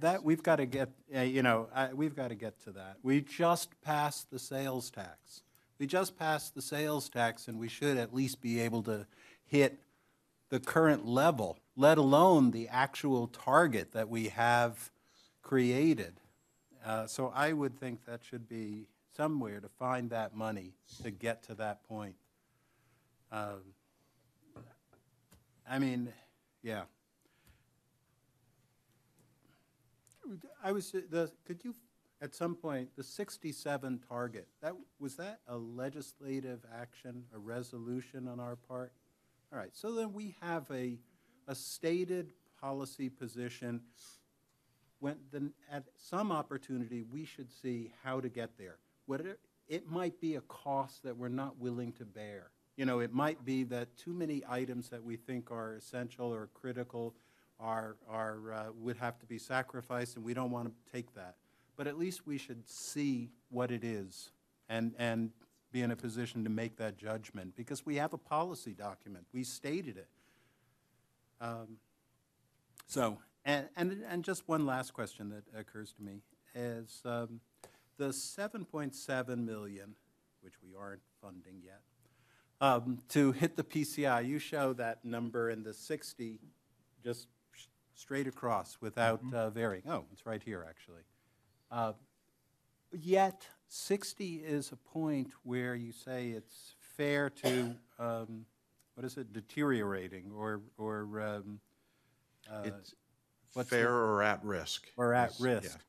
That, we've got to get, uh, you know, I- we've got to get to that. We just passed the sales tax. We just passed the sales tax, and we should at least be able to hit the current level, let alone the actual target that we have created. Uh, So I would think that should be somewhere to find that money to get to that point. Um, I mean, yeah. I was, the, could you, at some point, the 67 target, that, was that a legislative action, a resolution on our part? All right, so then we have a, a stated policy position. When, at some opportunity, we should see how to get there. Whether, it might be a cost that we're not willing to bear. You know, it might be that too many items that we think are essential or critical are, are, uh, would have to be sacrificed, and we don't want to take that. But at least we should see what it is and, and be in a position to make that judgment, because we have a policy document. We stated it. Um, So, and, and, and just one last question that occurs to me is, um, the seven point seven million, which we aren't funding yet, um, to hit the PCI, you show that number in the sixty, just sh- straight across without uh, varying. Oh, it's right here, actually. Uh, Yet, 60 is a point where you say it's fair to, um, what is it, deteriorating or, or, um, uh, It's what's the- fair or at risk. Or at is- yeah. risk.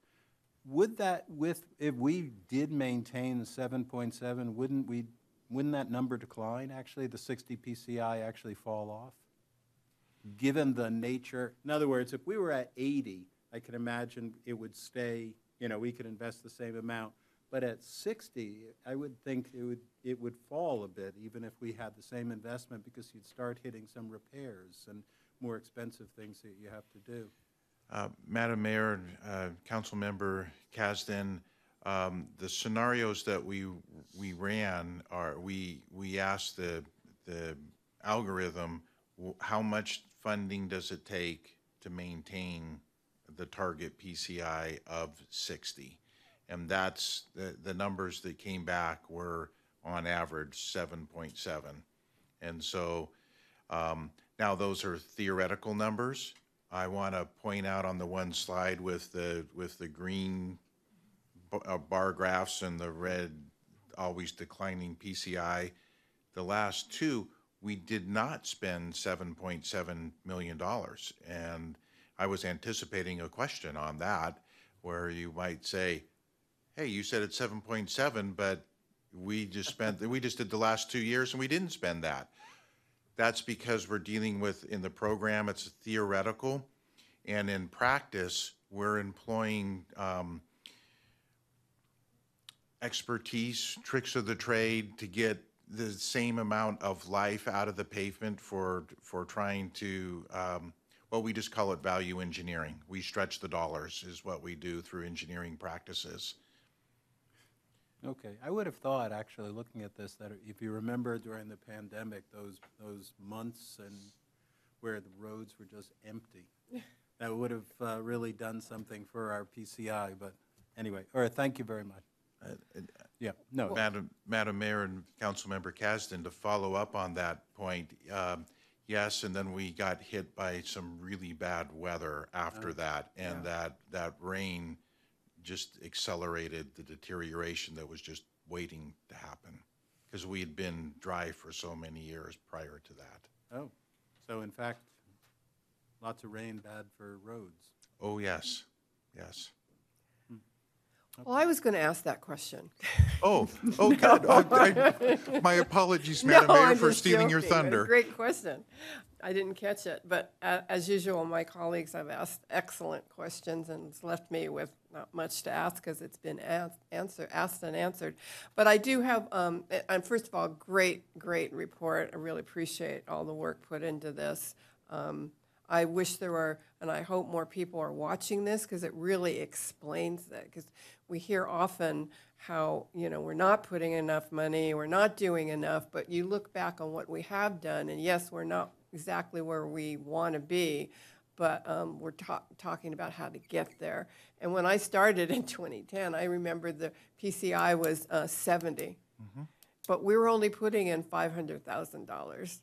Would that, with, if we did maintain the 7.7, wouldn't we, wouldn't that number decline, actually, the 60 PCI actually fall off? Given the nature, in other words, if we were at 80, I can imagine it would stay, you know, we could invest the same amount. But at 60, I would think it would, it would fall a bit, even if we had the same investment, because you'd start hitting some repairs and more expensive things that you have to do. Uh, Madam Mayor, uh, Councilmember Kasdan, um, the scenarios that we, we ran are, we, we asked the, the algorithm, how much funding does it take to maintain the target PCI of 60? And that's, the, the numbers that came back were on average 7.7. And so, um, now those are theoretical numbers. I want to point out on the one slide with the, with the green uh, bar graphs and the red always declining PCI, the last two, we did not spend $7.7 million. And I was anticipating a question on that where you might say, hey, you said it's 7.7, but we just spent, we just did the last two years and we didn't spend that. That's because we're dealing with, in the program, it's theoretical. And in practice, we're employing um, expertise, tricks of the trade to get the same amount of life out of the pavement for, for trying to, um, well, we just call it value engineering. We stretch the dollars is what we do through engineering practices. Okay, I would have thought, actually, looking at this, that if you remember during the pandemic, those, those months and where the roads were just empty, that would have uh, really done something for our PCI, but anyway, all right, thank you very much. Yeah, no. Madam, Madam Mayor and Councilmember Kasdan, to follow up on that point, um, yes, and then we got hit by some really bad weather after Oh, that, and yeah. that, that rain just accelerated the deterioration that was just waiting to happen, because we had been dry for so many years prior to that. Oh, so in fact, lots of rain, bad for roads. Oh, yes, yes. Well, I was going to ask that question. Oh, oh, God. I- I- My apologies, Madam No, Mayor, I'm for just stealing your joking. Thunder. Great question. I didn't catch it, but a- as usual, my colleagues have asked excellent questions and it's left me with not much to ask because it's been asked, answer, asked and answered. But I do have, um, and first of all, great, great report. I really appreciate all the work put into this. Um, I wish there were, and I hope more people are watching this because it really explains that. Because we hear often how, you know, we're not putting enough money, we're not doing enough, but you look back on what we have done, and yes, we're not exactly where we want to be, but um, we're ta- talking about how to get there. And when I started in 2010, I remember the PCI was uh, 70, but we were only putting in $500,000.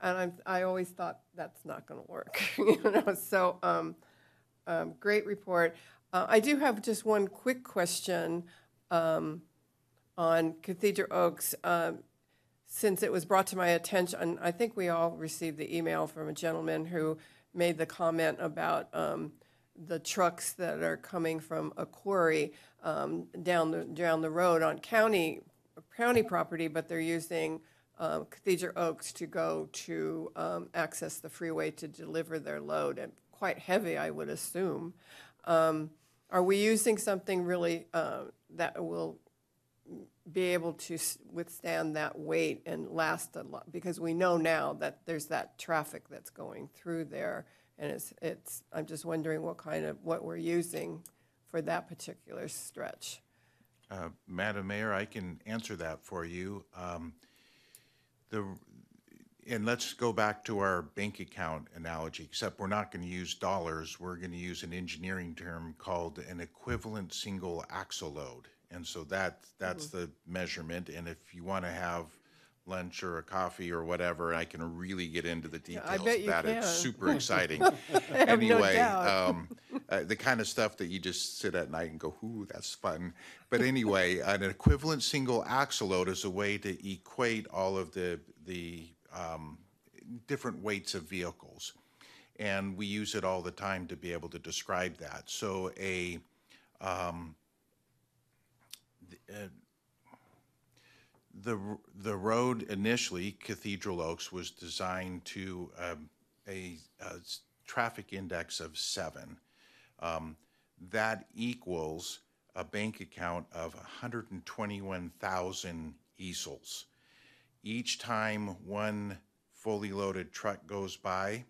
And I'm, I always thought that's not going to work, you know. So, um, um, great report. Uh, I do have just one quick question um, on Cathedral Oaks. Um, since it was brought to my attention, I think we all received the email from a gentleman who made the comment about um, the trucks that are coming from a quarry um, down the down the road on county county property, but they're using um, Cathedral Oaks to go to um, access the freeway to deliver their load, and quite heavy, I would assume. Um, are we using something really uh, that will be able to withstand that weight and last a lot? Because we know now that there's that traffic that's going through there, and it's it's. I'm just wondering what kind of what we're using for that particular stretch. Uh, Madam Mayor, I can answer that for you. Um, The, and let's go back to our bank account analogy, except we're not going to use dollars. We're going to use an engineering term called an equivalent single axle load. And so that, that's the measurement. And if you want to have lunch or a coffee or whatever, I can really get into the Yeah, I details bet of you that. It's can. super exciting. No Anyway, doubt. um, uh, the kind of stuff that you just sit at night and go, ooh, that's fun. But anyway, an equivalent single axle load is a way to equate all of the, the um, different weights of vehicles. And we use it all the time to be able to describe that. So a, um, uh, the, the road initially, Cathedral Oaks, was designed to um, a, a traffic index of seven. Um, That equals a bank account of 121,000 ESALs. Each time one fully loaded truck goes by,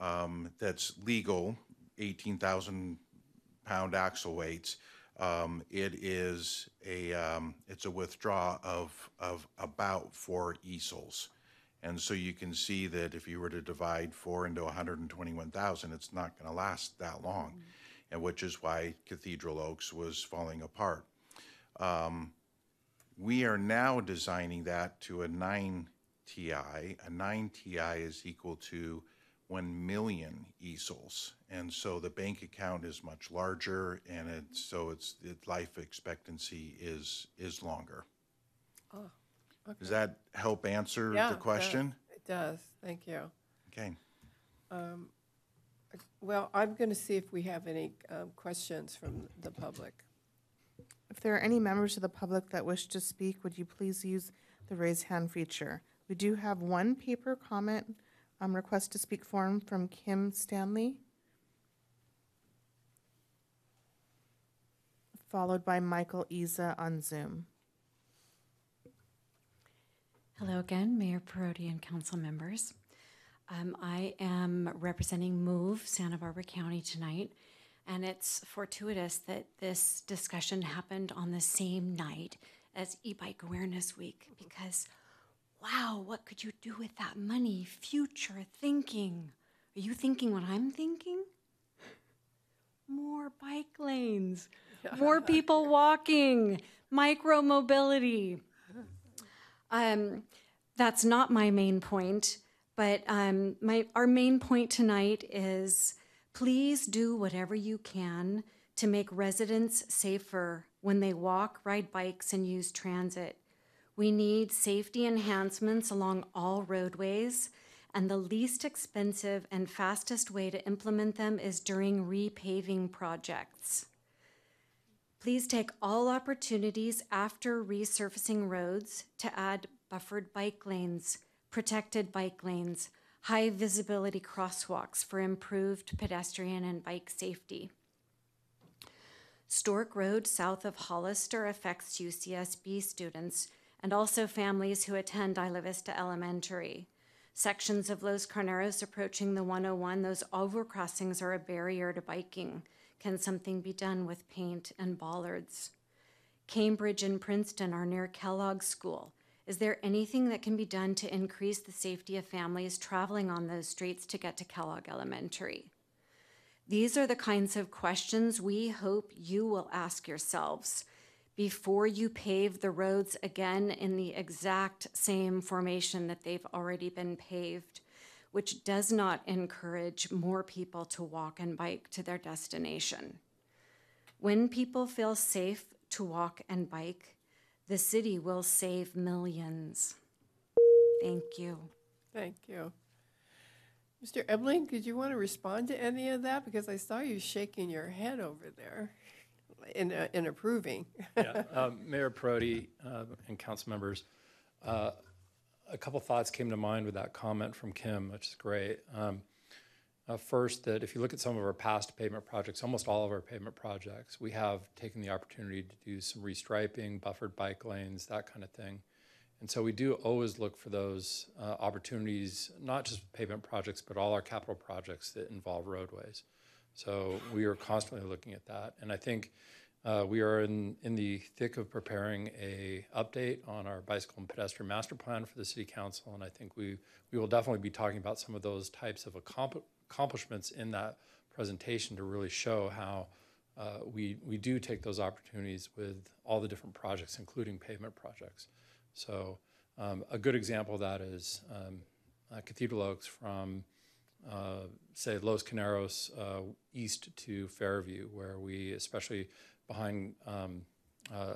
um, that's legal, 18,000 pound axle weights, um, it is a, um, it's a withdrawal of, of about four ESALs. And so you can see that if you were to divide four into 121,000, it's not going to last that long, and which is why Cathedral Oaks was falling apart. Um, we are now designing that to a 9 TI. A 9 TI is equal to 1 million ESALs. And so the bank account is much larger, and it's, so it's, its life expectancy is, is longer. Oh, Does that help answer Yeah, the it does. question? It does, thank you. Okay. Um, Well, I'm going to see if we have any um, questions from the public. If there are any members of the public that wish to speak, would you please use the raise hand feature? We do have one paper comment, um, request to speak form from Kim Stanley, followed by Michael Isa on Zoom. Hello again, Mayor Perotte and council members. Um, I am representing MOVE Santa Barbara County tonight, and it's fortuitous that this discussion happened on the same night as e-bike awareness week because wow, what could you do with that money? Future thinking. Are you thinking what I'm thinking? More bike lanes, more people walking, micro mobility. Um, that's not my main point, but um, my our main point tonight is please do whatever you can to make residents safer when they walk, ride bikes, and use transit. We need safety enhancements along all roadways, and the least expensive and fastest way to implement them is during repaving projects. Please take all opportunities after resurfacing roads to add buffered bike lanes, protected bike lanes, high visibility crosswalks for improved pedestrian and bike safety. Storke Road south of Hollister affects UCSB students and also families who attend Isla Vista Elementary. Sections of Los Carneros approaching the 101, those overcrossings are a barrier to biking. Can something be done with paint and bollards? Cambridge and Princeton are near Kellogg School. Is there anything that can be done to increase the safety of families traveling on those streets to get to Kellogg Elementary? These are the kinds of questions we hope you will ask yourselves before you pave the roads again in the exact same formation that they've already been paved, which does not encourage more people to walk and bike to their destination. When people feel safe to walk and bike, the city will save millions. Thank you. Thank you. Mr. Ebeling, did you want to respond to any of that? Because I saw you shaking your head over there in, uh, in approving. yeah, um, Mayor Perotte uh, and council members, uh, a couple thoughts came to mind with that comment from Kim, which is great. Um, uh, first, that if you look at some of our past pavement projects, almost all of our pavement projects, we have taken the opportunity to do some restriping, buffered bike lanes, that kind of thing. And so we do always look for those uh, opportunities, not just pavement projects, but all our capital projects that involve roadways. So we are constantly looking at that. And I think uh, we are in, in the thick of preparing a update on our bicycle and pedestrian master plan for the city council. And I think we, we will definitely be talking about some of those types of accomp- accomplishments in that presentation to really show how uh, we, we do take those opportunities with all the different projects, including pavement projects. So um, a good example of that is um, uh, Cathedral Oaks from uh, say Los Carneros uh, east to Fairview, where we, especially behind um, uh,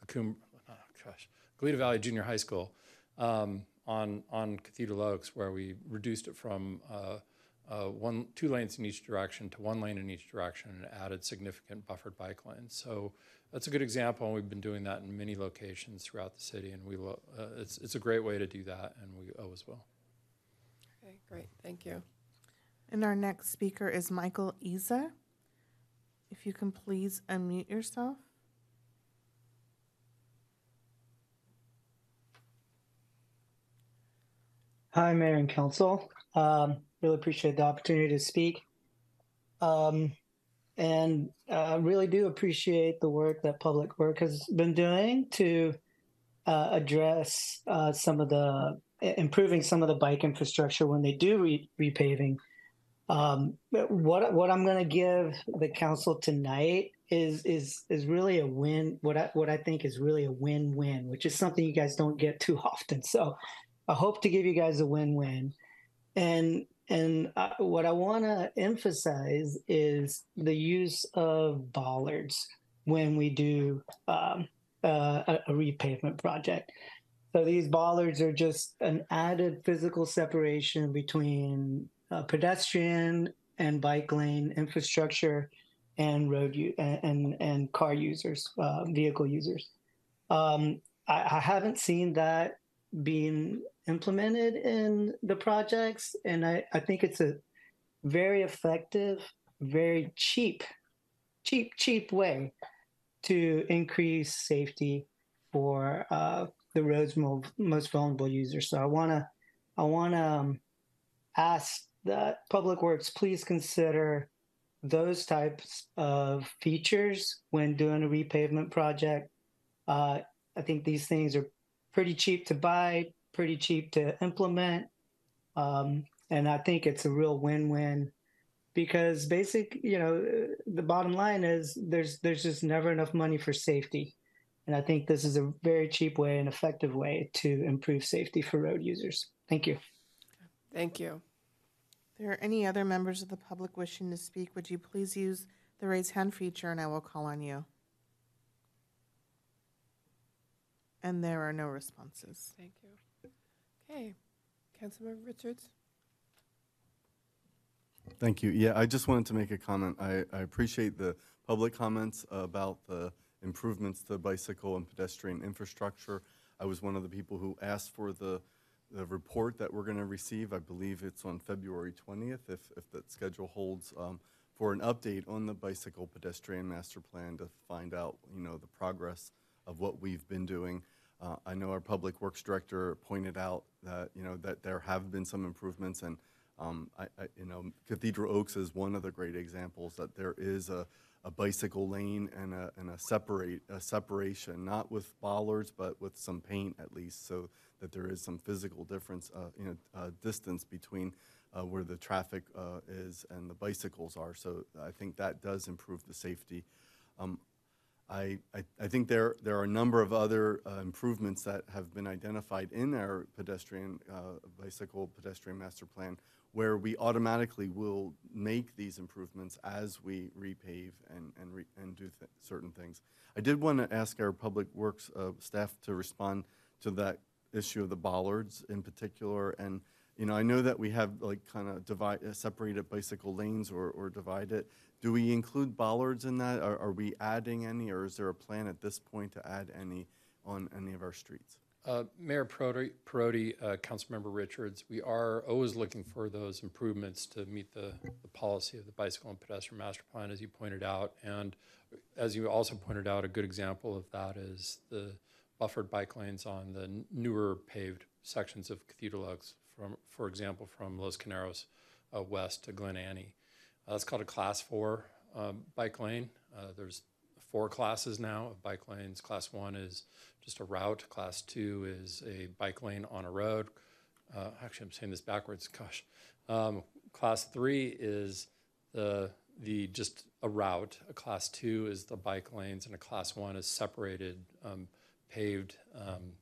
the Coom, oh, gosh, Goleta Valley Junior High School, um, on on Cathedral Oaks, where we reduced it from uh, uh, one two lanes in each direction to one lane in each direction, and added significant buffered bike lanes. So that's a good example, and we've been doing that in many locations throughout the city, and we will. Uh, it's it's a great way to do that, and we always will. Okay, great, thank you. And our next speaker is Michael Isa. If you can please unmute yourself. Hi, Mayor and Council. Um, really appreciate the opportunity to speak. Um, and uh, really do appreciate the work that Public Work has been doing to uh, address uh, some of the improving some of the bike infrastructure when they do re- repaving. Um, what what I'm going to give the council tonight is is is really a win. What I what I think is really a win win, which is something you guys don't get too often. So I hope to give you guys a win win, and and uh, what I want to emphasize is the use of bollards when we do um, uh, a, a repavement project. So these bollards are just an added physical separation between uh, pedestrian and bike lane infrastructure and road u- and and, car users, uh, vehicle users. Um, I, I haven't seen that being implemented in the projects, and I, I think it's a very effective, very cheap, cheap, cheap way to increase safety for uh, the road's mo- most vulnerable users. So I want to, I want to um, ask that Public Works please consider those types of features when doing a repavement project. Uh, I think these things are pretty cheap to buy, pretty cheap to implement, um, and I think it's a real win-win because basic, you know, the bottom line is there's there's just never enough money for safety. And I think this is a very cheap way and effective way to improve safety for road users. Thank you. Thank you. If there are any other members of the public wishing to speak, would you please use the raise hand feature and I will call on you? And there are no responses. Thank you. Okay, Councilmember Richards? Thank you. Yeah, I just wanted to make a comment. I, I appreciate the public comments about the improvements to bicycle and pedestrian infrastructure. I was one of the people who asked for the, the report that we're going to receive. I believe it's on February 20th, if, if that schedule holds, um, for an update on the bicycle pedestrian master plan to find out, you know, the progress of what we've been doing. Uh, I know our Public Works Director pointed out that, you know, that there have been some improvements, and um, I, I, you know, Cathedral Oaks is one of the great examples that there is a, a bicycle lane and a, and a separate, a separation, not with bollards, but with some paint at least, so that there is some physical difference, uh, you know, uh, distance between uh, where the traffic uh, is and the bicycles are. So I think that does improve the safety. Um, I, I, I think there, there are a number of other uh, improvements that have been identified in our pedestrian, uh, bicycle pedestrian master plan where we automatically will make these improvements as we repave and, and, re, and do th- certain things. I did want to ask our public works uh, staff to respond to that issue of the bollards in particular. And, you know, I know that we have like kind of divide, uh, separated bicycle lanes or, or divide it. Do we include bollards in that? Are, are we adding any, or is there a plan at this point to add any on any of our streets? Uh, Mayor Perotte, Perotte, uh, Councilmember Richards, we are always looking for those improvements to meet the, the policy of the bicycle and pedestrian master plan, as you pointed out. And as you also pointed out, a good example of that is the buffered bike lanes on the newer paved sections of Cathedral Oaks, from, for example, from Los Carneros uh, west to Glen Annie. Uh, that's called a class four um, bike lane. Uh, there's four classes now of bike lanes. Class one is just a route. Class two is a bike lane on a road. Uh, actually, I'm saying this backwards. Gosh. Um, class three is the the just a route. A class two is the bike lanes, and a class one is separated um, paved um,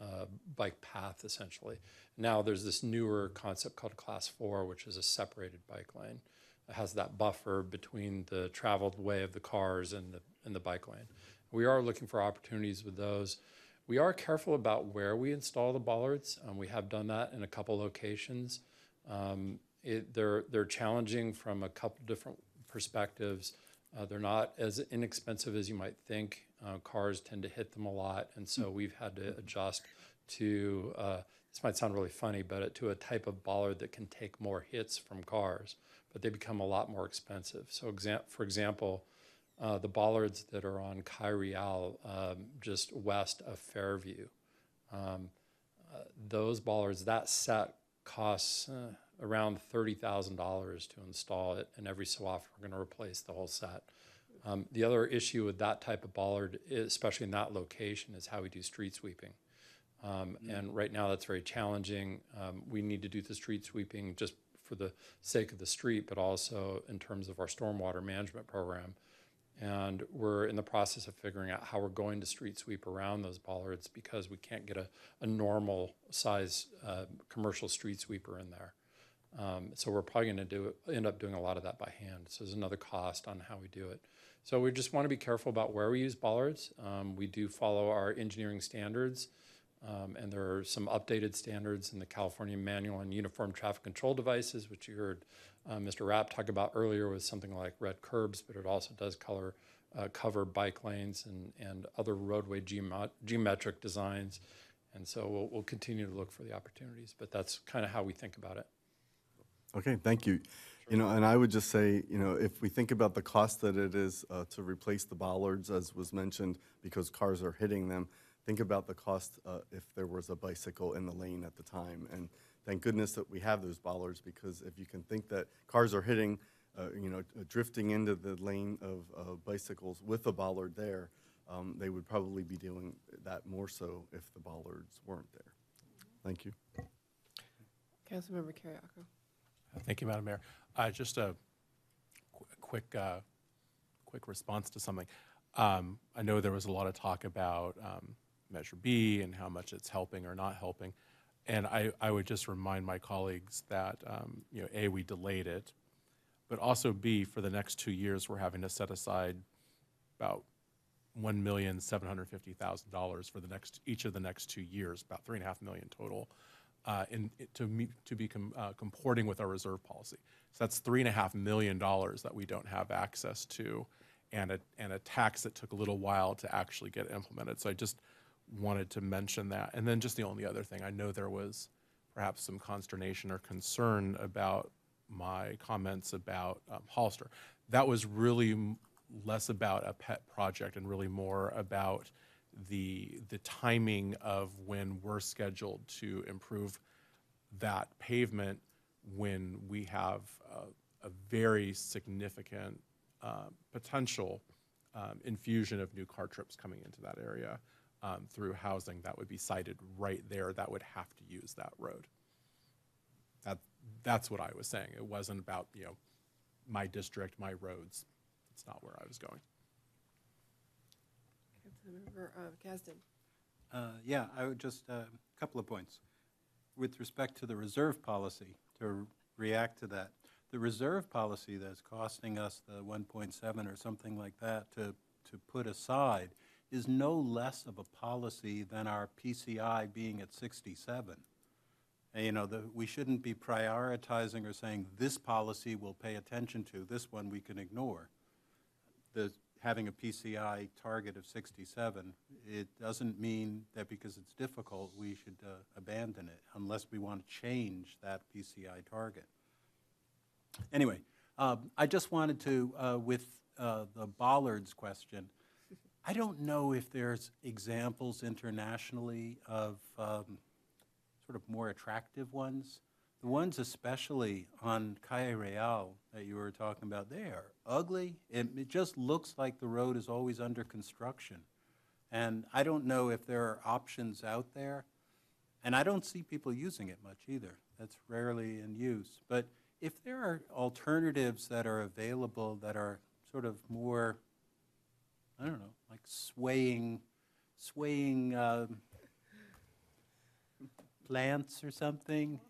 uh, bike path essentially. Now there's this newer concept called class four, which is a separated bike lane. It has that buffer between the traveled way of the cars and the and the bike lane. We are looking for opportunities with those. We are careful about where we install the bollards. Um, we have done that in a couple locations. Um, it, they're they're challenging from a couple different perspectives. Uh, they're not as inexpensive as you might think. Uh, cars tend to hit them a lot, and so we've had to adjust to. Uh, this might sound really funny, but to a type of bollard that can take more hits from cars, but they become a lot more expensive. So, exa- for example, uh, the bollards that are on Calle Real, um, just west of Fairview. Um, uh, those bollards, that set costs uh, around $30,000 to install it, and every so often we're going to replace the whole set. Um, the other issue with that type of bollard, especially in that location, is how we do street sweeping. Um, and right now that's very challenging. Um, we need to do the street sweeping just for the sake of the street, but also in terms of our stormwater management program. And we're in the process of figuring out how we're going to street sweep around those bollards because we can't get a, a normal size uh, commercial street sweeper in there. Um, so we're probably going to do end up doing a lot of that by hand. So there's another cost on how we do it. So we just want to be careful about where we use bollards. Um, we do follow our engineering standards. Um, and there are some updated standards in the California Manual on Uniform Traffic Control Devices, which you heard uh, Mr. Rapp talked about earlier with something like red curbs, but it also does color, uh, cover bike lanes and, and other roadway geomet- geometric designs. And so we'll, we'll continue to look for the opportunities, but that's kind of how we think about it. Okay, thank you. You know, and I would just say, you know, if we think about the cost that it is uh, to replace the bollards, as was mentioned, because cars are hitting them, think about the cost uh, if there was a bicycle in the lane at the time. And thank goodness that we have those bollards, because if you can think that cars are hitting, uh, you know, drifting into the lane of uh, bicycles with a bollard there, um, they would probably be doing that more so if the bollards weren't there. Thank you. Councilmember Kyriaco. Thank you, Madam Mayor. Uh, Just a qu- quick, uh, quick response to something. Um, I know there was a lot of talk about um, Measure B and how much it's helping or not helping. And I, I would just remind my colleagues that, um, you know, A, we delayed it, but also B, for the next two years, we're having to set aside about one million seven hundred fifty thousand dollars for the next, each of the next two years, about three and a half million total, uh, in, to meet, to be com- uh, comporting with our reserve policy. So that's three and a half million dollars that we don't have access to, and a, and a tax that took a little while to actually get implemented. So I just wanted to mention that. And then just the only other thing, I know there was perhaps some consternation or concern about my comments about um, Hollister. That was really less about a pet project and really more about the the timing of when we're scheduled to improve that pavement when we have a, a very significant uh, potential um, infusion of new car trips coming into that area um, through housing that would be sited right there that would have to use that road. That, that's what I was saying. It wasn't about, you know, my district, my roads. It's not where I was going. Councilmember uh, Kasdan. Uh, Yeah, I would just, a couple of points. With respect to the reserve policy, to react to that, the reserve policy that's costing us the 1.7 or something like that to, to put aside is no less of a policy than our PCI being at 67. And, you know, the, we shouldn't be prioritizing or saying this policy we'll pay attention to, this one we can ignore. The, having a PCI target of 67, it doesn't mean that because it's difficult, we should uh, abandon it unless we want to change that PCI target. Anyway, um, I just wanted to, uh, with uh, the bollards question, I don't know if there's examples internationally of um, sort of more attractive ones. The ones especially on Calle Real that you were talking about, they are ugly. It, it just looks like the road is always under construction. And I don't know if there are options out there. And I don't see people using it much either. That's rarely in use. But if there are alternatives that are available that are sort of more, I don't know, like swaying, swaying um, plants or something.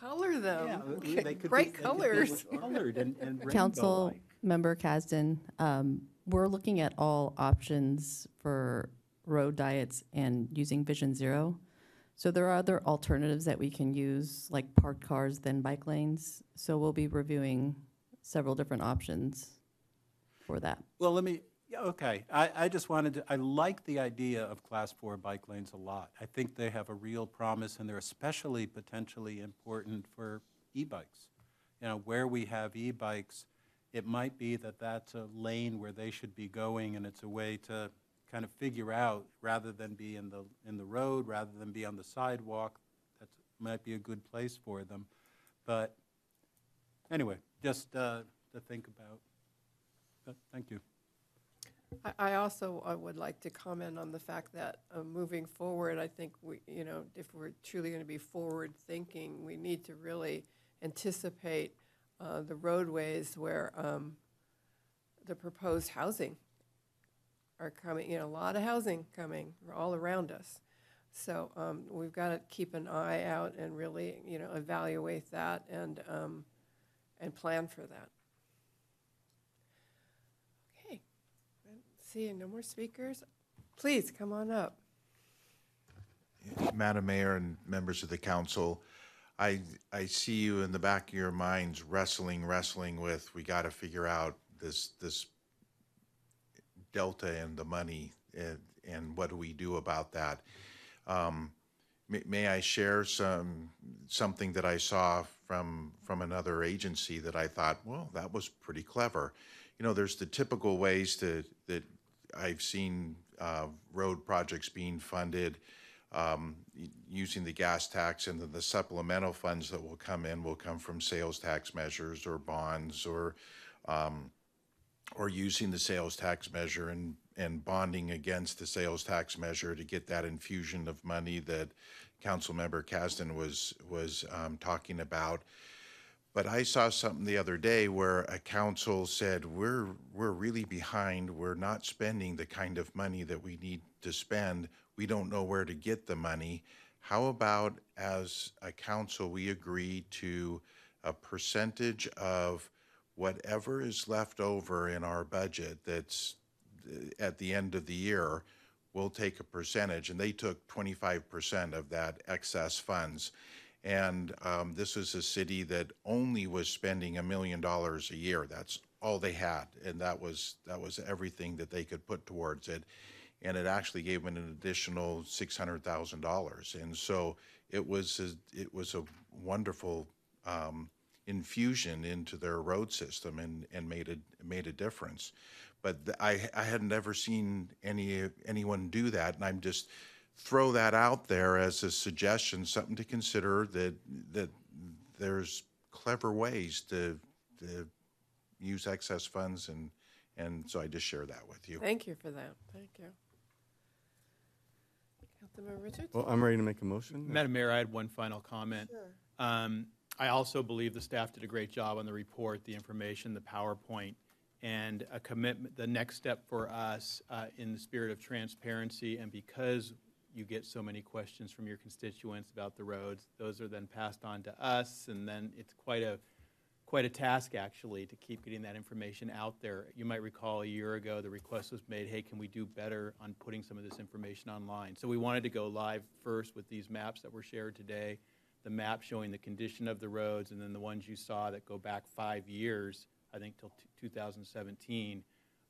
Color them. Yeah, Okay, they could be- Bright they could be colors. Colored and, and Council rainbow-like. Member Kasdan, um, we're looking at all options for road diets and using Vision Zero. So there are other alternatives that we can use, like parked cars, then bike lanes. So we'll be reviewing several different options for that. Well, let me, yeah, okay. I, I just wanted to, I like the idea of class four bike lanes a lot. I think they have a real promise and they're especially potentially important for e-bikes. You know, where we have e-bikes, it might be that that's a lane where they should be going and it's a way to kind of figure out, rather than be in the, in the road, rather than be on the sidewalk, that might be a good place for them. But anyway, just uh, to think about. But Thank you. I- also would like to comment on the fact that uh, moving forward, I think we, you know, if we're truly going to be forward-thinking, we need to really anticipate uh, the roadways where um, the proposed housing are coming, you know, a lot of housing coming all around us. So um, we've got to keep an eye out and really, you know, evaluate that and, um, and plan for that. Okay, seeing no more speakers, please come on up. Madam Mayor and members of the council, I, I see you in the back of your minds wrestling, wrestling with, we got to figure out this, this delta and the money and, and what do we do about that? Um, may, may I share some, something that I saw from, from another agency that I thought, well, that was pretty clever. You know, there's the typical ways to, that I've seen uh, road projects being funded um, using the gas tax and then the supplemental funds that will come in will come from sales tax measures or bonds or um, or using the sales tax measure and, and bonding against the sales tax measure to get that infusion of money that Councilmember Kasdan was, was um, talking about. But I saw something the other day where a council said, we're, we're really behind. We're not spending the kind of money that we need to spend. We don't know where to get the money. How about as a council, we agree to a percentage of whatever is left over in our budget that's uh, at the end of the year, we'll take a percentage, and they took twenty-five percent of that excess funds. And um, this is a city that only was spending a million dollars a year. That's all they had, and that was, that was everything that they could put towards it. And it actually gave them an additional six hundred thousand dollars. And so it was, a- it was a wonderful um, infusion into their road system and, and made a, made a difference. But I, I had never seen any, anyone do that, and I'm just, throw that out there as a suggestion, something to consider, that, that there's clever ways to, to use excess funds, and, and so I just share that with you. Thank you for that. Thank you. Councilmember Richards? Well, I'm ready to make a motion. Madam Mayor, I had one final comment. Um, I also believe the staff did a great job on the report, the information, the PowerPoint, and a commitment, the next step for us, uh, in the spirit of transparency, and because you get so many questions from your constituents about the roads, those are then passed on to us, and then it's quite a, quite a task, actually, to keep getting that information out there. You might recall a year ago, the request was made, hey, can we do better on putting some of this information online? So we wanted to go live first with these maps that were shared today, the map showing the condition of the roads, and then the ones you saw that go back five years, I think till t- 2017.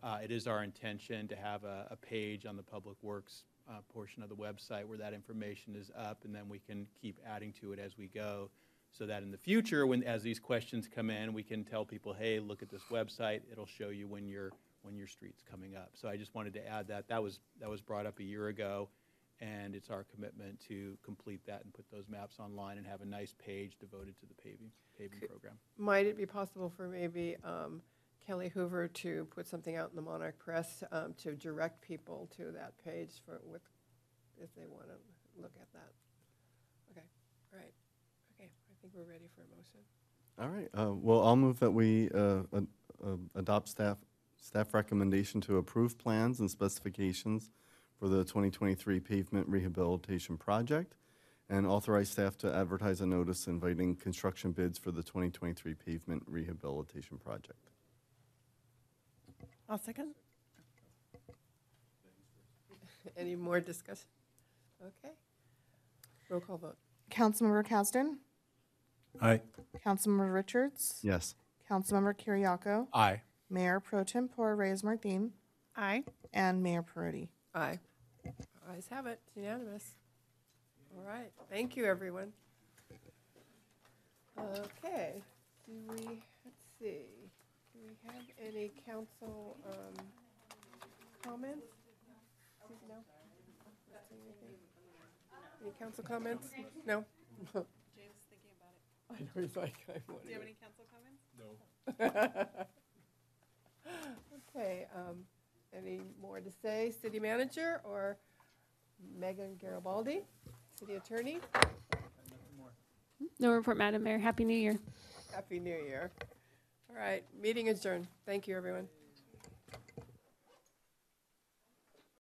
Uh, It is our intention to have a, a page on the Public Works uh, portion of the website where that information is up, and then we can keep adding to it as we go, so that in the future, when, as these questions come in, we can tell people, hey, look at this website, it'll show you when your, when your street's coming up. So I just wanted to add that, that was, that was brought up a year ago, and it's our commitment to complete that and put those maps online and have a nice page devoted to the paving, paving program. Might it be possible for maybe um, Kelly Hoover to put something out in the Monarch Press um, to direct people to that page for, with, if they want to look at that? Okay, right. Okay, I think we're ready for a motion. All right, uh, well, I'll move that we uh, uh, adopt staff, staff recommendation to approve plans and specifications for the 2023 pavement rehabilitation project, and authorize staff to advertise a notice inviting construction bids for the 2023 pavement rehabilitation project. I'll second. Any more discussion? Okay. Roll call vote. Councilmember Kasdan? Aye. Councilmember Richards? Yes. Councilmember Kyriaco? Aye. Mayor Pro Tempore Reyes Martin? Aye. And Mayor Perotte? Aye. Ayes have it, It's unanimous. All right, thank you, everyone. Okay, do we, let's see, do we have any council um, comments? No? Not seeing anything. Any council comments? No? James thinking about it. I know, he's like, I want Do you have any council comments? No. Okay, um, any more to say, city manager or Megan Garibaldi, city attorney? No report, Madam Mayor. Happy New Year. Happy New Year. All right, meeting adjourned. Thank you, everyone.